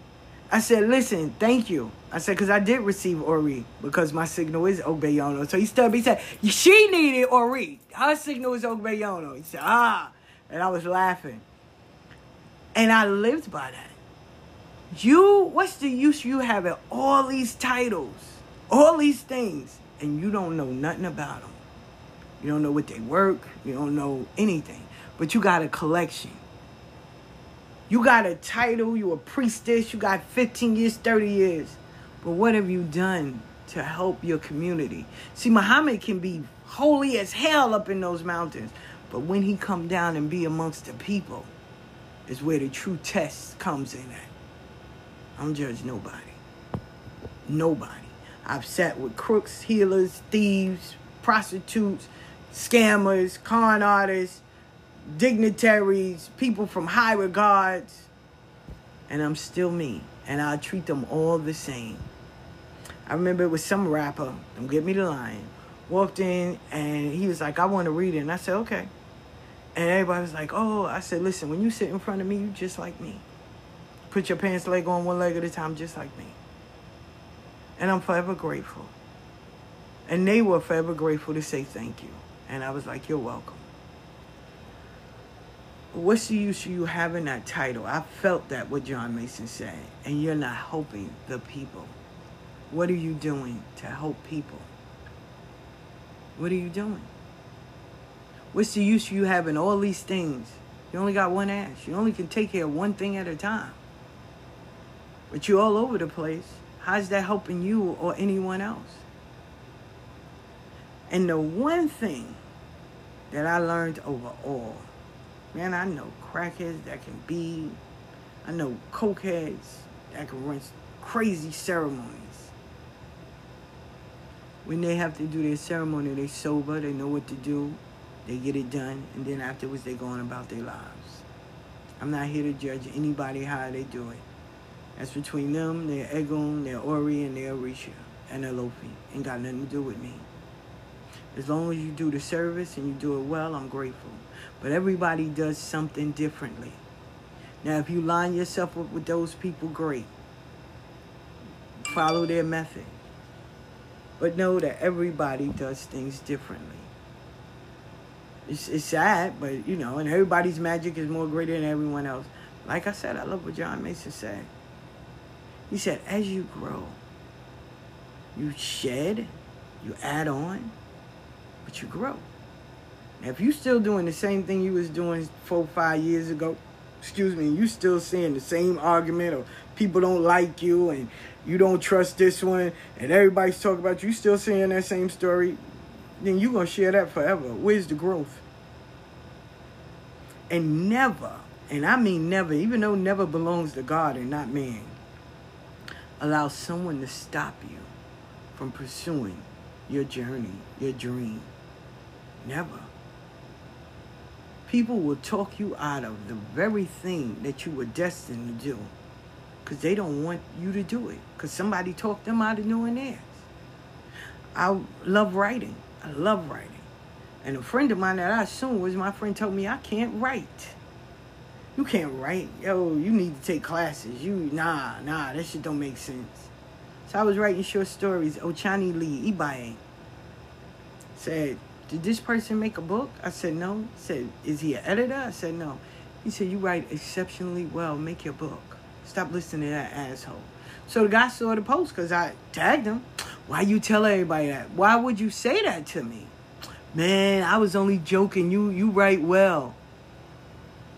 I said, listen, thank you. I said, because I did receive Ori because my signal is Ogbeyono. So he stood he said, she needed Ori. Her signal is Ogbeyono. He said, ah. And I was laughing. And I lived by that. You, what's the use you having all these titles, all these things, and you don't know nothing about them? You don't know what they work. You don't know anything. But you got a collection. You got a title. You a priestess. You got 15 years, 30 years. But what have you done to help your community? See, Muhammad can be holy as hell up in those mountains. But when he come down and be amongst the people, is where the true test comes in at. I don't judge nobody. Nobody. I've sat with crooks, healers, thieves, prostitutes, scammers, con artists, dignitaries, people from high regards, and I'm still me, and I treat them all the same. I remember it was some rapper, don't get me the line, walked in and he was like, I want to read it. And I said, okay. And everybody's like, oh, I said, listen, when you sit in front of me, you just like me. Put your pants leg on one leg at a time, just like me. And I'm forever grateful. And they were forever grateful to say thank you. And I was like, you're welcome. What's the use of you having that title? I felt that what John Mason said. And you're not helping the people. What are you doing to help people? What are you doing? What's the use of you having all these things? You only got one ass. You only can take care of one thing at a time. But you're all over the place. How's that helping you or anyone else? And the one thing that I learned overall, man, I know crackheads that can be, I know cokeheads that can run crazy ceremonies. When they have to do their ceremony, they sober, they know what to do, they get it done, and then afterwards they go on about their lives. I'm not here to judge anybody how they do it. That's between them, their Egun, their Ori, and their Orisha, and their Olofi. Ain't got nothing to do with me. As long as you do the service and you do it well, I'm grateful. But everybody does something differently. Now, if you line yourself up with those people, great. Follow their method. But know that everybody does things differently. It's, it's sad, but you know, and everybody's magic is more greater than everyone else. Like I said, I love what John Mason said. He said, as you grow, you shed, you add on, but you grow. Now, if you still doing the same thing you was doing four, five years ago, excuse me, you still saying the same argument or people don't like you and you don't trust this one and everybody's talking about you still saying that same story, then you're going to share that forever. Where's the growth? And never, and I mean never, even though never belongs to God and not man, allow someone to stop you from pursuing your journey, your dream. Never. People will talk you out of the very thing that you were destined to do because they don't want you to do it because somebody talked them out of doing theirs. I love writing. I love writing. And a friend of mine that I assumed was my friend told me I can't write. You can't write. Yo, you need to take classes. You nah, nah, that shit don't make sense. So I was writing short stories. Ochani Lee Ibaye said, Did this person make a book? I said, No. Said, Is he an editor? I said, No. He said, You write exceptionally well. Make your book. Stop listening to that asshole. So the guy saw the post because I tagged him. Why you tell everybody that? Why would you say that to me? Man, I was only joking. You you write well.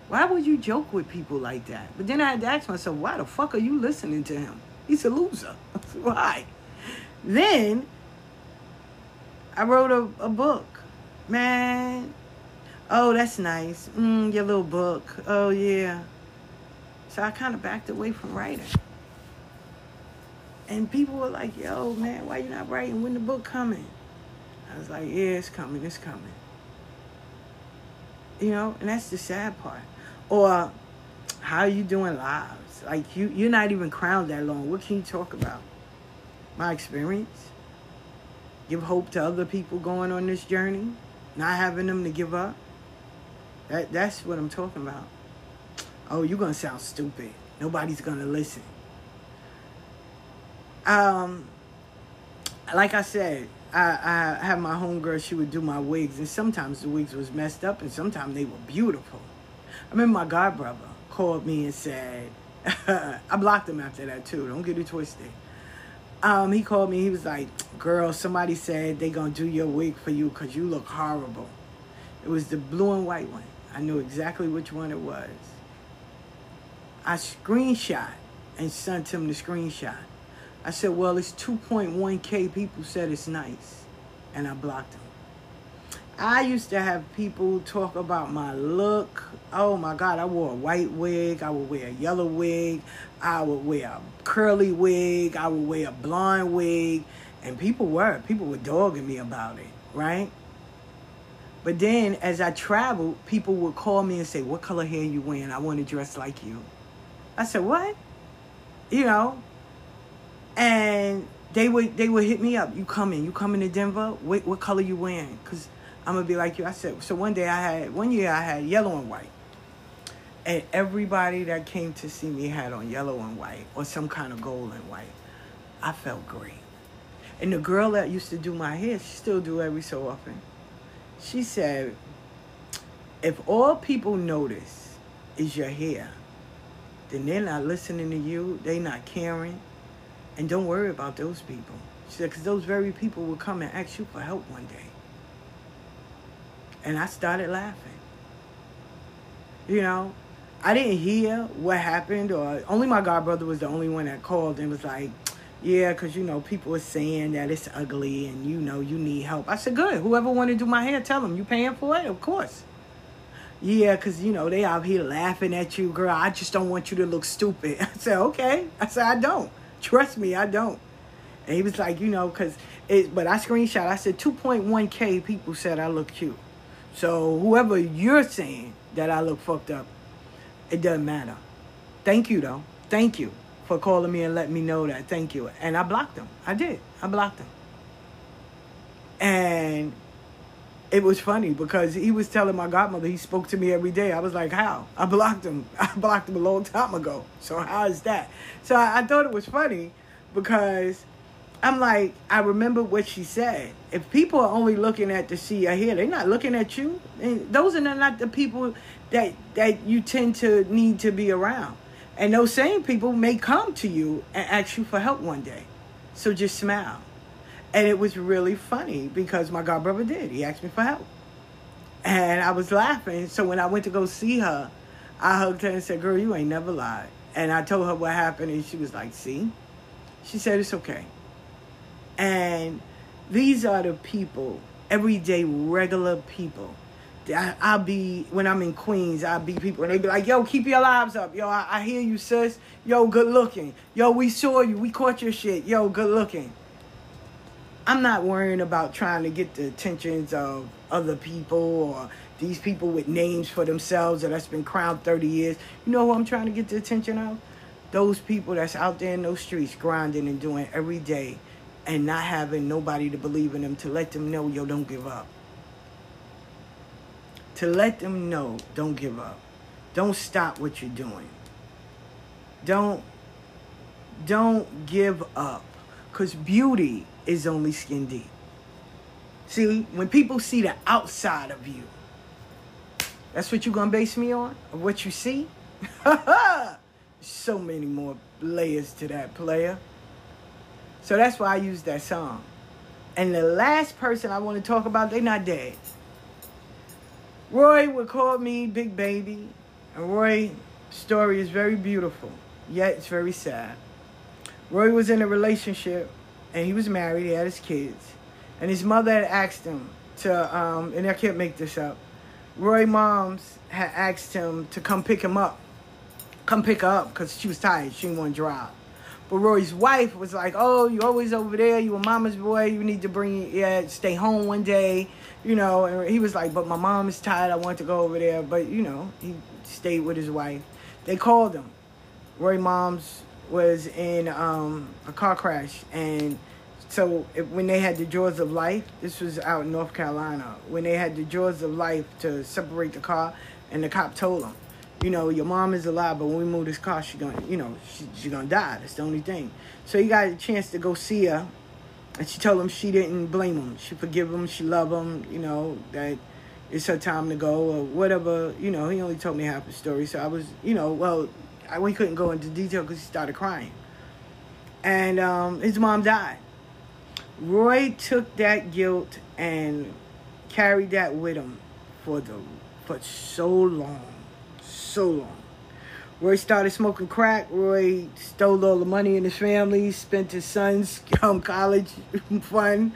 Why would you joke with people like that? But then I had to ask myself, why the fuck are you listening to him? He's a loser. why? Then I wrote a, a book. Man, oh, that's nice. Mm, your little book. Oh, yeah. So I kind of backed away from writing. And people were like, yo, man, why you not writing? When the book coming? I was like, yeah, it's coming, it's coming. You know, and that's the sad part. Or how you doing lives? Like you you're not even crowned that long. What can you talk about? My experience? Give hope to other people going on this journey, not having them to give up. That that's what I'm talking about. Oh, you're gonna sound stupid. Nobody's gonna listen. Um, like I said, I, I had my homegirl, she would do my wigs, and sometimes the wigs was messed up, and sometimes they were beautiful. I remember my god brother called me and said, I blocked him after that too, don't get it twisted. Um, he called me, he was like, girl, somebody said they gonna do your wig for you because you look horrible. It was the blue and white one. I knew exactly which one it was. I screenshot and sent him the screenshot. I said, well, it's 2.1K people said it's nice. And I blocked them. I used to have people talk about my look. Oh my God, I wore a white wig. I would wear a yellow wig. I would wear a curly wig. I would wear a blonde wig. And people were, people were dogging me about it, right? But then as I traveled, people would call me and say, What color hair you wearing? I want to dress like you. I said, What? You know? And they would they would hit me up. You coming? You coming to Denver? What what color you wearing? Cause I'm gonna be like you. I said. So one day I had one year I had yellow and white, and everybody that came to see me had on yellow and white or some kind of gold and white. I felt great. And the girl that used to do my hair, she still do every so often. She said, if all people notice is your hair, then they're not listening to you, They're not caring, and don't worry about those people. She said, because those very people will come and ask you for help one day. And I started laughing. You know, I didn't hear what happened, or only my godbrother was the only one that called and was like, yeah, because, you know, people are saying that it's ugly and, you know, you need help. I said, good. Whoever want to do my hair, tell them. You paying for it? Of course. Yeah, because, you know, they out here laughing at you, girl. I just don't want you to look stupid. I said, okay. I said, I don't. Trust me, I don't. And he was like, you know, because it, but I screenshot, I said 2.1K people said I look cute. So whoever you're saying that I look fucked up, it doesn't matter. Thank you, though. Thank you for calling me and letting me know that. Thank you. And I blocked him. I did. I blocked him. And it was funny because he was telling my godmother he spoke to me every day. I was like, how? I blocked him. I blocked him a long time ago. So how is that? So I, I thought it was funny because I'm like, I remember what she said. If people are only looking at to see your hair, they're not looking at you. And those are not the people that that you tend to need to be around. And those same people may come to you and ask you for help one day. So just smile. And it was really funny because my godbrother did. He asked me for help. And I was laughing. So when I went to go see her, I hugged her and said, Girl, you ain't never lied. And I told her what happened, and she was like, See? She said, It's okay. And these are the people, everyday, regular people. I, will be, when I'm in Queens, I'll be people, and they be like, yo, keep your lives up. Yo, I, I hear you, sis. Yo, good looking. Yo, we saw you. We caught your shit. Yo, good looking. I'm not worrying about trying to get the attentions of other people or these people with names for themselves that that's been crowned 30 years. You know who I'm trying to get the attention of? Those people that's out there in those streets grinding and doing every day and not having nobody to believe in them to let them know, yo, don't give up. To let them know, don't give up. Don't stop what you're doing. Don't don't give up. Cause beauty is only skin deep. See, when people see the outside of you, that's what you're gonna base me on? What you see? so many more layers to that player. So that's why I use that song. And the last person I want to talk about, they're not dead. Roy would call me Big Baby. And Roy's story is very beautiful, yet it's very sad. Roy was in a relationship and he was married, he had his kids. And his mother had asked him to, um, and I can't make this up, Roy Moms had asked him to come pick him up. Come pick her up because she was tired. She didn't want to drive. But Roy's wife was like, "Oh, you always over there. You a mama's boy. You need to bring yeah, stay home one day, you know." And he was like, "But my mom is tired. I want to go over there." But you know, he stayed with his wife. They called him. Roy Moms was in um, a car crash, and so if, when they had the jaws of life, this was out in North Carolina. When they had the jaws of life to separate the car, and the cop told him, you know, your mom is alive, but when we move this car, she's gonna, you know, she, she's gonna die. That's the only thing. So he got a chance to go see her, and she told him she didn't blame him. She forgive him. She love him. You know that it's her time to go or whatever. You know, he only told me half the story, so I was, you know, well, I, we couldn't go into detail because he started crying, and um, his mom died. Roy took that guilt and carried that with him for the for so long so long. Roy started smoking crack. Roy stole all the money in his family, spent his son's um, college fund,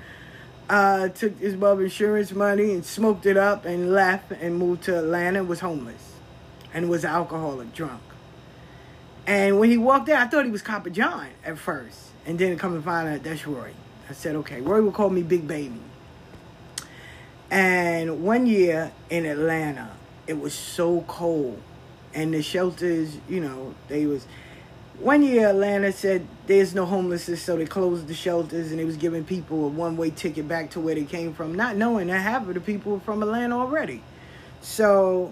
uh, took his mother's insurance money and smoked it up and left and moved to Atlanta. Was homeless and was alcoholic, drunk. And when he walked out, I thought he was Copper John at first, and then come and find out that's Roy. I said, okay. Roy would call me Big Baby. And one year in Atlanta, it was so cold, and the shelters, you know, they was. One year, Atlanta said there's no homelessness, so they closed the shelters, and they was giving people a one-way ticket back to where they came from, not knowing that half of the people were from Atlanta already. So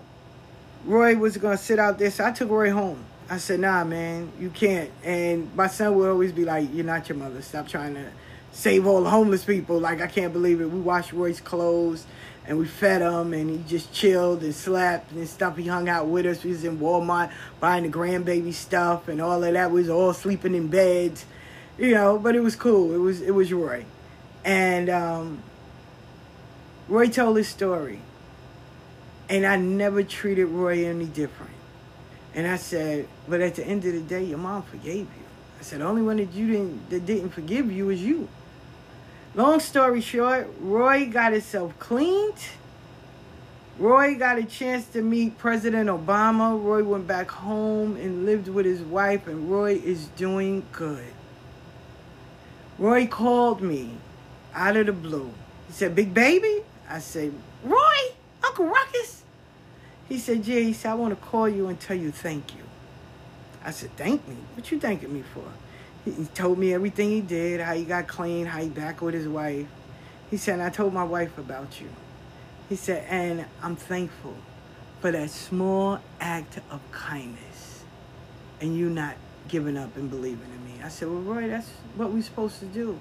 Roy was gonna sit out there, so I took Roy home. I said, "Nah, man, you can't." And my son would always be like, "You're not your mother. Stop trying to save all the homeless people." Like I can't believe it. We washed Roy's clothes and we fed him, and he just chilled and slept and stuff. He hung out with us. We was in Walmart buying the grandbaby stuff and all of that. We was all sleeping in beds, you know. But it was cool. It was it was Roy, and um, Roy told his story, and I never treated Roy any different. And I said, but at the end of the day, your mom forgave you. I said, the only one that you didn't that didn't forgive you is you. Long story short, Roy got himself cleaned. Roy got a chance to meet President Obama. Roy went back home and lived with his wife, and Roy is doing good. Roy called me out of the blue. He said, Big baby? I said, Roy, Uncle Ruckus. He said, Yeah, he said, I want to call you and tell you thank you. I said, Thank me? What you thanking me for? He told me everything he did, how he got clean, how he back with his wife. He said, I told my wife about you. He said, and I'm thankful for that small act of kindness and you not giving up and believing in me. I said, well, Roy, that's what we're supposed to do.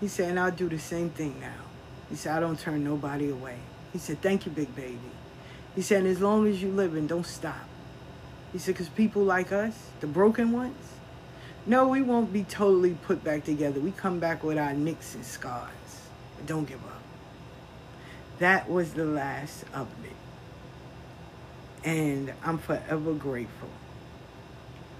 He said, and I'll do the same thing now. He said, I don't turn nobody away. He said, thank you, big baby. He said, as long as you living, don't stop. He said, because people like us, the broken ones, no, we won't be totally put back together. We come back with our nicks and scars. But don't give up. That was the last of it. And I'm forever grateful.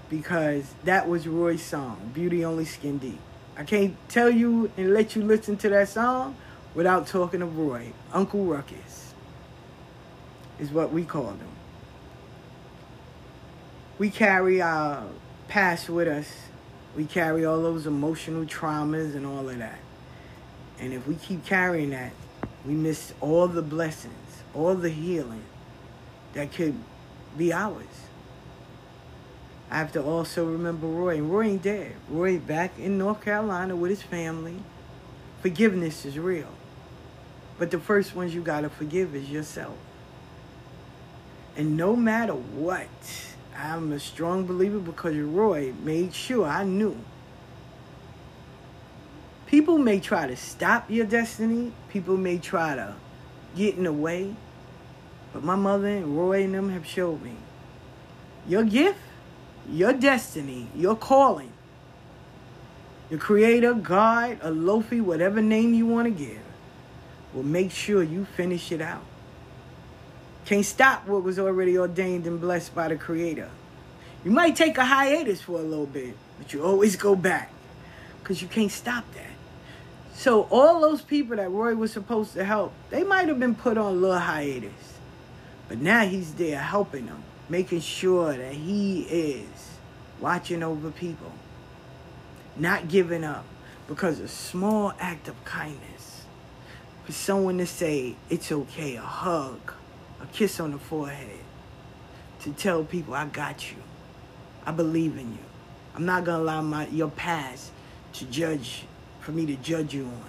Because that was Roy's song, Beauty Only Skin Deep. I can't tell you and let you listen to that song without talking of Roy. Uncle Ruckus is what we call him. We carry our past with us we carry all those emotional traumas and all of that. And if we keep carrying that, we miss all the blessings, all the healing that could be ours. I have to also remember Roy. And Roy ain't dead. Roy back in North Carolina with his family. Forgiveness is real. But the first ones you gotta forgive is yourself. And no matter what, I'm a strong believer because Roy made sure I knew. People may try to stop your destiny. People may try to get in the way. But my mother and Roy and them have showed me your gift, your destiny, your calling, your creator, God, Olofi, whatever name you want to give, will make sure you finish it out. Can't stop what was already ordained and blessed by the Creator. You might take a hiatus for a little bit, but you always go back because you can't stop that. So all those people that Roy was supposed to help, they might have been put on a little hiatus. But now he's there helping them, making sure that he is watching over people, not giving up because a small act of kindness for someone to say it's okay, a hug, a kiss on the forehead, to tell people I got you. I believe in you. I'm not gonna allow my your past to judge for me to judge you on.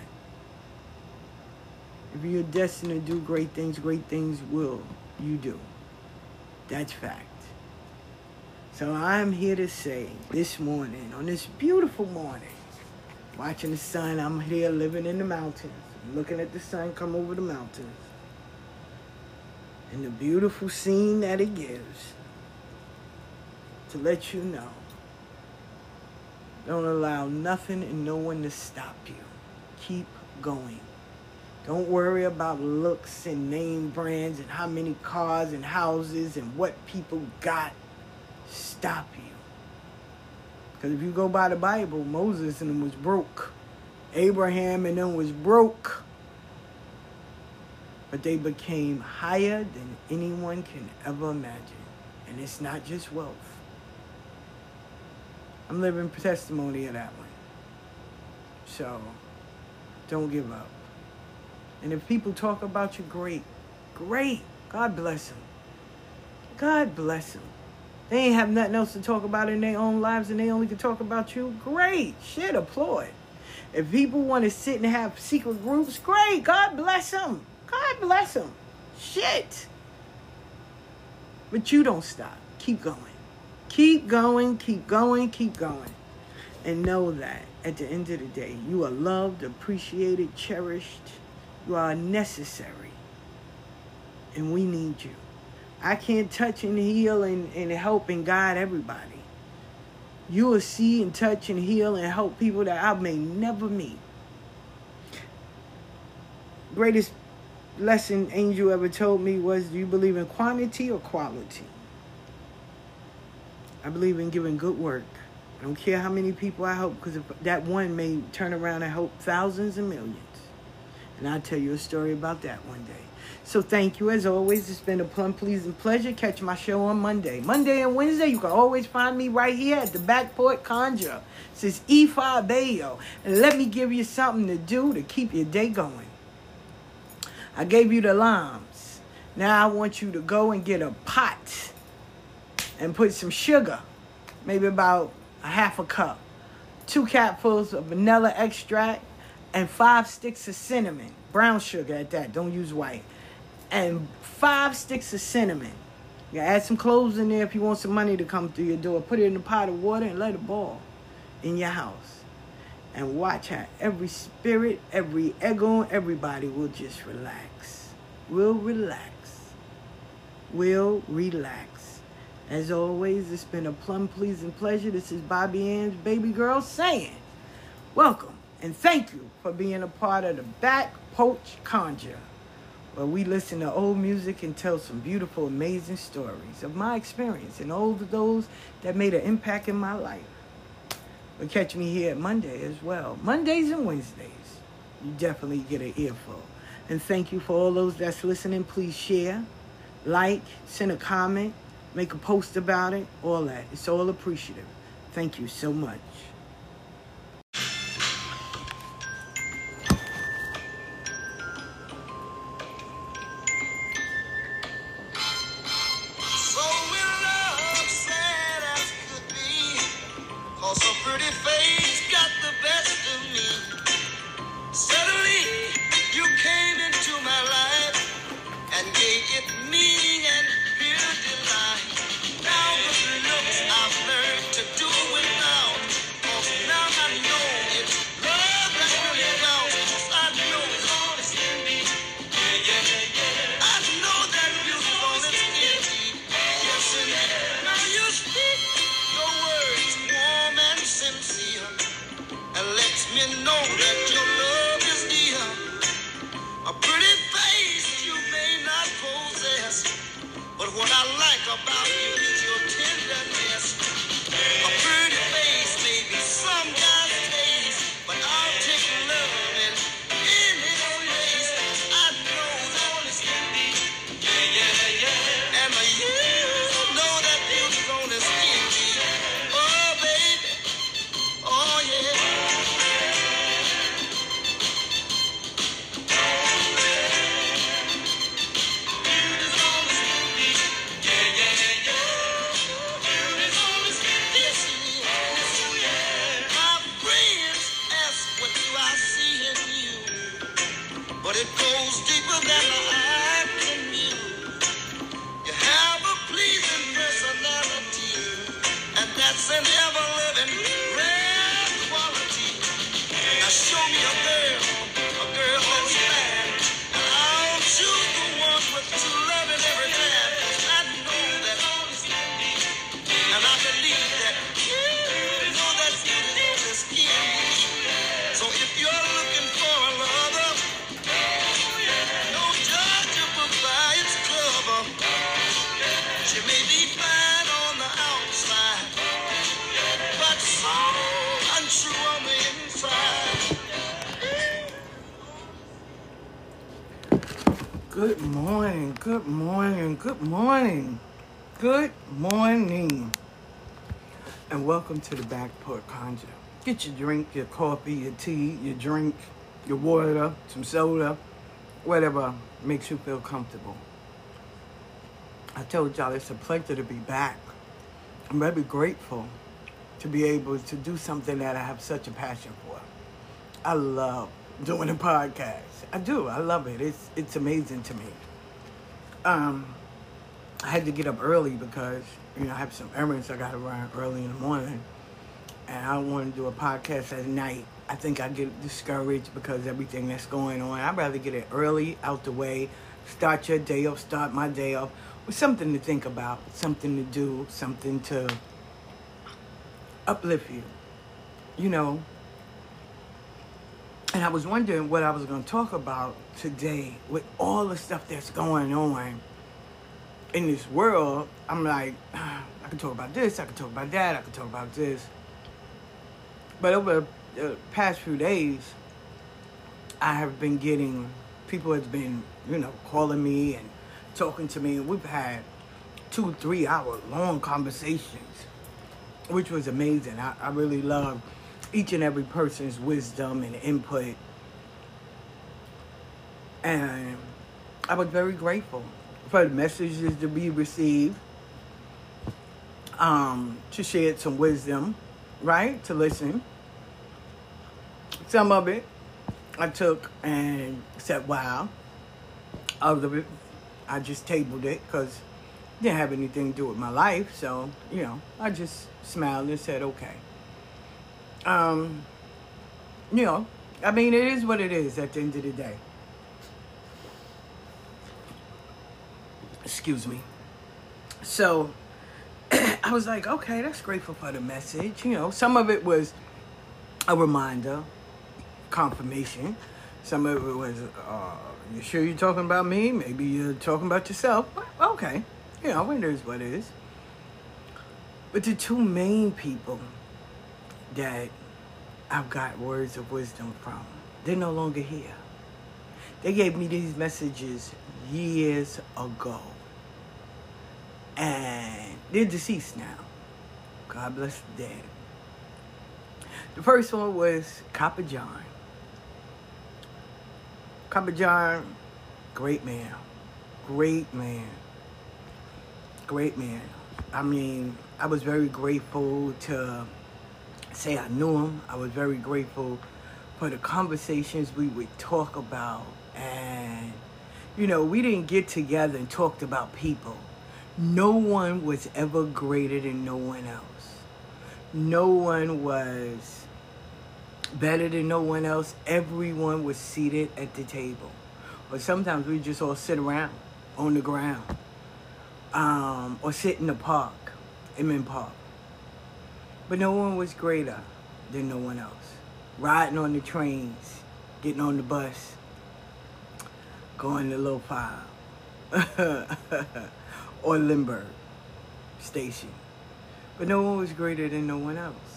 If you're destined to do great things, great things will you do. That's fact. So I'm here to say this morning, on this beautiful morning, watching the sun, I'm here living in the mountains, looking at the sun come over the mountains, and the beautiful scene that it gives to let you know. Don't allow nothing and no one to stop you. Keep going. Don't worry about looks and name brands and how many cars and houses and what people got stop you. Because if you go by the Bible, Moses and them was broke. Abraham and them was broke. But they became higher than anyone can ever imagine. And it's not just wealth. I'm living testimony of that one. So, don't give up. And if people talk about you, great. Great. God bless them. God bless them. They ain't have nothing else to talk about in their own lives and they only can talk about you. Great. Shit, applaud. If people want to sit and have secret groups, great. God bless them. God bless them. Shit. But you don't stop. Keep going. Keep going, keep going, keep going. And know that at the end of the day, you are loved, appreciated, cherished. You are necessary. And we need you. I can't touch and heal and, and help and guide everybody. You will see and touch and heal and help people that I may never meet. Greatest lesson Angel ever told me was do you believe in quantity or quality? I believe in giving good work. I don't care how many people I help because that one may turn around and help thousands and millions. And I'll tell you a story about that one day. So thank you as always. It's been a plum pleasing pleasure. Catch my show on Monday. Monday and Wednesday, you can always find me right here at the Back Porch Conjure. This is E5 Bayo. And let me give you something to do to keep your day going. I gave you the limes. Now I want you to go and get a pot and put some sugar, maybe about a half a cup, two capfuls of vanilla extract, and five sticks of cinnamon, brown sugar at that, don't use white, and five sticks of cinnamon. You add some cloves in there if you want some money to come through your door. Put it in a pot of water and let it boil in your house. And watch how every spirit, every ego, everybody will just relax. Will relax. Will relax. As always, it's been a plum pleasing pleasure. This is Bobby Ann's baby girl saying, Welcome and thank you for being a part of the Back Porch Conjure, where we listen to old music and tell some beautiful, amazing stories of my experience and all of those that made an impact in my life. But catch me here Monday as well. Mondays and Wednesdays. You definitely get an earful. And thank you for all those that's listening. Please share, like, send a comment, make a post about it, all that. It's all appreciative. Thank you so much. Get your drink, your coffee, your tea, your drink, your water, some soda, whatever makes you feel comfortable. I told y'all it's a pleasure to be back. I'm very grateful to be able to do something that I have such a passion for. I love doing a podcast. I do. I love it. It's it's amazing to me. Um, I had to get up early because you know I have some errands I got to run early in the morning, and I want to do a podcast at night. I think I get discouraged because everything that's going on. I'd rather get it early, out the way, start your day off, start my day off with something to think about, something to do, something to uplift you. You know. And I was wondering what I was going to talk about today with all the stuff that's going on in this world. I'm like, I can talk about this, I can talk about that, I can talk about this. But over the past few days, I have been getting people have been, you know, calling me and talking to me. We've had two, three hour long conversations, which was amazing. I, I really love each and every person's wisdom and input. And I was very grateful for the messages to be received, um, to share some wisdom, right? To listen. Some of it I took and said, wow. Other it, I just tabled it because it didn't have anything to do with my life. So, you know, I just smiled and said, okay. Um, you know, I mean, it is what it is at the end of the day. Excuse me. So I was like, okay, that's grateful for the message. You know, some of it was a reminder, confirmation. Some of it was, uh, you sure you're talking about me? Maybe you're talking about yourself. Okay. You know, is what it is. But the two main people that I've got words of wisdom from, they're no longer here. They gave me these messages years ago. And they're deceased now. God bless the dead. The first one was Copper John. Copper John, great man. Great man. Great man. I mean, I was very grateful to say I knew him. I was very grateful for the conversations we would talk about. And, you know, we didn't get together and talked about people. No one was ever greater than no one else. No one was better than no one else. Everyone was seated at the table. Or sometimes we just all sit around on the ground. Um, or sit in the park, Inman Park. But no one was greater than no one else. Riding on the trains, getting on the bus, going to Five or Lindbergh Station. But no one was greater than no one else.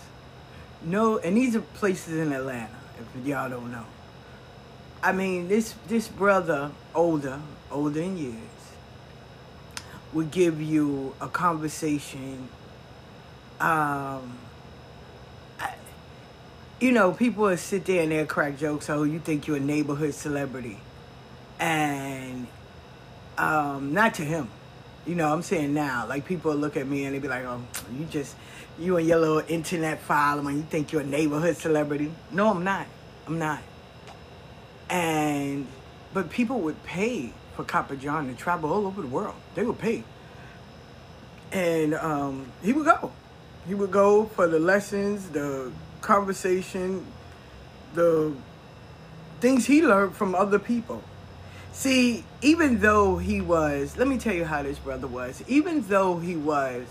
No, and these are places in Atlanta, if y'all don't know. I mean, this this brother, older, older in years, would give you a conversation um, I, you know, people will sit there and they'll crack jokes. Oh, you think you're a neighborhood celebrity, and um, not to him. You know, I'm saying now, like people look at me and they be like, "Oh, you just you and your little internet following. You think you're a neighborhood celebrity? No, I'm not. I'm not." And but people would pay for Copper John to travel all over the world. They would pay, and um, he would go. He would go for the lessons, the conversation, the things he learned from other people. See, even though he was, let me tell you how this brother was. Even though he was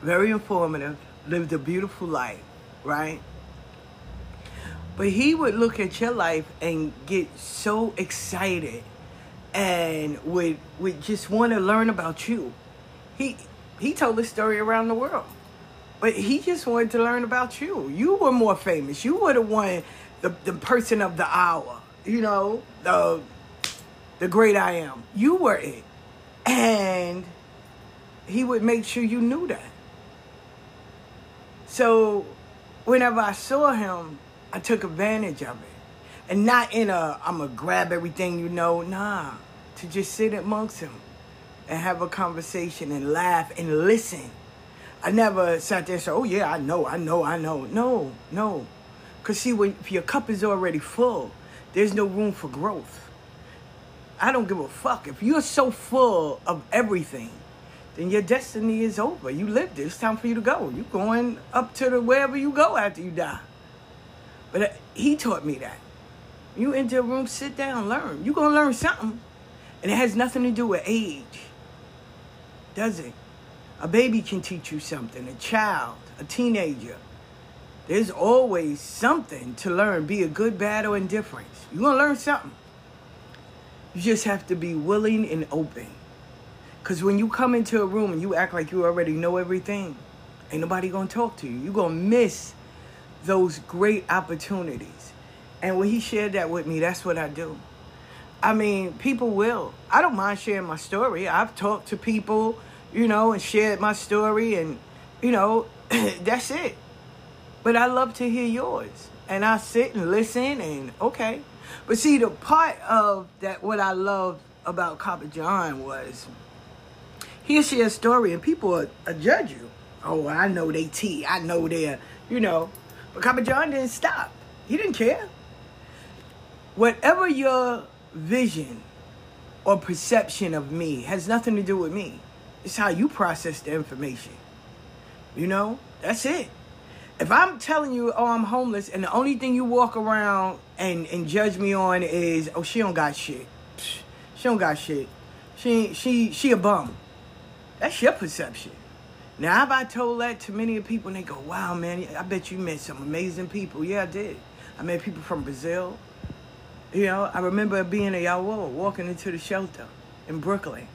very informative, lived a beautiful life, right? But he would look at your life and get so excited and would would just want to learn about you. He he told the story around the world. But he just wanted to learn about you. You were more famous. You would have won the, the person of the hour. You know, the the great I am. You were it. And he would make sure you knew that. So whenever I saw him, I took advantage of it. And not in a, I'm going to grab everything you know. Nah. To just sit amongst him and have a conversation and laugh and listen. I never sat there and said, oh, yeah, I know, I know, I know. No, no. Because see, when, your cup is already full, there's no room for growth. I don't give a fuck. If you're so full of everything, then your destiny is over. You lived it. It's time for you to go. You're going up to the wherever you go after you die. But uh, he taught me that. You enter a room, sit down, learn. You're going to learn something. And it has nothing to do with age. Does it? A baby can teach you something, a child, a teenager. There's always something to learn, be it good, bad, or indifferent. You're going to learn something. You just have to be willing and open. Because when you come into a room and you act like you already know everything, ain't nobody going to talk to you. You're going to miss those great opportunities. And when he shared that with me, that's what I do. I mean, people will. I don't mind sharing my story. I've talked to people, you know, and shared my story, and, you know, that's it. But I love to hear yours. And I sit and listen, and okay. But see, the part of that, what I loved about Copper John was he'll share a story, and people will, will judge you. Oh, I know they T. I know they're, you know. But Copper John didn't stop. He didn't care. Whatever your vision or perception of me has nothing to do with me. It's how you process the information. You know, that's it. If I'm telling you, oh, I'm homeless, and the only thing you walk around and, and judge me on is, oh, she don't got shit. She don't got shit. She she she a bum. That's your perception. Now, have I told that to many people, and they go, wow, man, I bet you met some amazing people. Yeah, I did. I met people from Brazil. You know, I remember being a Yawo, walking into the shelter in Brooklyn.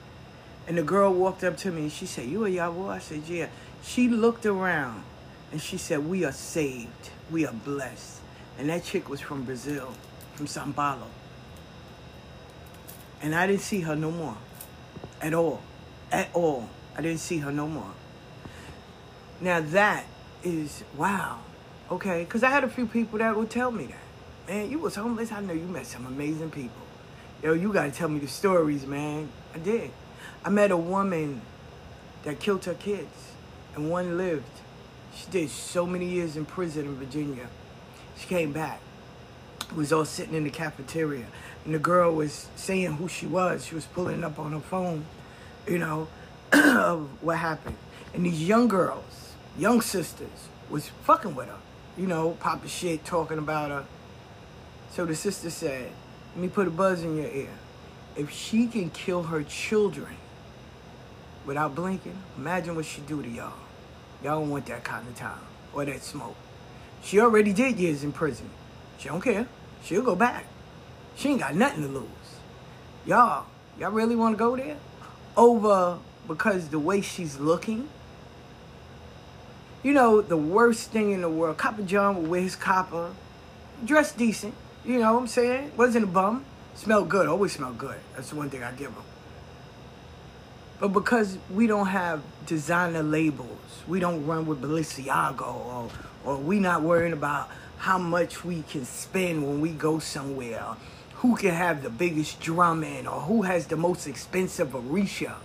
And the girl walked up to me and she said, You a Yawo? I said, Yeah. She looked around and she said, We are saved. We are blessed. And that chick was from Brazil, from Sao Paulo. And I didn't see her no more. At all. At all. I didn't see her no more. Now that is wow. Okay, because I had a few people that would tell me that. Man, you was homeless. I know you met some amazing people. Yo, you gotta tell me the stories, man. I did. I met a woman that killed her kids, and one lived. She did so many years in prison in Virginia. She came back. We was all sitting in the cafeteria, and the girl was saying who she was. She was pulling up on her phone, you know, of what happened. And these young girls, young sisters, was fucking with her, you know, popping shit, talking about her. So the sister said, let me put a buzz in your ear. If she can kill her children without blinking, imagine what she do to y'all. Y'all don't want that kind of time or that smoke. She already did years in prison. She don't care. She'll go back. She ain't got nothing to lose. Y'all, y'all really want to go there? Over because the way she's looking? You know, the worst thing in the world. Copper John would wear his copper, dressed decent. You know what I'm saying? Wasn't a bum. Smelled good. Always smelled good. That's the one thing I give him. But because we don't have designer labels, we don't run with Balenciaga, or, or we not worrying about how much we can spend when we go somewhere, who can have the biggest drum in, or who has the most expensive Orisha.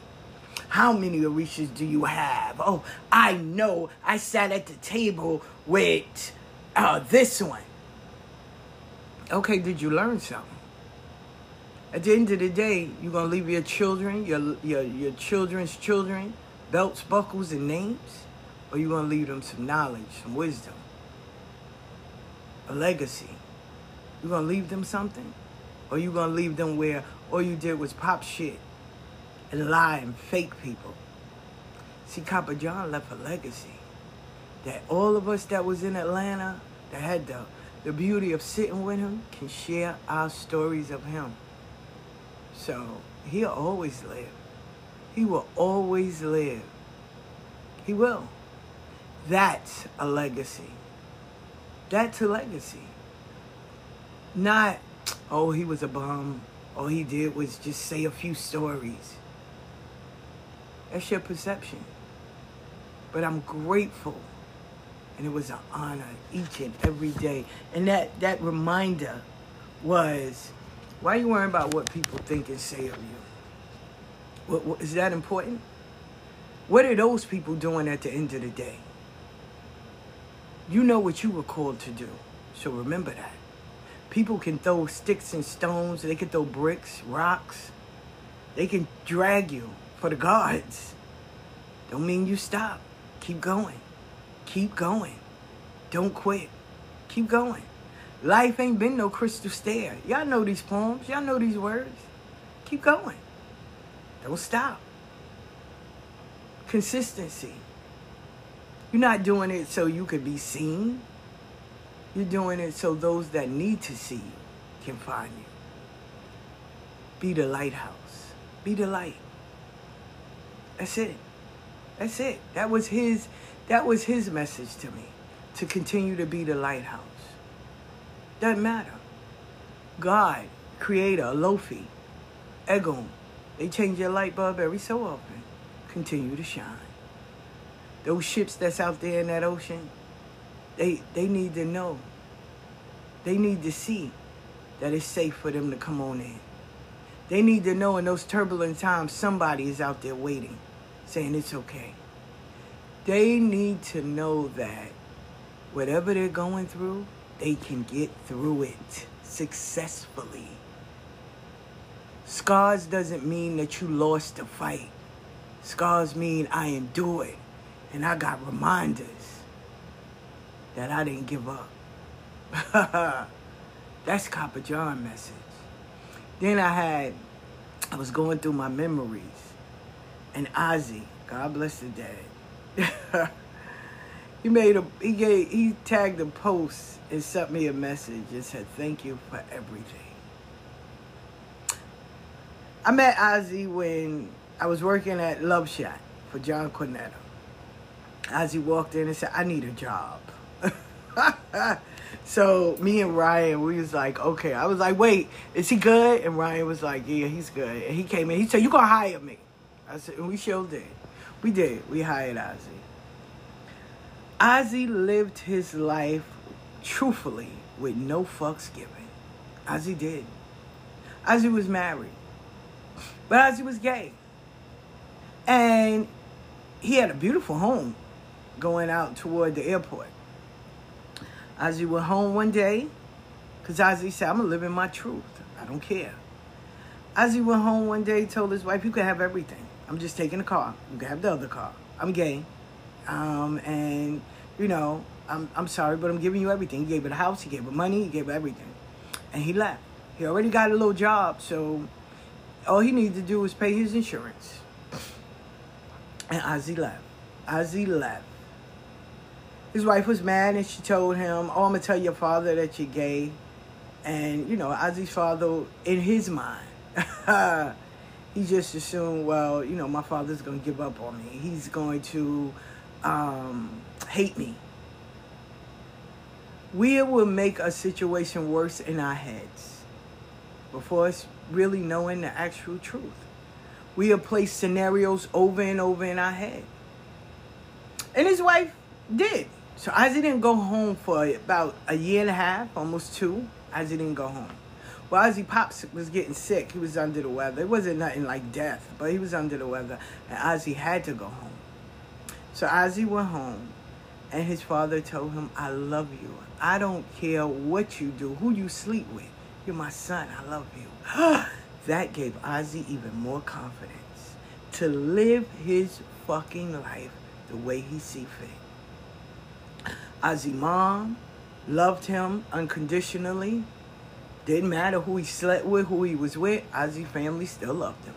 How many Orishas do you have? Oh, I know. I sat at the table with uh, this one. Okay, did you learn something? At the end of the day, you're gonna leave your children, your your your children's children, belts, buckles, and names, or you gonna leave them some knowledge, some wisdom, a legacy. You gonna leave them something, or you gonna leave them where all you did was pop shit and lie and fake people. See, Copper John left a legacy that all of us that was in Atlanta that had the the beauty of sitting with him can share our stories of him. So he'll always live. He will always live. He will. That's a legacy. That's a legacy. Not, oh, he was a bum. All he did was just say a few stories. That's your perception. But I'm grateful. And it was an honor each and every day. And that, that reminder was, why are you worrying about what people think and say of you? What, what, is that important? What are those people doing at the end of the day? You know what you were called to do, so remember that. People can throw sticks and stones, they can throw bricks, rocks, they can drag you for the gods. Don't mean you stop. Keep going. Keep going. Don't quit. Keep going. Life ain't been no crystal stair. Y'all know these poems. Y'all know these words. Keep going. Don't stop. Consistency. You're not doing it so you could be seen. You're doing it so those that need to see you can find you. Be the lighthouse. Be the light. That's it. That's it. That was his that was his message to me. To continue to be the lighthouse. Doesn't matter. God, creator, Olofi, Egun, they change your light bulb every so often. Continue to shine. Those ships that's out there in that ocean, they they need to know. They need to see that it's safe for them to come on in. They need to know in those turbulent times somebody is out there waiting, saying it's okay. They need to know that whatever they're going through, they can get through it successfully. Scars doesn't mean that you lost the fight. Scars mean I endured and I got reminders that I didn't give up. That's Copper John message. Then I had, I was going through my memories, and Ozzy, God bless the dead. he made a, he gave, he tagged a post and sent me a message and said, "Thank you for everything." I met Ozzy when I was working at Love Shot for John Cornetto. Ozzy walked in and said, "I need a job." so me and Ryan, we was like, okay. I was like, wait, is he good? And Ryan was like, yeah, he's good. And he came in. He said, you gonna hire me? I said, and we sure did. We did. We hired Ozzy. Ozzy lived his life truthfully with no fucks given. Ozzy did. Ozzy was married, but Ozzy was gay, and he had a beautiful home going out toward the airport. Ozzy went home one day, because Ozzy said, I'm in my truth. I don't care. Ozzy went home one day, told his wife, You can have everything. I'm just taking the car. You can have the other car. I'm gay. Um, and, you know, I'm, I'm sorry, but I'm giving you everything. He gave her the house, he gave her money, he gave her everything. And he left. He already got a little job, so all he needed to do was pay his insurance. And Ozzy left. Ozzy left. His wife was mad and she told him, Oh, I'm going to tell your father that you're gay. And, you know, Ozzy's father, in his mind, he just assumed, well, you know, my father's going to give up on me. He's going to um, hate me. We will make a situation worse in our heads before us really knowing the actual truth. We have placed scenarios over and over in our head. And his wife did. So Ozzy didn't go home for about a year and a half, almost two. Ozzy didn't go home. Well, Ozzy Pops was getting sick. He was under the weather. It wasn't nothing like death, but he was under the weather. And Ozzy had to go home. So Ozzy went home, and his father told him, I love you. I don't care what you do, who you sleep with. You're my son. I love you. that gave Ozzy even more confidence to live his fucking life the way he see fit. Ozzy mom loved him unconditionally. Didn't matter who he slept with, who he was with. Ozzy family still loved him.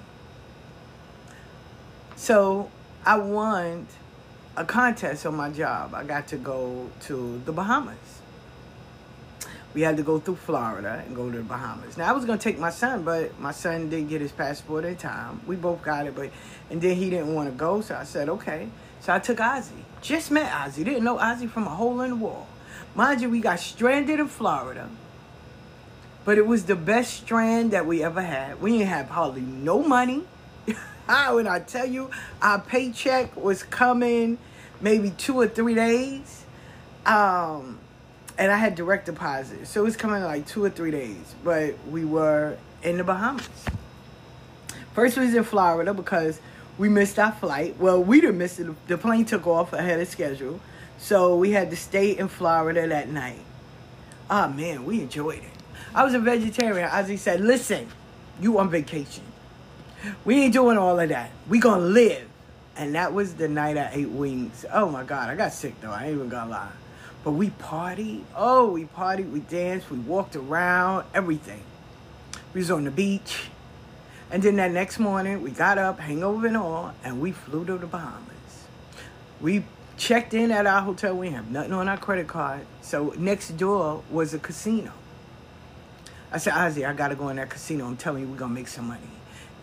So I won a contest on my job. I got to go to the Bahamas. We had to go through Florida and go to the Bahamas. Now I was gonna take my son, but my son didn't get his passport in time. We both got it, but and then he didn't want to go, so I said okay. So I took Ozzy. Just met Ozzy. Didn't know Ozzy from a hole in the wall. Mind you, we got stranded in Florida. But it was the best strand that we ever had. We didn't have hardly no money. when I tell you our paycheck was coming maybe two or three days. Um, and I had direct deposit, so it was coming in like two or three days. But we were in the Bahamas. First, we was in Florida because we missed our flight. Well, we didn't miss it. The plane took off ahead of schedule, so we had to stay in Florida that night. Ah man, we enjoyed it. I was a vegetarian. Ozzy said, "Listen, you on vacation. We ain't doing all of that. We gonna live." And that was the night I ate wings. Oh my God, I got sick though. I ain't even gonna lie. But we partied. Oh, we partied. We danced. We walked around. Everything. We was on the beach. And then that next morning, we got up, hangover and all, and we flew to the Bahamas. We checked in at our hotel. We have nothing on our credit card. So next door was a casino. I said, Ozzy, I gotta go in that casino. I'm telling you, we're gonna make some money.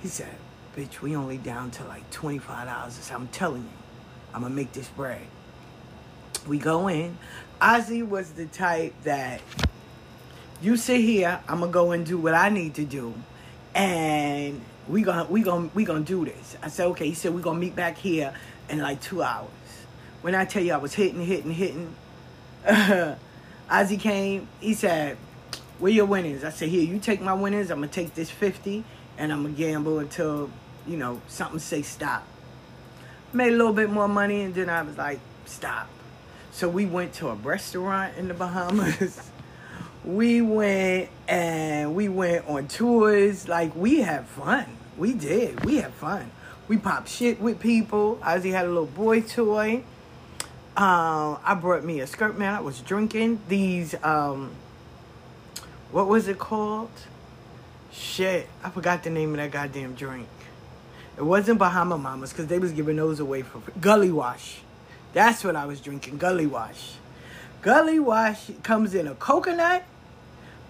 He said, bitch, we only down to like $25. I said, I'm telling you, I'm gonna make this bread. We go in. Ozzy was the type that you sit here, I'm gonna go and do what I need to do, and we gonna we gonna we gonna do this. I said, okay. He said we gonna meet back here in like two hours. When I tell you I was hitting, hitting, hitting, Ozzy came. He said, "Where your winnings?" I said, "Here, you take my winnings. I'm gonna take this fifty, and I'm gonna gamble until you know something say stop." Made a little bit more money, and then I was like, "Stop." So we went to a restaurant in the Bahamas. we went and we went on tours. Like we had fun. We did. We had fun. We popped shit with people. Ozzy had a little boy toy. Um, I brought me a skirt, man. I was drinking these. Um, what was it called? Shit, I forgot the name of that goddamn drink. It wasn't Bahama Mamas because they was giving those away for free. Gully Wash. That's what I was drinking. Gully Wash. Gully Wash comes in a coconut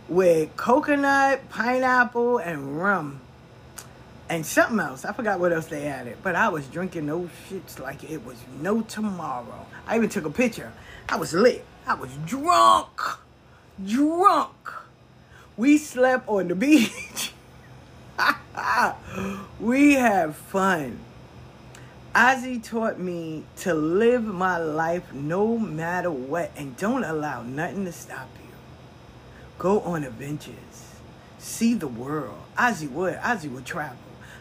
with coconut, pineapple, and rum. And something else. I forgot what else they added. But I was drinking those shits like it was no tomorrow. I even took a picture. I was lit. I was drunk. Drunk. We slept on the beach. we have fun. Ozzy taught me to live my life no matter what and don't allow nothing to stop you. Go on adventures. See the world. Ozzy would. Ozzy would travel.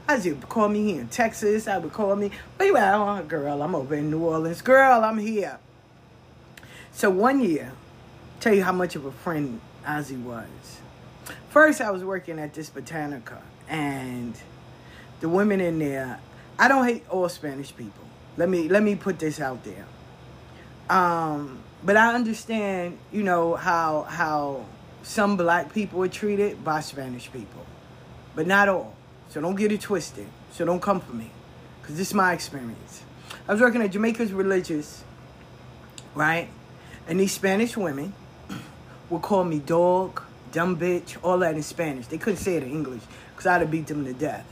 Ozzy would call me here in Texas. I would call me, where you at? Oh, girl, I'm over in New Orleans. Girl, I'm here. So one year, tell you how much of a friend Ozzy was. First, I was working at this Botanica, and the women in there, I don't hate all Spanish people. Let me let me put this out there. Um, but I understand, you know, how how some black people are treated by Spanish people, but not all. So don't get it twisted. So don't come for me, because this is my experience. I was working at Jamaica's Religious, right? And these Spanish women would call me dog, dumb bitch, all that in Spanish. They couldn't say it in English because I'd have beat them to death.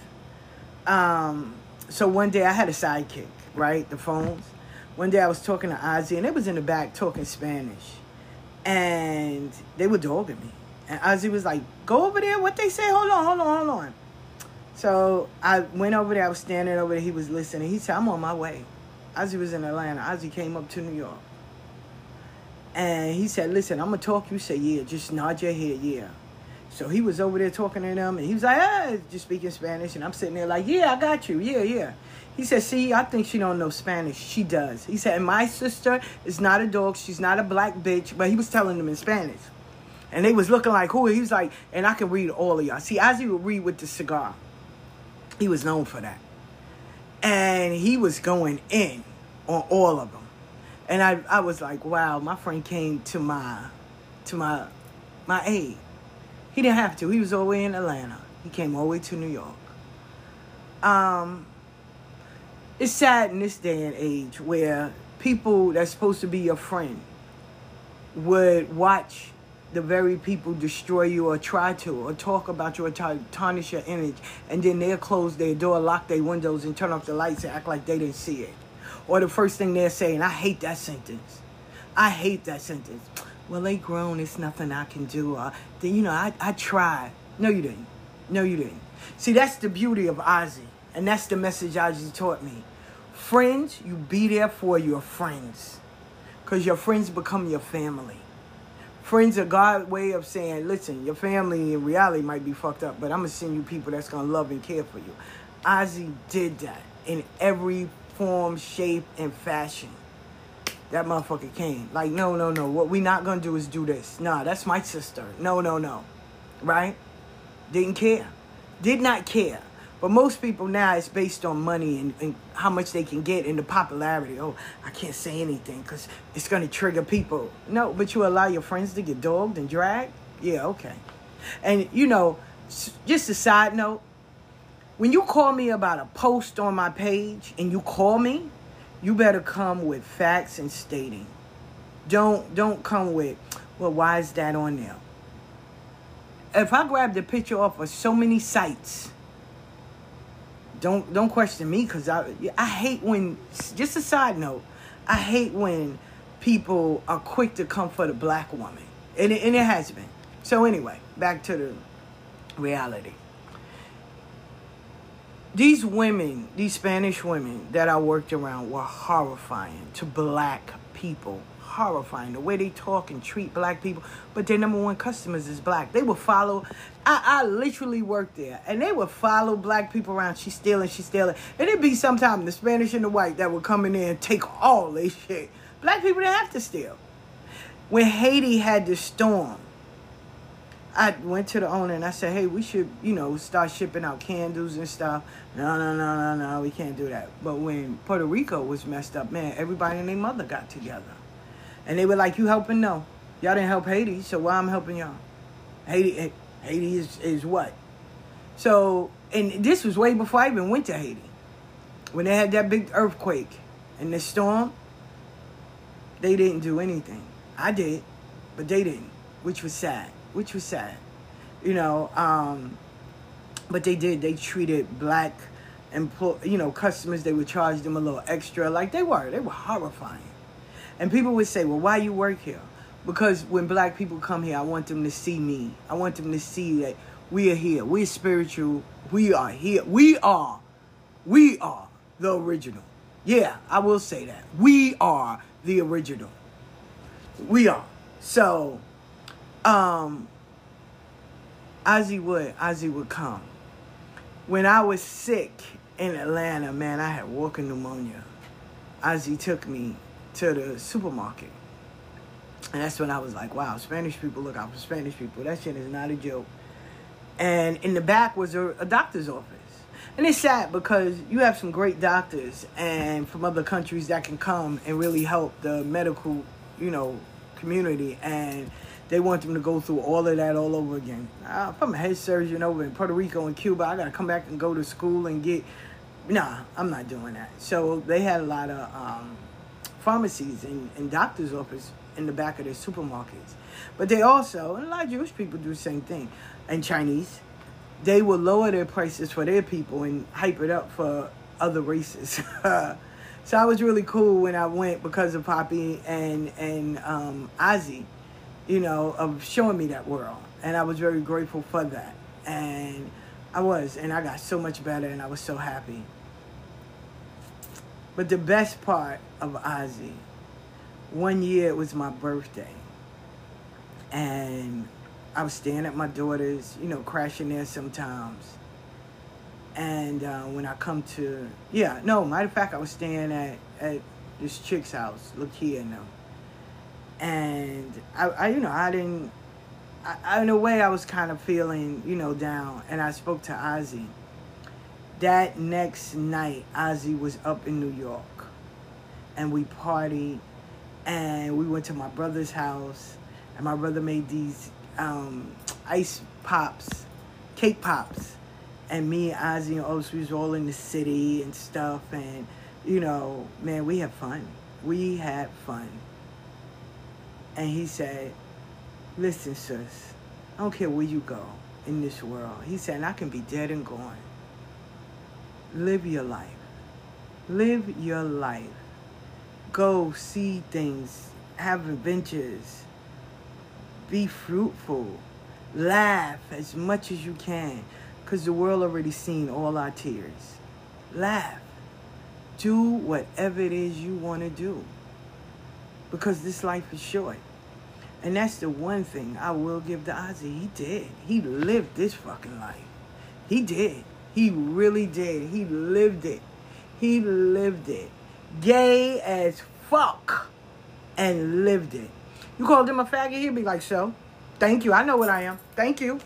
Um, so one day I had a sidekick, right? The phones. One day I was talking to Ozzy and they was in the back talking Spanish. And they were dogging me. And Ozzy was like, go over there. What they say? Hold on, hold on, hold on. So I went over there. I was standing over there. He was listening. He said, I'm on my way. Ozzy was in Atlanta. Ozzy came up to New York. And he said, listen, I'm going to talk. You say, yeah. Just nod your head, yeah. So he was over there talking to them. And he was like, ah, just speaking Spanish. And I'm sitting there like, yeah, I got you. Yeah, yeah. He said, see, I think she don't know Spanish. She does. He said, my sister is not a dog. She's not a black bitch. But he was telling them in Spanish. And they was looking like, who? He was like, and I can read all of y'all. See, Ozzy would read with the cigar. He was known for that. And he was going in on all of them. And I, I was like, wow, my friend came to my to my my aid. He didn't have to. He was all the way in Atlanta. He came all the way to New York. Um it's sad in this day and age where people that's supposed to be your friend would watch the very people destroy you or try to or talk about you or to tarnish your image and then they'll close their door lock their windows and turn off the lights and act like they didn't see it or the first thing they're saying i hate that sentence i hate that sentence well they grown it's nothing i can do uh, you know i, I tried no you didn't. No you didn't. See that's the beauty of ozzy and that's the message ozzy taught me. Friends you be there for your friends because your friends become your family. Friends are God way of saying, listen, your family in reality might be fucked up, but I'm gonna send you people that's gonna love and care for you. Ozzy did that in every form, shape, and fashion. That motherfucker came. Like, no, no, no. What we not gonna do is do this. Nah, that's my sister. No, no, no. Right? Didn't care. Did not care. But most people now it's based on money and, and how much they can get and the popularity. Oh, I can't say anything because it's to trigger people. No, but you allow your friends to get dogged and dragged? Yeah, okay. And, you know, just a side note when you call me about a post on my page and you call me, you better come with facts and stating. Don't don't come with, well, why is that on there? If I grab the picture off of so many sites, don't don't question me because I I hate when just a side note, I hate when people are quick to come for the black woman, and it, and it has been. So anyway, back to the reality. These women, these Spanish women that I worked around were horrifying to black people. Horrifying the way they talk and treat black people. But their number one customers is black. They would follow. I, I literally worked there, and they would follow black people around. She's stealing, she's stealing. And it'd be sometime the Spanish and the white that would come in there and take all their shit. Black people didn't have to steal. When Haiti had the storm, I went to the owner and I said, hey, we should, you know, start shipping out candles and stuff. No, no, no, no, no, we can't do that. But when Puerto Rico was messed up, man, everybody and their mother got together. And they were like, you helping? No. Y'all didn't help Haiti, so why I'm helping y'all? Haiti, eh, Haiti is, is what? So, and this was way before I even went to Haiti. When they had that big earthquake and the storm, they didn't do anything. I did, but they didn't, which was sad. Which was sad, you know. Um, but they did. They treated black employ, you know, customers. They would charge them a little extra, like they were. They were horrifying. And people would say, "Well, why you work here?" Because when black people come here, I want them to see me. I want them to see that we are here. We're spiritual. We are here. We are. We are the original. Yeah, I will say that. We are the original. We are. So, um, Ozzy would, Ozzy would come. When I was sick in Atlanta, man, I had walking pneumonia. Ozzy took me to the supermarket. And that's when I was like, wow, Spanish people look out for Spanish people. That shit is not a joke. And in the back was a, a doctor's office. And it's sad because you have some great doctors and from other countries that can come and really help the medical, you know, community. And they want them to go through all of that all over again. Uh, if I'm a head surgeon over in Puerto Rico and Cuba, I gotta come back and go to school and get. Nah, I'm not doing that. So they had a lot of um, pharmacies and, and doctors' office in the back of their supermarkets. But they also, and a lot of Jewish people do the same thing, and Chinese, they will lower their prices for their people and hype it up for other races. so I was really cool when I went because of Poppy and and um, Ozzy, you know, of showing me that world, and I was very grateful for that. And I was, and I got so much better, and I was so happy. But the best part of Ozzy, one year it was my birthday, and I was staying at my daughter's, you know, crashing there sometimes. And uh, when I come to, yeah, no, matter of fact, I was staying at, at this chick's house, Lakia and them. And I, I, you know, I didn't, I, in a way, I was kind of feeling, you know, down. And I spoke to Ozzy. That next night, Ozzy was up in New York. And we partied. And we went to my brother's house. And my brother made these um, ice pops, cake pops. And me and Ozzy and Otis, we was all in the city and stuff. And, you know, man, we had fun. We had fun. And he said, listen, sis, I don't care where you go in this world. He said, I can be dead and gone. Live your life. Live your life. Go see things. Have adventures. Be fruitful. Laugh as much as you can. Because the world already seen all our tears. Laugh. Do whatever it is you want to do. Because this life is short. And that's the one thing I will give to Ozzy. He did. He lived this fucking life. He did. He really did. He lived it. He lived it. Gay as fuck. And lived it. You called him a faggot, he'd be like, so. Thank you. I know what I am. Thank you.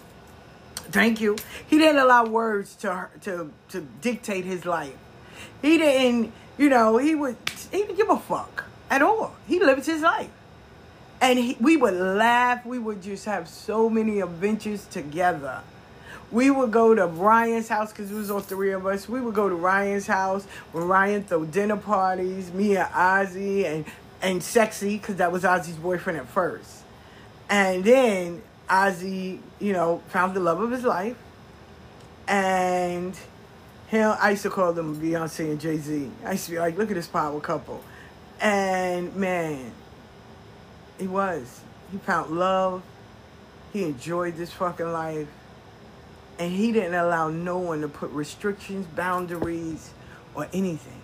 Thank you. He didn't allow words to to to dictate his life. He didn't, you know, he would he didn't give a fuck at all. He lived his life. And he, we would laugh. We would just have so many adventures together. We would go to Ryan's house because it was all three of us. We would go to Ryan's house when Ryan throw dinner parties. Me and Ozzy and and Sexy because that was Ozzy's boyfriend at first. And then Ozzy, you know, found the love of his life. And him, I used to call them Beyonce and Jay Z. I used to be like, look at this power couple. And man, he was. He found love. He enjoyed this fucking life. And he didn't allow no one to put restrictions, boundaries, or anything.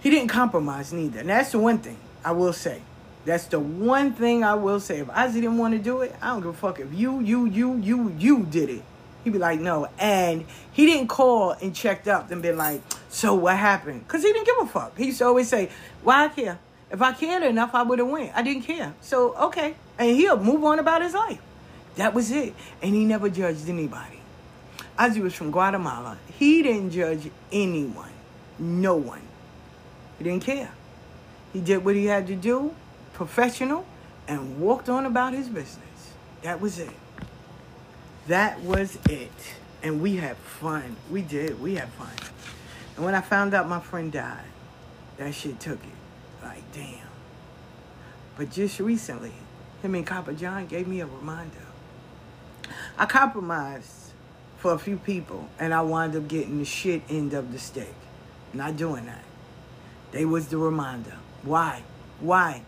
He didn't compromise neither. And that's the one thing I will say. That's the one thing I will say. If Ozzy didn't want to do it, I don't give a fuck. If you, you, you, you, you did it, he'd be like, no. And he didn't call and checked up and been like, so what happened? Because he didn't give a fuck. He used to always say, why I care? If I cared enough, I would have went. I didn't care. So, okay. And he'll move on about his life. That was it. And he never judged anybody. Ozzy was from Guatemala. He didn't judge anyone. No one. He didn't care. He did what he had to do professional, and walked on about his business. That was it. That was it. And we had fun. We did. We had fun. And when I found out my friend died, that shit took it. But just recently, him and Copper John gave me a reminder. I compromised for a few people, and I wound up getting the shit end of the stick. Not doing that. They was the reminder. Why? Why?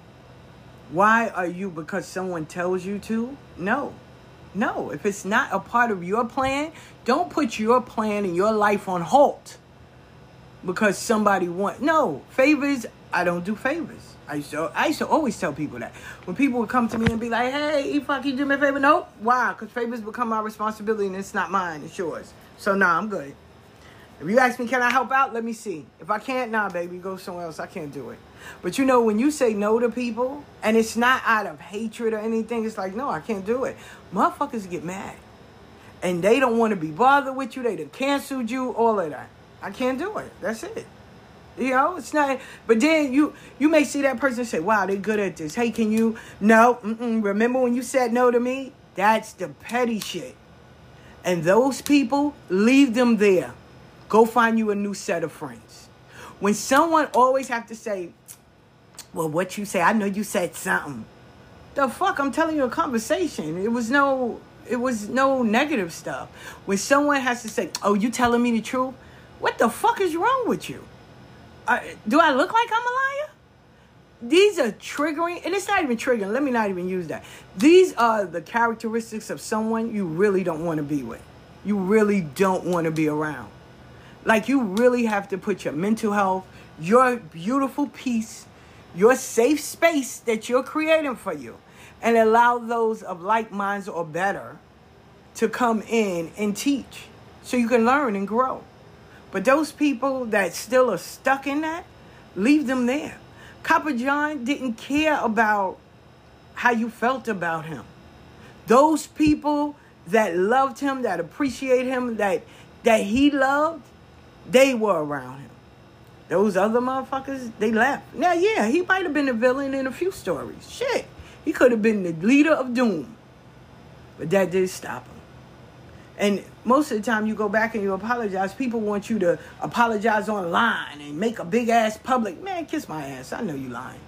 Why are you because someone tells you to? No. No. If it's not a part of your plan, don't put your plan and your life on halt because somebody want no favors i don't do favors i used to i used to always tell people that when people would come to me and be like hey i can do me a favor nope why because favors become my responsibility and it's not mine it's yours so nah i'm good if you ask me can i help out let me see if i can't nah baby go somewhere else i can't do it but you know, when you say no to people, and it's not out of hatred or anything, it's like, no, I can't do it. Motherfuckers get mad. And they don't want to be bothered with you. They done canceled you, all of that. I can't do it. That's it. You know, it's not. But then you you may see that person say, "Wow, they're good at this." Hey, can you? No. Mm-mm. Remember when you said no to me? That's the petty shit. And those people, leave them there. Go find you a new set of friends. When someone always have to say, well, what you say, I know you said something. The fuck, I'm telling you a conversation. It was no, it was no negative stuff. When someone has to say, oh, you telling me the truth? What the fuck is wrong with you? Uh, do I look like I'm a liar? These are triggering, and it's not even triggering. Let me not even use that. These are the characteristics of someone you really don't want to be with. You really don't want to be around. Like you really have to put your mental health, your beautiful peace, your safe space that you're creating for you, and allow those of like minds or better to come in and teach so you can learn and grow. But those people that still are stuck in that, leave them there. Copper John didn't care about how you felt about him. Those people that loved him, that appreciate him, that that he loved, they were around him. Those other motherfuckers, they left. Now, yeah, he might have been a villain in a few stories. Shit. He could have been the leader of doom. But that did stop him. And most of the time you go back and you apologize, people want you to apologize online and make a big ass public. Man, kiss my ass. I know you lying.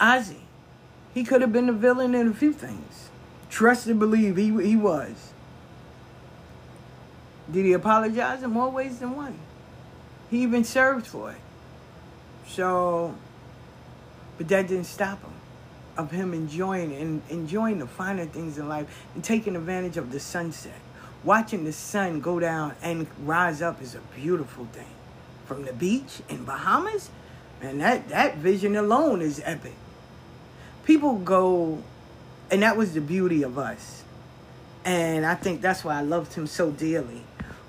Ozzy, he could have been the villain in a few things. Trust and believe he, he was. Did he apologize in more ways than one? He even served for it. So, but that didn't stop him of him enjoying and enjoying the finer things in life and taking advantage of the sunset. Watching the sun go down and rise up is a beautiful thing. From the beach in Bahamas, and that, that vision alone is epic. people go, and that was the beauty of us. And I think that's why I loved him so dearly.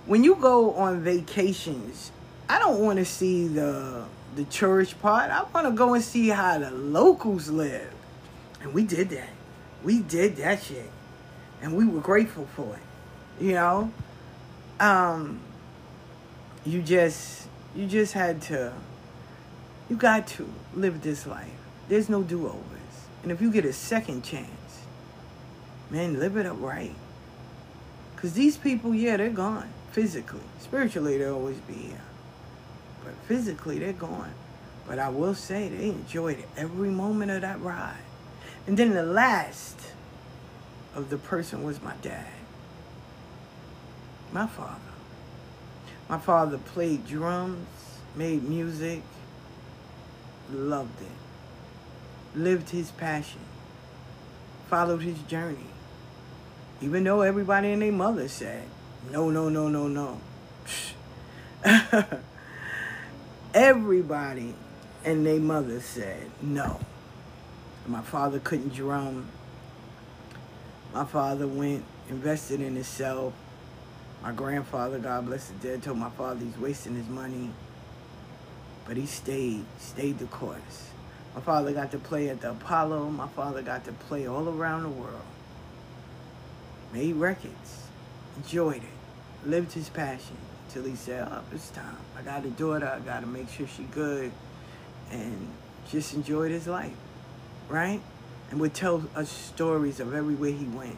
When you go on vacations, I don't want to see the the church part. I want to go and see how the locals live. And we did that. We did that shit. And we were grateful for it. You know? Um you just you just had to you got to live this life. There's no do-overs. And if you get a second chance, man, live it up right. Cause these people, yeah, they're gone physically. Spiritually, they'll always be here. But physically, they're gone. But I will say they enjoyed every moment of that ride. And then the last of the person was my dad. My father. My father played drums, made music, loved it, lived his passion, followed his journey. Even though everybody and their mother said, no, no, no, no, no. everybody and their mother said no. My father couldn't drum. My father went, invested in himself. My grandfather, God bless the dead, told my father he's wasting his money. But he stayed, stayed the course. My father got to play at the Apollo. My father got to play all around the world. Made records. Enjoyed it. Lived his passion until he said, oh, it's time. I got a daughter. I got to make sure she good. And just enjoyed his life. Right? And would tell us stories of everywhere he went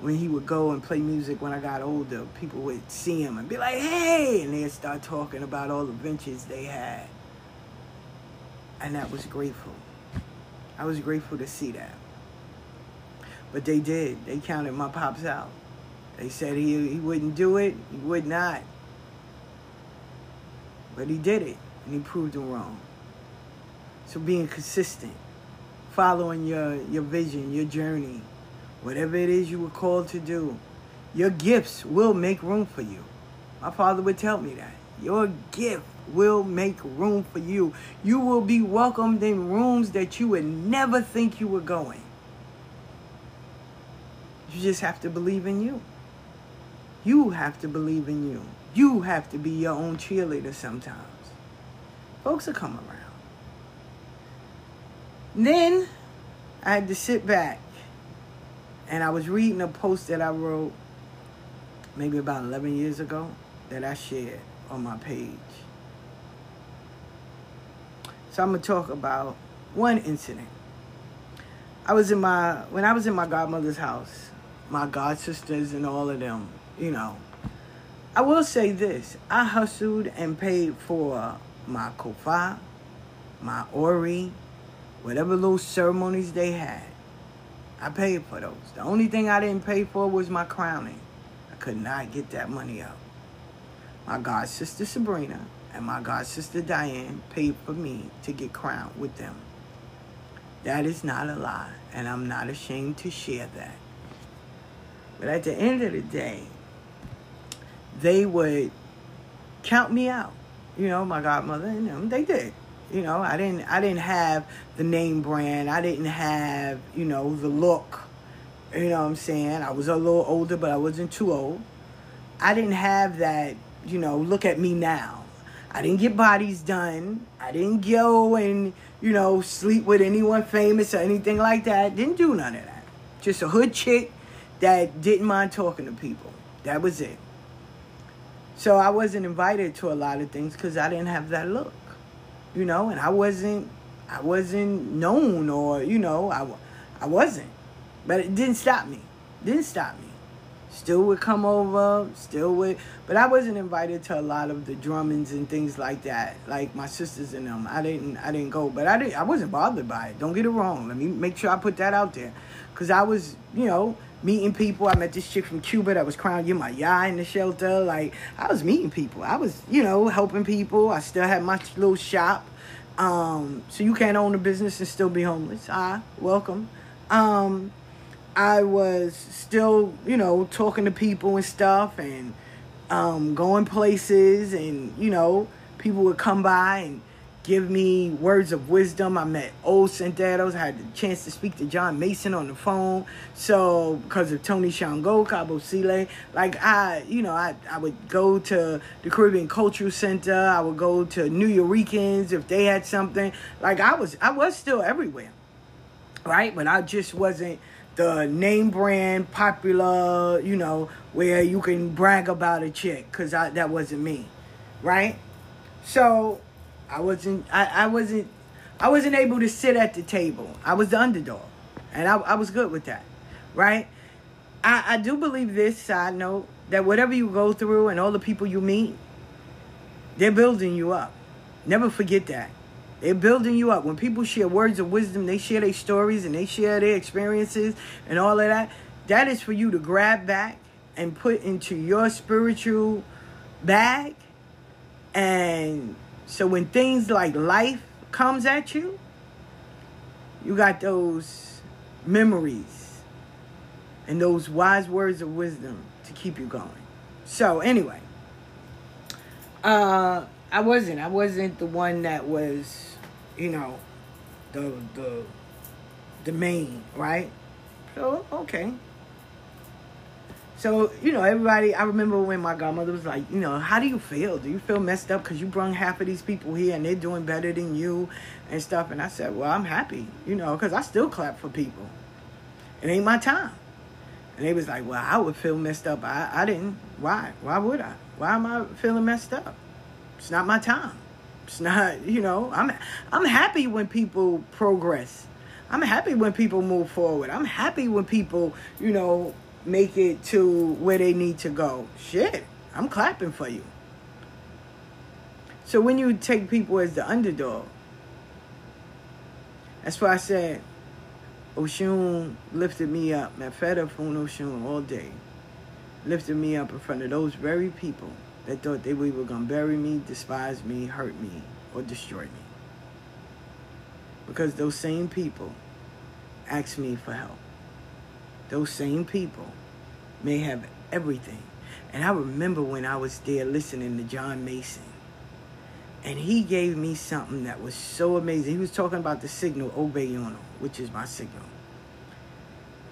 when he would go and play music when I got older, people would see him and be like, hey, and they'd start talking about all the ventures they had. And that was grateful. I was grateful to see that. But they did. They counted my pops out. They said he, he wouldn't do it. He would not. But he did it, and he proved them wrong. So being consistent, following your, your vision, your journey, whatever it is you were called to do, your gifts will make room for you. My father would tell me that. Your gift will make room for you. You will be welcomed in rooms that you would never think you were going. You just have to believe in you. You have to believe in you. You have to be your own cheerleader sometimes. Folks will come around. Then I had to sit back and I was reading a post that I wrote maybe about 11 years ago that I shared on my page. So I'm going to talk about one incident. I was in my, when I was in my godmother's house, my god sisters and all of them, you know, I will say this I hustled and paid for my kofa, my ori, whatever little ceremonies they had. I paid for those. The only thing I didn't pay for was my crowning. I could not get that money out. My god sister Sabrina and my god sister Diane paid for me to get crowned with them. That is not a lie, and I'm not ashamed to share that. But at the end of the day, they would count me out. You know, my godmother and them, they did. You know, I didn't I didn't have the name brand. I didn't have, you know, the look. You know what I'm saying? I was a little older, but I wasn't too old. I didn't have that, you know, look at me now. I didn't get bodies done. I didn't go and, you know, sleep with anyone famous or anything like that. Didn't do none of that. Just a hood chick that didn't mind talking to people. That was it. So I wasn't invited to a lot of things because I didn't have that look you know, and I wasn't, I wasn't known or, you know, I, I wasn't. But it didn't stop me. Didn't stop me. Still would come over, still would, but I wasn't invited to a lot of the drummings and things like that. Like my sisters and them, I didn't, I didn't go, but I didn't, I wasn't bothered by it. Don't get it wrong. Let me make sure I put that out there, cause I was, you know, meeting people. I met this chick from Cuba that was crying in my yard in the shelter. Like I was meeting people. I was, you know, helping people. I still had my little shop. Um, so you can't own a business and still be homeless. Ah, welcome. Um, I was still, you know, talking to people and stuff and um, going places and, you know, people would come by and give me words of wisdom. I met old Santeros. I had the chance to speak to John Mason on the phone. So because of Tony Shango, Cabo Sile, like I, you know, I, I would go to the Caribbean Cultural Center. I would go to New Yorkers if they had something. Like I was, I was still everywhere, right? But I just wasn't the name brand popular, you know, where you can brag about a chick because that wasn't me, right? So I wasn't I, I wasn't I wasn't able to sit at the table. I was the underdog. And I, I was good with that. Right? I, I do believe this side note that whatever you go through and all the people you meet, they're building you up. Never forget that. They're building you up. When people share words of wisdom, they share their stories and they share their experiences and all of that. That is for you to grab back and put into your spiritual bag and so when things like life comes at you, you got those memories and those wise words of wisdom to keep you going. So anyway, uh, I wasn't. I wasn't the one that was, you know, the the the main right. So okay, so, you know, everybody, I remember when my godmother was like, you know, how do you feel? Do you feel messed up because you brung half of these people here and they're doing better than you and stuff? And I said, well, I'm happy, you know, because I still clap for people. It ain't my time. And they was like, well, I would feel messed up. I, I didn't. Why? Why would I? Why am I feeling messed up? It's not my time. It's not, you know, I'm I'm happy when people progress. I'm happy when people move forward. I'm happy when people, you know, make it to where they need to go. Shit, I'm clapping for you. So when you take people as the underdog, that's why I said Oshun lifted me up. Maferefun Oshun all day. Lifted me up in front of those very people that thought they were going to bury me, despise me, hurt me, or destroy me. Because those same people asked me for help those same people may have everything. And I remember when I was there listening to John Mason. And he gave me something that was so amazing. He was talking about the signal Obeyono, which is my signal.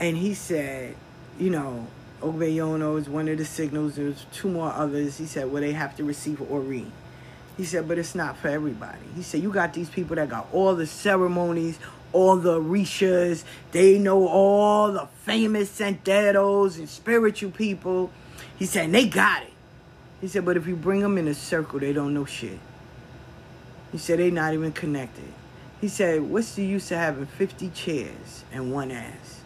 And he said, you know, Obeyono is one of the signals. There's two more others. He said, well, they have to receive Ori. He said, but it's not for everybody. He said, you got these people that got all the ceremonies, all the Rishas, they know all the famous Santeros and spiritual people. He said, they got it. He said, but if you bring them in a circle, they don't know shit. He said, they not even connected. He said, what's the use of having 50 chairs and one ass?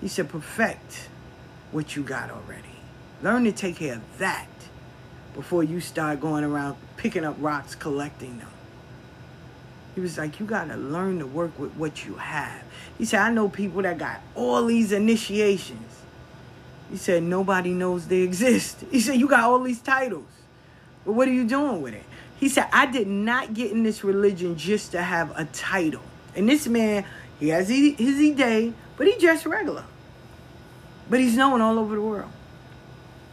He said, perfect what you got already. Learn to take care of that before you start going around picking up rocks, collecting them. He was like, you got to learn to work with what you have. He said, I know people that got all these initiations. He said, nobody knows they exist. He said, you got all these titles. But what are you doing with it? He said, I did not get in this religion just to have a title. And this man, he has his, day, but he just regular. But he's known all over the world.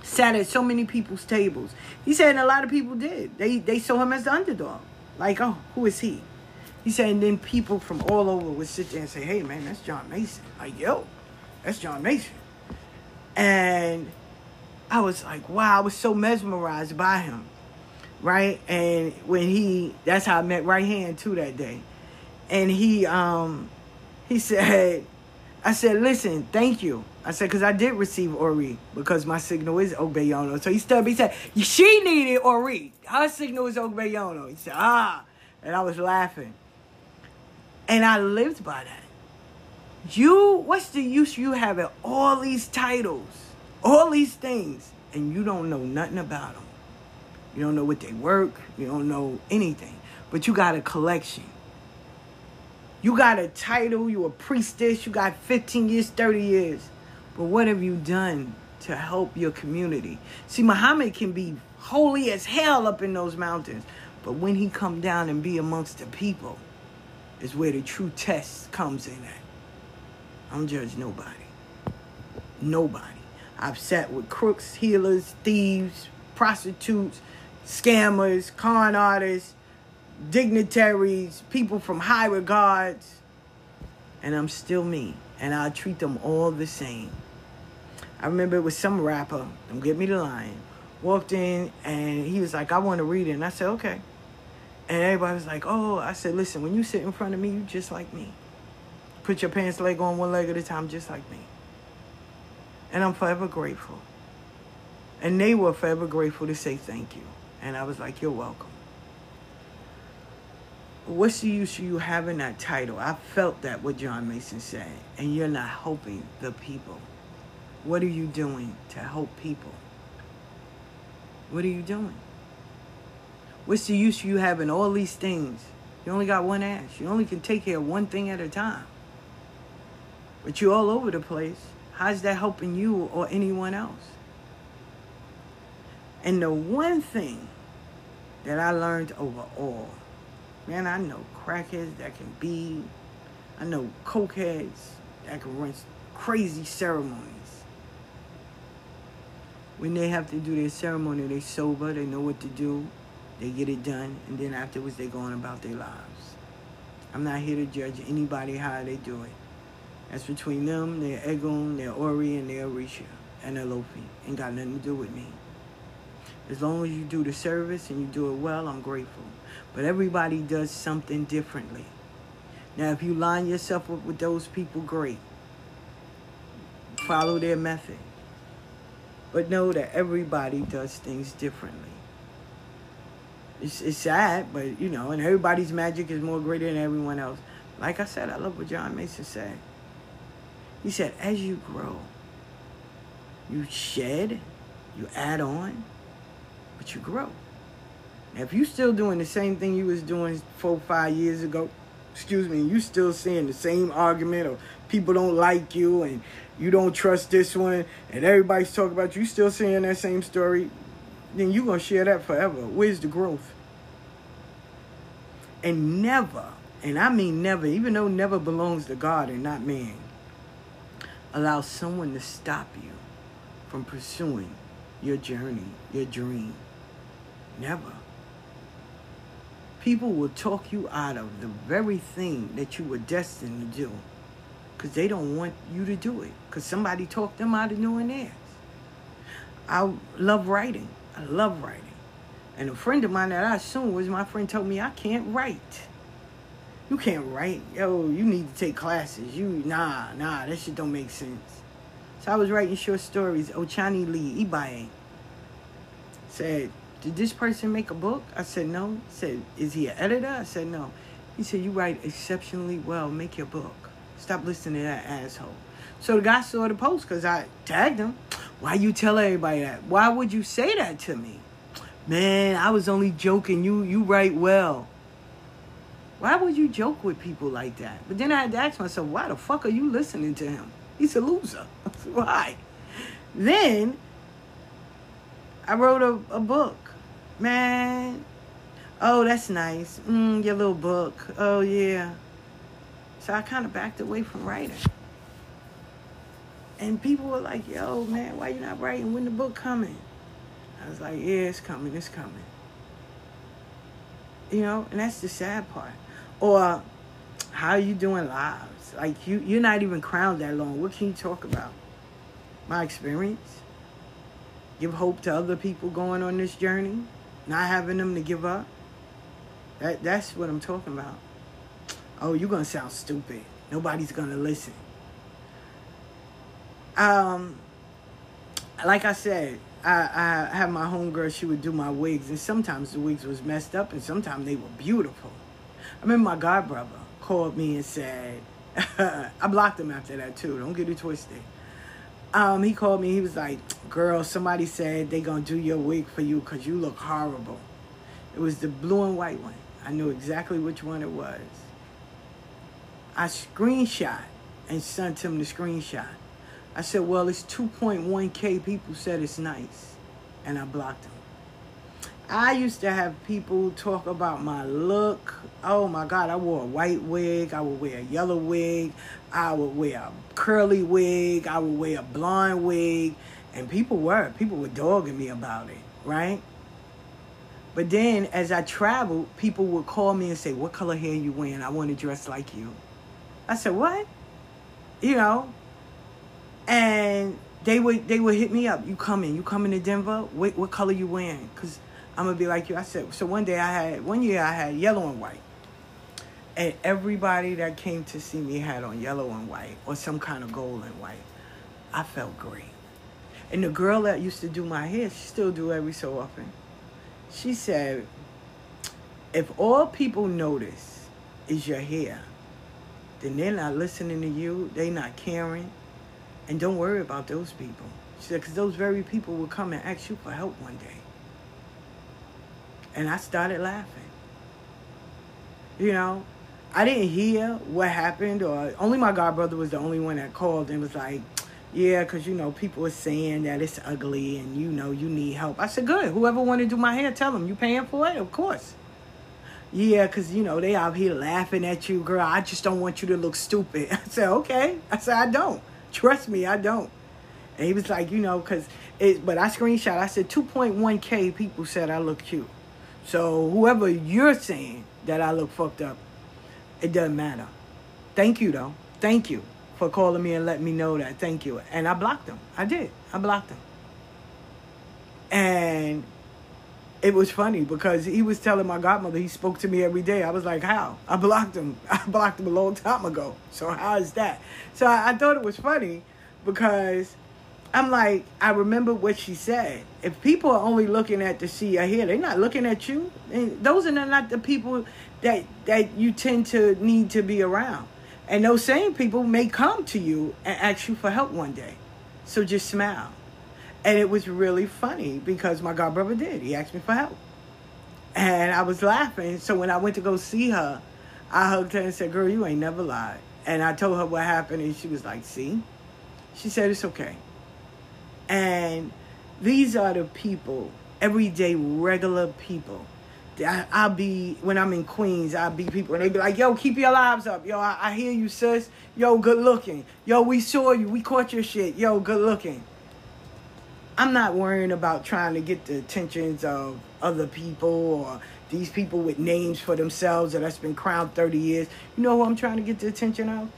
Sat at so many people's tables. He said, and a lot of people did. They they saw him as the underdog. Like, oh, who is he? He said, and then people from all over would sit there and say, hey, man, that's John Mason. Like, yo, that's John Mason. And I was like, wow, I was so mesmerized by him. Right? And when he, that's how I met Right Hand too that day. And he, um, he said, I said, listen, thank you. I said, because I did receive Ori because my signal is Obeyono. So he stood he said, she needed Ori. Her signal is Obeyono. He said, ah. And I was laughing. And I lived by that. You, what's the use you having all these titles, all these things, and you don't know nothing about them? You don't know what they work. You don't know anything. But you got a collection. You got a title. You a priestess. You got 15 years, 30 years. But what have you done to help your community? See, Muhammad can be holy as hell up in those mountains. But when he come down and be amongst the people, is where the true test comes in at. I don't judge nobody. Nobody. I've sat with crooks, healers, thieves, prostitutes, scammers, con artists, dignitaries, people from high regards, and I'm still me, and I treat them all the same. I remember it was some rapper, don't get me the line, walked in and he was like, I want to read it. And I said, okay. And everybody was like, oh, I said, listen, when you sit in front of me, you just like me. Put your pants leg on one leg at a time, just like me. And I'm forever grateful. And they were forever grateful to say thank you. And I was like, you're welcome. What's the use of you having that title? I felt that what John Mason said. And you're not helping the people. What are you doing to help people? What are you doing? What's the use of you having all these things? You only got one ass. You only can take care of one thing at a time. But you're all over the place. How's that helping you or anyone else? And the one thing that I learned overall, man, I know crackheads that can be, I know cokeheads that can run crazy ceremonies. When they have to do their ceremony, they sober, they know what to do, they get it done, and then afterwards they go on about their lives. I'm not here to judge anybody how they do it. That's between them, their Egun, their Ori, and their Orisha, and their Olofi. Ain't got nothing to do with me. As long as you do the service and you do it well, I'm grateful. But everybody does something differently. Now, if you line yourself up with those people, great. Follow their method. But know that everybody does things differently. It's, it's sad, but you know, and everybody's magic is more greater than everyone else. Like I said, I love what John Mason said. He said, as you grow, you shed, you add on, but you grow. Now, if you still doing the same thing you was doing four, five years ago, excuse me, you still saying the same argument or people don't like you and you don't trust this one and everybody's talking about you still saying that same story, then you're going to share that forever. Where's the growth? And never, and I mean never, even though never belongs to God and not man, allow someone to stop you from pursuing your journey, your dream. Never. People will talk you out of the very thing that you were destined to do because they don't want you to do it because somebody talked them out of doing theirs. I love writing. I love writing. And a friend of mine that I assume was my friend told me I can't write. You can't write. Yo, you need to take classes. You nah, nah, that shit don't make sense. So I was writing short stories. Ochani Lee Ibaye said, Did this person make a book? I said, No. Said, Is he an editor? I said, No. He said, You write exceptionally well. Make your book. Stop listening to that asshole. So the guy saw the post because I tagged him. Why you tell everybody that? Why would you say that to me? Man, I was only joking. You you write well. Why would you joke with people like that? But then I had to ask myself, why the fuck are you listening to him? He's a loser. why? Then I wrote a, a book. Man, oh, that's nice. Mm, your little book. Oh, yeah. So I kind of backed away from writing. And people were like, yo, man, why you not writing? When the book coming? I was like, yeah, it's coming, it's coming. You know, and that's the sad part. Or how you doing lives? Like you you're not even crowned that long. What can you talk about? My experience? Give hope to other people going on this journey, not having them to give up. That that's what I'm talking about. Oh, you're gonna sound stupid. Nobody's gonna listen. Um, like I said, I, I had my homegirl, she would do my wigs, and sometimes the wigs was messed up, and sometimes they were beautiful. I remember my god brother called me and said, I blocked him after that too, don't get it twisted. Um, he called me, he was like, girl, somebody said they gonna do your wig for you because you look horrible. It was the blue and white one. I knew exactly which one it was. I screenshot and sent him the screenshot. I said, well, it's 2.1K people said it's nice. And I blocked them. I used to have people talk about my look. Oh my God, I wore a white wig. I would wear a yellow wig. I would wear a curly wig. I would wear a blonde wig. And people were, people were dogging me about it, right? But then as I traveled, people would call me and say, What color hair you wearing? I want to dress like you. I said, What? You know? And they would they would hit me up. You coming? You coming to Denver? What what color you wearing? Cause I'm gonna be like you. I said. So one day I had one year I had yellow and white, and everybody that came to see me had on yellow and white or some kind of gold and white. I felt great. And the girl that used to do my hair, she still do every so often. She said, if all people notice is your hair, then they're not listening to you, They're not caring, and don't worry about those people. She said, because those very people will come and ask you for help one day. And I started laughing. You know, I didn't hear what happened, or only my godbrother was the only one that called and was like, yeah, because, you know, people are saying that it's ugly and, you know, you need help. I said, good. Whoever want to do my hair, tell them. You paying for it? Of course. Yeah, because, you know, they out here laughing at you, girl. I just don't want you to look stupid. I said, okay. I said, I don't. Trust me, I don't. And he was like, you know, because it, but I screenshot, I said 2.1K people said I look cute. So whoever you're saying that I look fucked up, it doesn't matter. Thank you, though. Thank you for calling me and letting me know that. Thank you. And I blocked him. I did. I blocked him. And it was funny because he was telling my godmother he spoke to me every day. I was like, how? I blocked him. I blocked him a long time ago. So how is that? So I, I thought it was funny because I'm like, I remember what she said. If people are only looking at the see or hear, they're not looking at you. And those are not the people that that you tend to need to be around. And those same people may come to you and ask you for help one day. So just smile. And it was really funny because my god brother did. He asked me for help. And I was laughing. So when I went to go see her, I hugged her and said, Girl, you ain't never lied. And I told her what happened, and she was like, See? She said, It's okay. And these are the people, everyday, regular people I, will be when I'm in Queens. I'll be people and they be like, "Yo, keep your lives up. Yo, I, I, hear you, sis. Yo, good looking. Yo, we saw you. We caught your shit. Yo, good looking." I'm not worrying about trying to get the attentions of other people or these people with names for themselves that that's been crowned 30 years. You know who I'm trying to get the attention of?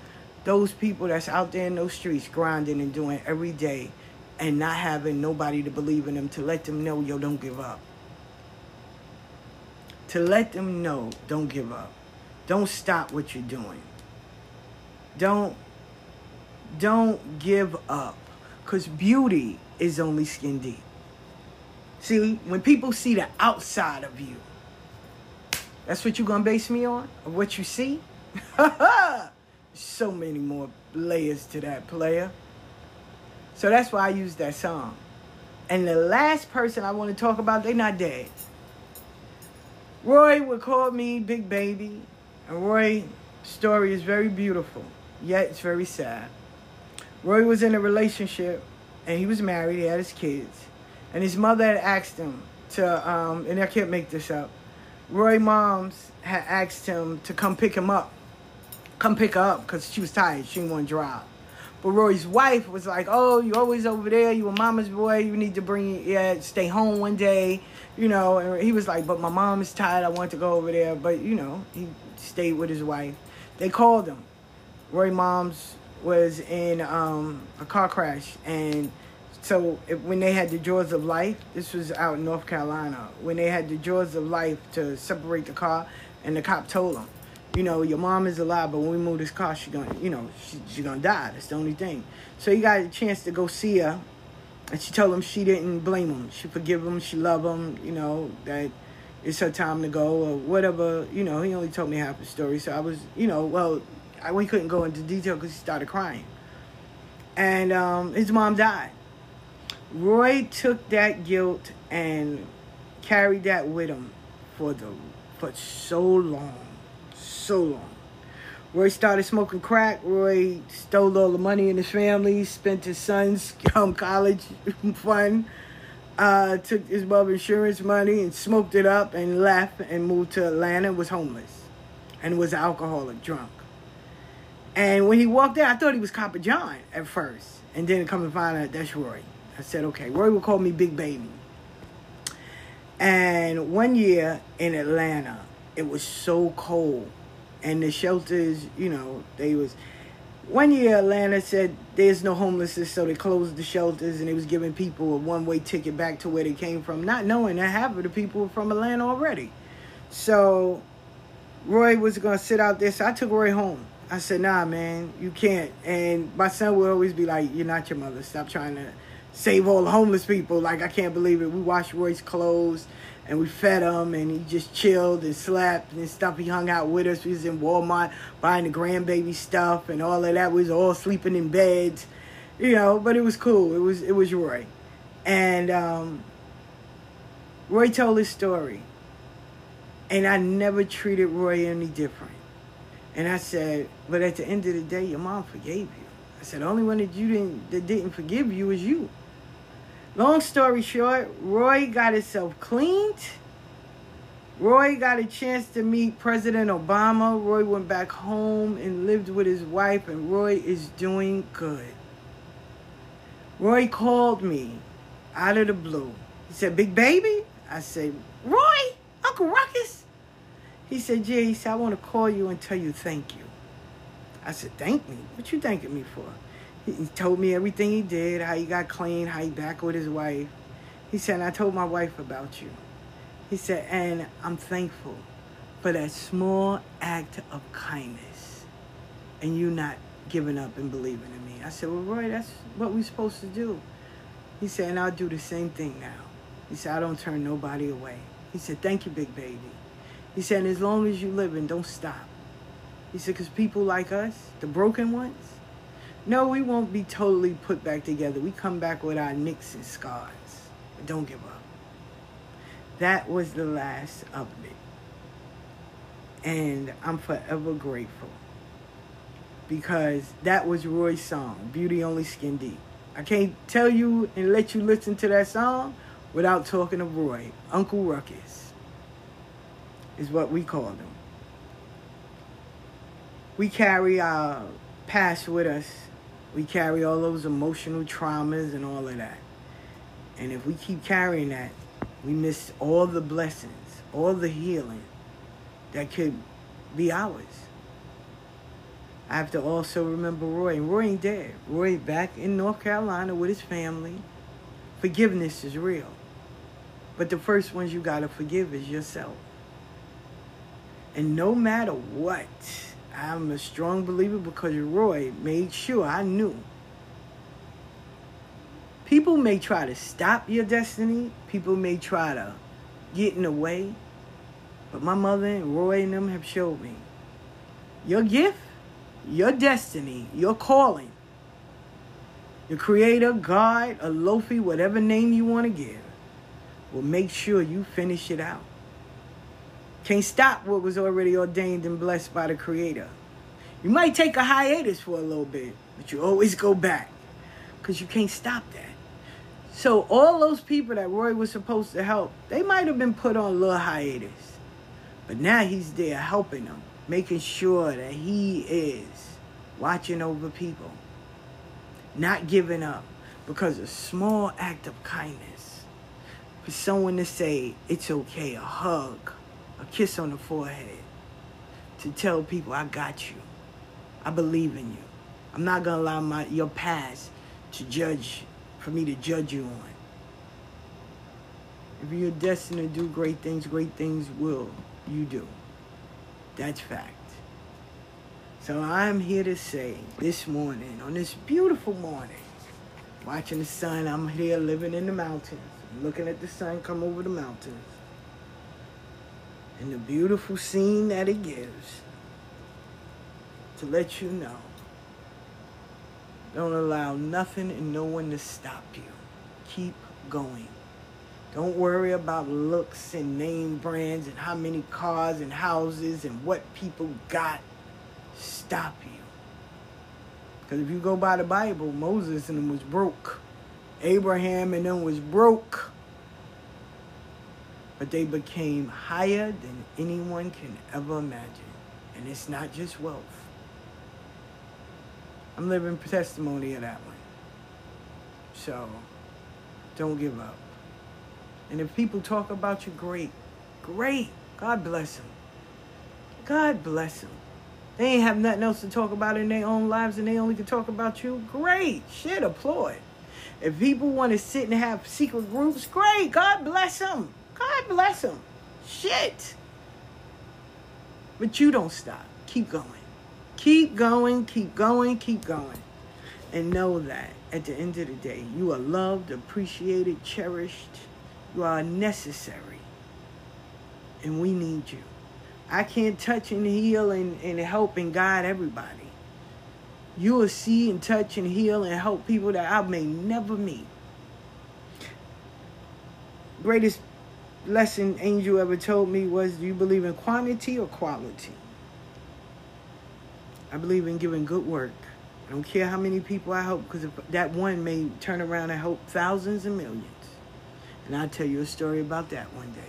Those people that's out there in those streets grinding and doing every day and not having nobody to believe in them to let them know, yo, don't give up to let them know don't give up. Don't stop what you're doing. Don't don't give up cuz beauty is only skin deep. See, when people see the outside of you, that's what you're going to base me on? What you see? so many more layers to that player. So that's why I use that song. And the last person I want to talk about, they're not dead. Roy would call me Big Baby. And Roy's story is very beautiful, yet it's very sad. Roy was in a relationship and he was married, he had his kids. And his mother had asked him to, um, and I can't make this up, Roy moms had asked him to come pick him up. Come pick her up because she was tired. She didn't want to drive. But Roy's wife was like, "Oh, you always over there. You a mama's boy. You need to bring yeah, stay home one day, you know." And he was like, "But my mom is tired. I want to go over there." But you know, he stayed with his wife. They called him. Roy mom's was in um, a car crash, and so if, when they had the jaws of life, this was out in North Carolina. When they had the jaws of life to separate the car, and the cop told him, you know, your mom is alive, but when we move this car, she's gonna, you know, she, she's gonna die. That's the only thing. So he got a chance to go see her, and she told him she didn't blame him. She forgive him. She love him. You know that it's her time to go or whatever. You know, he only told me half the story, so I was, you know, well, I, we couldn't go into detail because he started crying, and um, his mom died. Roy took that guilt and carried that with him for the for so long so long. Roy started smoking crack. Roy stole all the money in his family, spent his son's um, college fund, uh, took his mother's insurance money and smoked it up and left and moved to Atlanta was homeless and was alcoholic, drunk. And when he walked out, I thought he was Copper John at first. And then come and find out that's Roy. I said, okay. Roy would call me Big Baby. And one year in Atlanta, it was so cold, and the shelters, you know, they was. One year, Atlanta said there's no homelessness, so they closed the shelters, and they was giving people a one-way ticket back to where they came from, not knowing that half of the people were from Atlanta already. So Roy was gonna sit out there, so I took Roy home. I said, "Nah, man, you can't." And my son would always be like, "You're not your mother. Stop trying to save all the homeless people." Like I can't believe it. We washed Roy's clothes and we fed him, and he just chilled and slept and stuff. He hung out with us. We was in Walmart buying the grandbaby stuff and all of that. We was all sleeping in beds, you know. But it was cool. It was it was Roy, and um, Roy told his story, and I never treated Roy any different. And I said, but at the end of the day, your mom forgave you. I said, the only one that you didn't that didn't forgive you is you. Long story short, Roy got himself cleaned. Roy got a chance to meet President Obama. Roy went back home and lived with his wife, and Roy is doing good. Roy called me out of the blue. He said, Big baby? I said, Roy, Uncle Ruckus. He said, Jay, he said, I want to call you and tell you thank you. I said, thank me? What you thanking me for? He, he told me everything he did, how he got clean, how he back with his wife. He said, I told my wife about you. He said, and I'm thankful for that small act of kindness and you not giving up and believing in me. I said, well, Roy, that's what we're supposed to do. He said, and I'll do the same thing now. He said, I don't turn nobody away. He said, thank you, big baby. He said, as long as you're living, don't stop. He said, because people like us, the broken ones, no, we won't be totally put back together. We come back with our nicks and scars. But don't give up. That was the last of it. And I'm forever grateful. Because that was Roy's song, Beauty Only Skin Deep. I can't tell you and let you listen to that song without talking of Roy. Uncle Ruckus is what we call them. We carry our past with us. We carry all those emotional traumas and all of that. And if we keep carrying that, we miss all the blessings, all the healing that could be ours. I have to also remember Roy. And Roy ain't dead. Roy back in North Carolina with his family. Forgiveness is real. But the first ones you gotta forgive is yourself. And no matter what, I'm a strong believer because Roy made sure I knew. People may try to stop your destiny. People may try to get in the way. But my mother and Roy and them have showed me your gift, your destiny, your calling, your creator, God, Olofi, whatever name you want to give, will make sure you finish it out. Can't stop what was already ordained and blessed by the creator. You might take a hiatus for a little bit, but you always go back because you can't stop that. So all those people that Roy was supposed to help, they might have been put on a little hiatus. But now he's there helping them, making sure that he is watching over people, not giving up because a small act of kindness for someone to say it's okay, a hug, kiss on the forehead, to tell people I got you. I believe in you. I'm not gonna allow my your past to judge for me to judge you on. If you're destined to do great things, great things will you do. That's fact. So I'm here to say this morning, on this beautiful morning, watching the sun, I'm here living in the mountains, looking at the sun come over the mountains, and the beautiful scene that it gives to let you know don't allow nothing and no one to stop you. Keep going. Don't worry about looks and name brands and how many cars and houses and what people got stop you. Because if you go by the Bible, Moses and them was broke. Abraham and them was broke. But they became higher than anyone can ever imagine. And it's not just wealth. I'm living testimony of that one. So, don't give up. And if people talk about you, great. Great. God bless them. God bless them. They ain't have nothing else to talk about in their own lives and they only can talk about you. Great. Shit, applaud. If people want to sit and have secret groups, great. God bless them. God bless them. Shit. But you don't stop. Keep going. Keep going, keep going, keep going. And know that at the end of the day, you are loved, appreciated, cherished. You are necessary. And we need you. I can't touch and heal and, and help and guide everybody. You will see and touch and heal and help people that I may never meet. Greatest lesson Angel ever told me was do you believe in quantity or quality? I believe in giving good work. I don't care how many people I help because that one may turn around and help thousands and millions. And I'll tell you a story about that one day.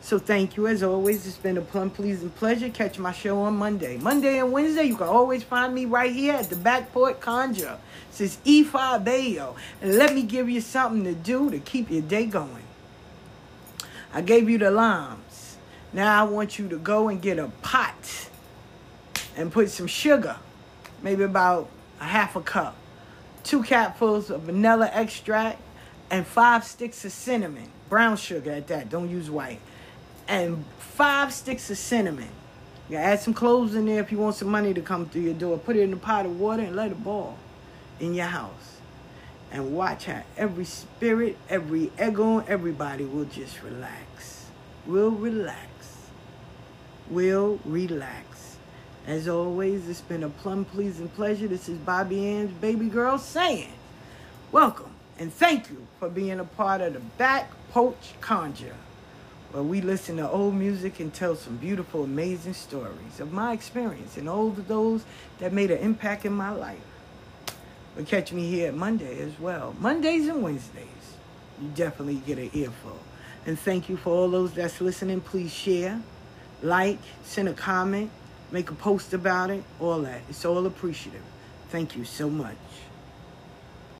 So thank you as always. It's been a plum pleasing pleasure. Catch my show on Monday. Monday and Wednesday, you can always find me right here at the Back Porch Conjure. This is E5 Bayo. And let me give you something to do to keep your day going. I gave you the limes. Now I want you to go and get a pot and put some sugar, maybe about a half a cup, two capfuls of vanilla extract, and five sticks of cinnamon, brown sugar at that, don't use white, and five sticks of cinnamon. You add some cloves in there if you want some money to come through your door. Put it in a pot of water and let it boil in your house. And watch how every spirit, every ego, everybody will just relax. Will relax. Will relax. As always, it's been a plum pleasing pleasure. This is Bobby Ann's baby girl saying, Welcome and thank you for being a part of the Back Porch Conjure, where we listen to old music and tell some beautiful, amazing stories of my experience and all of those that made an impact in my life. But catch me here Monday as well. Mondays and Wednesdays. You definitely get an earful. And thank you for all those that's listening. Please share, like, send a comment, make a post about it, all that. It's all appreciative. Thank you so much.